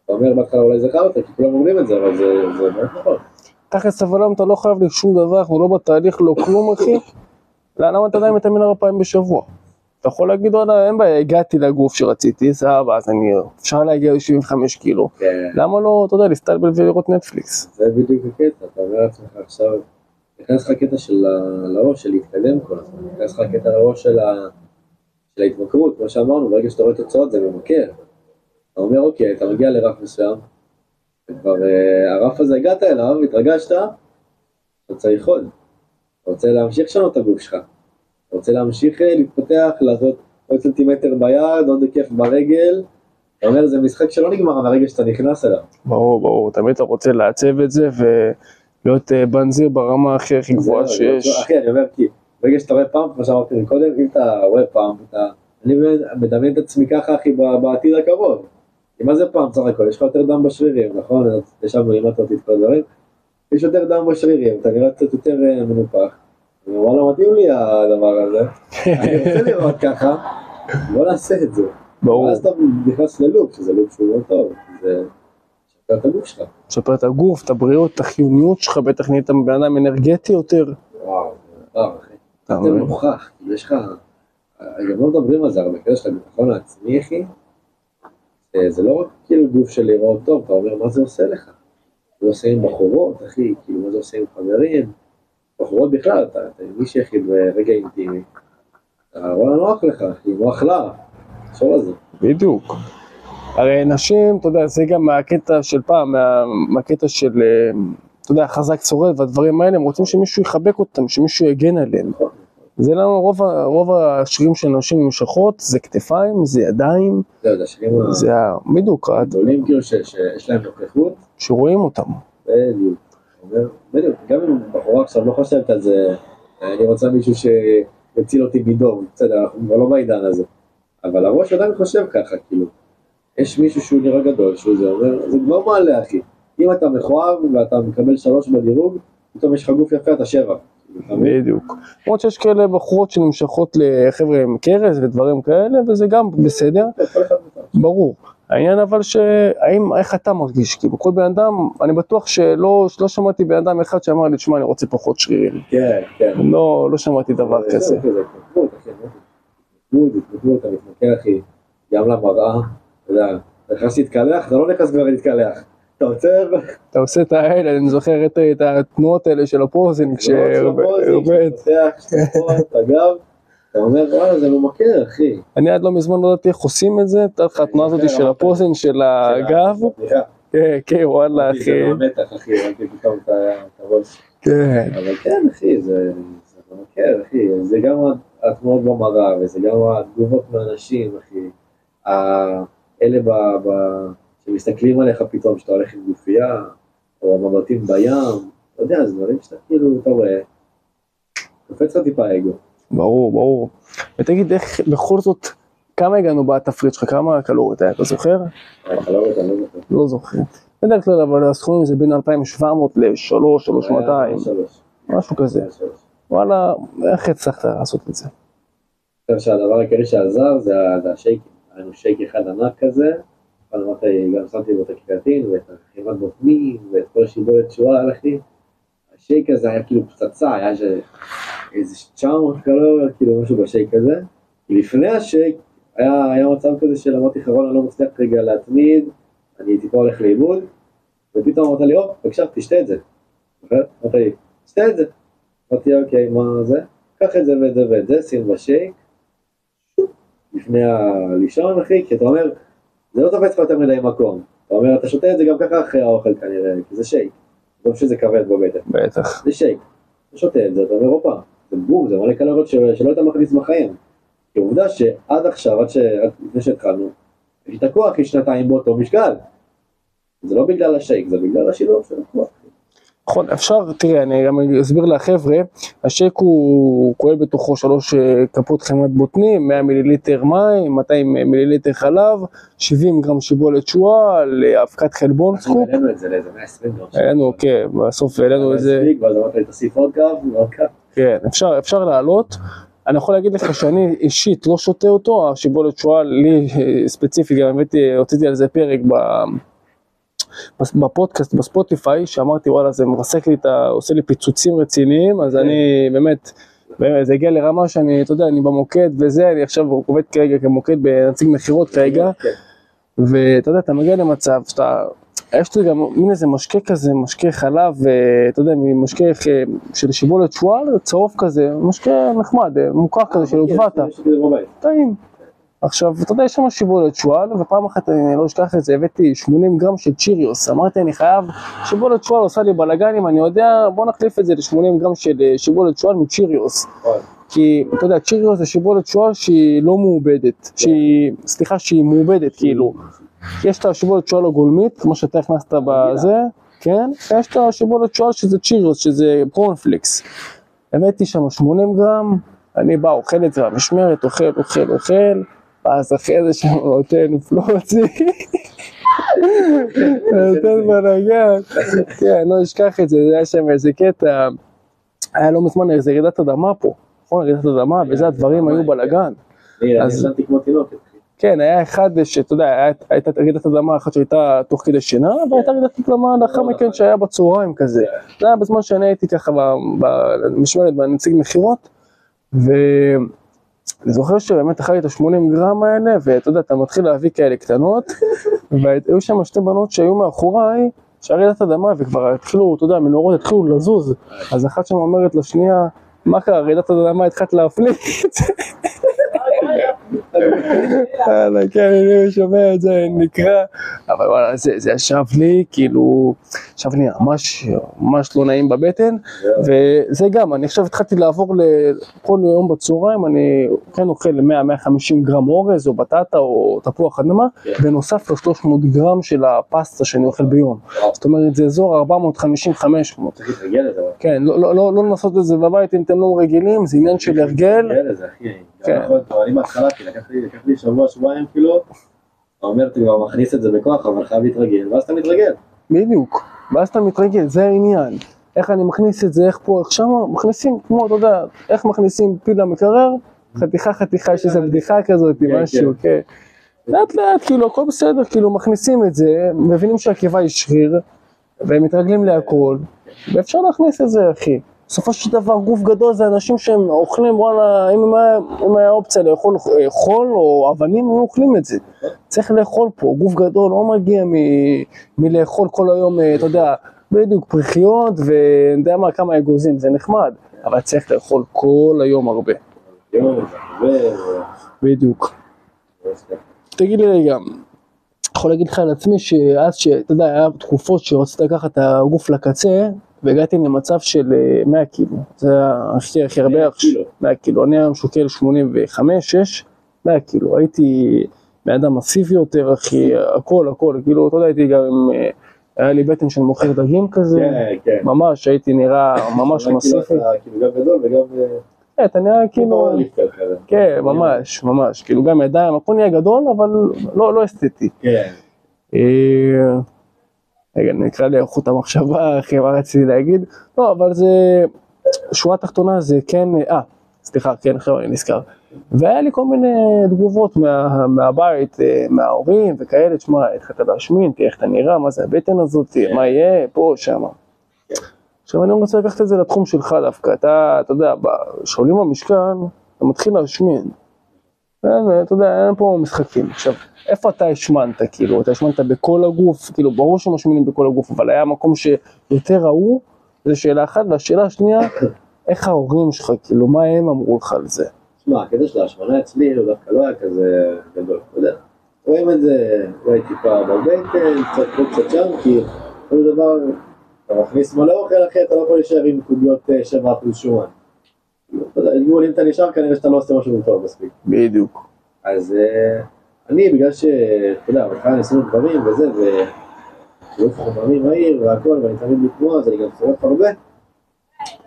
אתה אומר בהתחלה אולי זה חרטא, כי כולם אומרים את זה, אבל זה באמת נכון. תכלס אבל אתה לא חייב לי שום דבר, אנחנו לא בתהליך, לא כלום אחי. למה אתה עדיין מתאמן ארבע פעמים בשבוע? אתה יכול להגיד וואלה אין בעיה, הגעתי לגוף שרציתי, סבבה, אז אני, אפשר להגיע ל-75 קילו. כן. למה לא, אתה יודע, להסתלבל ולראות נטפליקס? זה בדיוק הקטע, אתה אומר לעצמך עכשיו, נכנס לך קטע של לראש, של להתקדם כל הזמן, נכנס לך קטע לראש של ההתמכרות, כמו שאמרנו, ברגע שאתה רואה תוצאות זה ממכר. אתה אומר, אוקיי, אתה מגיע לרף מסוים, וכבר אה, הרף הזה הגעת אליו, התרגשת, אתה צריך עוד. אתה רוצה להמשיך לשנות את הגוף שלך. רוצה להמשיך אה, להתפתח, לעשות עוד סנטימטר ביד, עוד היקף ברגל. אתה אומר, זה משחק שלא נגמר מהרגע שאתה נכנס אליו. ברור, ברור, תמיד אתה רוצה לעצב את זה ולהיות אה, בנזיר ברמה הכי הכי גבוהה שיש. אחי, אני אומר, כי ברגע שאתה רואה פעם, כמו שאמרתי מקודם, אם אתה רואה פעם, אתה... אני מדמיין את עצמי ככה, אחי, בעתיד הקרוב. כי מה זה פעם סך הכל? יש לך יותר דם בשרירים, נכון? ישבנו, לימדת אותי את כל הדברים. יש יותר דם בשרירים, אתה נראה קצת יותר אה, מנופח. וואלה, מתאים לי הדבר הזה. אני רוצה לראות ככה, בוא נעשה את זה. ברור, ואז אתה נכנס ללופ, שזה לופ שהוא לא טוב. זה... את הגוף שלך. תשפר את הגוף, את הבריאות, את החיוניות שלך, בטח נהיית בן אדם אנרגטי יותר. וואו, וואו, אחי. אתה? נוכח, כאילו יש לך, גם לא מדברים על זה הרבה, כאילו יש לך ביטחון העצמי, אחי, אה, זה לא רק כאילו גוף של לראות טוב, אתה אומר, מה זה עושה לך? זה עושה עם בחורות, אחי, כאילו, מה זה עושה עם חברים? בחורות בכלל, אתה אתה עם מישהי, אחי, ברגע אינטימי, אתה וואלה נוח לך, אחי, נוח לה, תחשוב על זה. בדיוק. הרי נשים, אתה יודע, זה גם מהקטע של פעם, מה- מהקטע של, אה, אתה יודע, חזק שורד והדברים האלה, הם רוצים שמישהו יחבק אותם, שמישהו יגן עליהם. נכון. זה למה רוב, רוב השרירים של נשים נמשכות, זה כתפיים, זה ידיים, זהו, זה השירים זה בדיוק, הגדולים, כאילו, שיש להם נוכחות, שרואים אותם. בדיוק. אומר, בדיוק, גם אם בחורה עכשיו לא חושבת על זה, אני רוצה מישהו שיציל אותי מדום, בסדר, אנחנו כבר לא בעידן הזה. אבל הראש עדיין חושב ככה, כאילו, יש מישהו שהוא נראה גדול, שהוא זה אומר, זה כבר מעלה, אחי. אם אתה מכוער ואתה מקבל שלוש בדירוג, פתאום יש לך גוף יפה, אתה שבע. בדיוק. למרות שיש כאלה בחורות שנמשכות לחבר'ה עם קרס ודברים כאלה, וזה גם בסדר, מאיתנו. ברור. העניין אבל שהאם, איך אתה מרגיש, כאילו כל בן אדם, אני בטוח שלא לא שמעתי בן אדם אחד שאמר לי, תשמע, אני רוצה פחות שרירים. כן, כן. לא, לא שמעתי דבר זה- כזה. התמכרות, אתה מתמכר, אחי, גם למראה, אתה יודע, נכנס להתקלח, אתה לא נכנס כבר להתקלח. אתה עוצר, אתה עושה את האלה, אני זוכר את, התנועות האלה של הפוזינג, כשהרבית. פותח, *laughs* הגב, אתה אומר, וואלה, זה ממכר, אחי. אני עד לא מזמן לא ידעתי איך עושים את זה, תדע לך התנועה הזאת של הפוזינג של הגב, כן, כן, וואלה זה אחי, לא אחי, ראיתי פתאום את הראש. כן, אבל כן, אחי, זה ממכר, אחי. זה גם התמונות במראה, וזה גם התגובות מאנשים, אחי. אלה שמסתכלים עליך פתאום, שאתה הולך עם גופייה, או המבטים בים, אתה יודע, זה דברים שאתה כאילו, אתה רואה, קופץ לך טיפה אגו. ברור, ברור. ותגיד, איך בכל זאת, כמה הגענו בתפריט שלך, כמה קלוריות היה, אתה זוכר? לא לא זוכר. לא זוכר. בדרך כלל, אבל הסכומים זה בין 2,700 ל-3, 3,200, שלוש. משהו כזה. וואלה, איך הצלחת לעשות את זה? אני חושב שהדבר העיקרי שעזר זה ה- זה השייקים. היה לנו שייק אחד ענק כזה, אבל אמרתי, גם שמתי בו את הקריאטין ואת החימת בוטנים ואת כל השיבולת שועל, אחי. השייק הזה היה כאילו פצצה, היה איזה- איזה 900 קלוריות, כאילו משהו בשייק הזה. לפני השייק היה, היה מצב כזה של אמרתי לך, רון, אני לא מצליח רגע להתמיד, אני טיפה הולך לאיבוד, ופתאום אמרת לי, או, בבקשה, תשתה את זה. אמרת לי, תשתה את זה. אמרתי, אוקיי, מה זה? קח את זה ואת זה ואת זה, שים בשייק. לפני הלישון, אחי, כי אתה אומר, זה לא תופס לך יותר מדי מקום. אתה אומר, אתה שותה את זה גם ככה אחרי האוכל כנראה, כי זה שייק. טוב שזה כבד בבטן. בטח. זה שייק. אתה שותה את זה, אתה אומר, הופה, זה בום, זה מלא קלוריות שלא היית מכניס בחיים. כי עובדה שעד עכשיו, עד לפני שהתחלנו, יש את הכוח, יש שנתיים באותו משקל. זה לא בגלל השייק, זה בגלל השילוב של הכוח. נכון, אפשר, תראה, אני גם אסביר לחבר'ה, השייק הוא כולל בתוכו שלוש אה, כפות חמאת בוטנים, 100 מיליליטר מים, 200 מיליליטר חלב, 70 גרם שיבולת שועל, אבקת חלבון אנחנו סקופ. העלינו את זה לאיזה 120 גרם. העלינו, כן, בסוף העלינו את זה, ואז אמרת לי תוסיף עוד כף, ועוד כף. כן, אפשר, אפשר לעלות. אני יכול להגיד לך שאני אישית לא שותה אותו, השיבולת שועל, לי אה, ספציפי, גם הבאתי, הוצאתי על זה פרק ב... בפודקאסט בספוטיפיי, שאמרתי וואלה זה מרסק לי את ה... עושה לי פיצוצים רציניים, אז אני באמת, באמת, זה הגיע לרמה שאני, אתה יודע, אני במוקד וזה, אני עכשיו עובד כרגע כמוקד בנציג מכירות כרגע, כן. ואתה יודע, אתה מגיע למצב שאתה, יש לי גם מין איזה משקה כזה, משקה חלב, אתה יודע, משקה של שיבולת שועל, צהוב כזה, משקה נחמד, מוכר כזה של עוגבתה, בבית. טעים. עכשיו, אתה יודע, יש שם שיבולת שועל, ופעם אחת, אני לא אשכח את זה, הבאתי 80 גרם של צ'יריוס, אמרתי, אני חייב, שיבולת שועל עושה לי בלאגנים, אני יודע, בוא נחליף את זה ל-80 גרם של אה, שיבולת שועל מצ'יריוס. כי, אתה יודע, צ'יריוס זה שיבולת שועל שהיא לא מעובדת, שהיא, סליחה, שהיא מעובדת, כאילו. יש את השיבולת שועל הגולמית, כמו שאתה הכנסת בזה, כן, ויש את השיבולת שועל שזה צ'יריוס, שזה קורנפליקס. הבאתי שם 80 גרם, אני בא, אוכל את זה במשמרת, אוכל, אוכל, אוכל, ואז אחרי זה שם נותן פלוצי, נותן בלאגן, כן, לא אשכח את זה, זה היה שם איזה קטע, היה לא מזמן איזה רעידת אדמה פה, נכון, רעידת אדמה, וזה הדברים היו בלאגן. אני ישנתי כמו תינוקת. כן, היה אחד שאתה יודע, הייתה רעידת אדמה אחת שהייתה תוך כדי שינה, והייתה רעידת אדמה לאחר מכן שהיה בצהריים כזה. זה היה בזמן שאני הייתי ככה במשמרת בנציג מכירות, ואני זוכר שבאמת אכלתי את ה-80 גרם האלה, ואתה יודע, אתה מתחיל להביא כאלה קטנות, *laughs* והיו שם שתי בנות שהיו מאחוריי, שהיה רעידת אדמה, וכבר התחילו, אתה יודע, המנורות התחילו לזוז, אז אחת שם אומרת לשנייה, מה קרה, רעידת אדמה התחלת להפליג? *laughs* יאללה, כן, אני שומע את זה, נקרא, אבל וואלה, זה, זה ישב לי, כאילו, ישב לי ממש, ממש לא נעים בבטן, וזה גם, אני עכשיו התחלתי לעבור לכל יום בצהריים, אני כן אוכל 100-150 גרם אורז, או בטטה, או תפוח אדמה, כן. בנוסף ל-300 גרם של הפסטה שאני אוכל ביום. זאת אומרת, זה אזור 450-500. צריך להתרגל לזה. אבל. כן, לא, לא, לא, לא לנסות את זה בבית אם אתם לא רגילים, זה עניין של הרגל. כן. בהתחלה, כי לקח לי לקח לי שבוע, שבועיים, כאילו, אתה אומר, אתה כבר מכניס את זה בכוח, אבל חייב להתרגל, ואז אתה מתרגל. בדיוק, ואז אתה מתרגל, זה העניין. איך אני מכניס את זה, איך פה, איך שמה, מכניסים, כמו, אתה יודע, איך מכניסים פיל למקרר, חתיכה חתיכה, יש איזה בדיחה כזאת, כן, משהו, כן. לאט לאט, כאילו, הכל בסדר, כאילו, מכניסים את זה, מבינים שהקיבה היא שריר, והם מתרגלים להכל, ואפשר להכניס את זה, אחי. בסופו של דבר, גוף גדול זה אנשים שהם אוכלים, וואלה, אם היה, אם היה אופציה לאכול אה, חול או אבנים, הם אוכלים את זה. צריך לאכול פה, גוף גדול לא מגיע מ, מלאכול כל היום, אה, אתה יודע, בדיוק פריחיות ואני יודע מה, כמה אגוזים, זה נחמד, אבל צריך לאכול כל היום הרבה. בדיוק. תגיד לי רגע, יכול להגיד לך על עצמי שאז שאתה יודע, היה תקופות שרציתי לקחת את הגוף לקצה, והגעתי למצב של אה, 100 קילו, זה הכי הכי הרבה, 100 עכשיו. קילו. 100 קילו, אני היום שוקל 85, 6, 100 קילו, הייתי בן אדם מסיבי יותר, אחי, הכל, הכל, כאילו, אתה יודע, הייתי גם, עם, אה, היה לי בטן של מוכר דגים כזה, כן, כן. ממש, הייתי נראה *laughs* ממש כאילו מסיבי, כאילו גם גדול וגם... אה, אה, אתה נראה כאילו, כזה. כן, ממש, ממש, כאילו גם ידיים, הכל נהיה גדול, אבל לא לא אסתטי. כן. רגע, נקרא לי איכות המחשבה, אחי, מה רציתי להגיד? לא, אבל זה, שורה תחתונה זה כן, אה, סליחה, כן, עכשיו אני נזכר. והיה לי כל מיני תגובות מה, מהבית, אה, מההורים וכאלה, תשמע, התחלת להשמין, תראה איך אתה נראה, מה זה הבטן הזאת, מה יהיה, פה, שמה. עכשיו אני רוצה לקחת את זה לתחום שלך דווקא, אתה, אתה יודע, כשעולים במשכן, אתה מתחיל להשמין. אתה יודע, אין פה משחקים. עכשיו, איפה אתה השמנת, כאילו? אתה השמנת בכל הגוף, כאילו, ברור שמשמינים בכל הגוף, אבל היה מקום שיותר ראו, זו שאלה אחת, והשאלה השנייה, איך ההורים שלך, כאילו, מה הם אמרו לך על זה? תשמע, הקטע של ההשמנה אצלי הוא דווקא לא היה כזה גדול, אתה יודע. רואים את זה אולי טיפה בבטן, קצת פה קצת שם, כי כל דבר, אתה מכניס מלא אוכל אחי, אתה לא יכול להישאר עם קוביות אה, 7 אחוז שומן. יודע, אם אתה נשאר כנראה שאתה לא עושה משהו טוב מספיק. בדיוק. אז אה, אני, בגלל ש... אתה יודע, בהתחלה ניסינו דברים וזה, טירוף חומרים מהיר והכל, ואני תמיד בתנועה, אז אני גם צורף הרבה.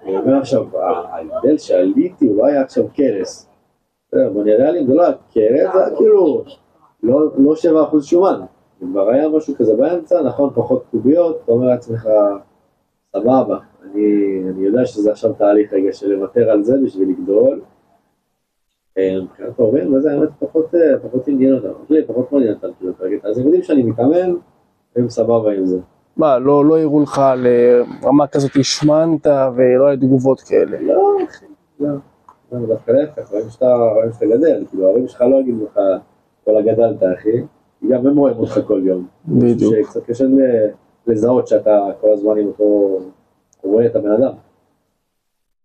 אני אומר עכשיו, ההבדל שעליתי הוא לא היה עכשיו קרס. בסדר, בנריאלים זה לא היה קרס, זה היה כאילו לא, לא 7% שומן. זה כבר היה משהו כזה באמצע, נכון, פחות קוביות, אתה אומר לעצמך, סבבה, אני, אני יודע שזה עכשיו תהליך רגע של לוותר על זה בשביל לגדול. אה, מבחינת ההורים, וזה האמת פחות, אה, פחות עניין אותם, לי פחות מעניין אותם, כאילו. אז הם יודעים שאני מתאמן, הם סבבה עם זה. מה, לא, לא הראו לך לרמה כזאת השמנת ולא היה תגובות כאלה. לא, אחי, לא. לא, דווקא להפך, רואים שאתה רואים שאתה גדל, כאילו ההורים שלך לא יגידו לך, וואלה גדלת אחי, גם הם רואים אותך כל יום. בדיוק. שקצת קשה ל- לזהות שאתה כל הזמן עם אותו, רואה את הבן אדם.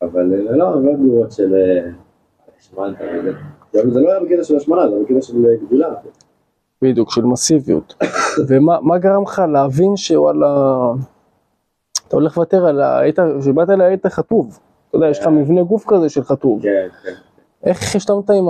אבל אה, לא, הם לא תגובות של אה, השמנת וזה. גם זה לא היה בקטע של השמנה, זה היה בקטע של אה, גדילה. בדיוק, של מסיביות. ומה מה גרם לך להבין שוואלה, אתה הולך לוותר על ה... כשבאת אליי היית חטוב. אתה יודע, יש לך מבנה גוף כזה של חטוב. כן, כן. איך השתמת עם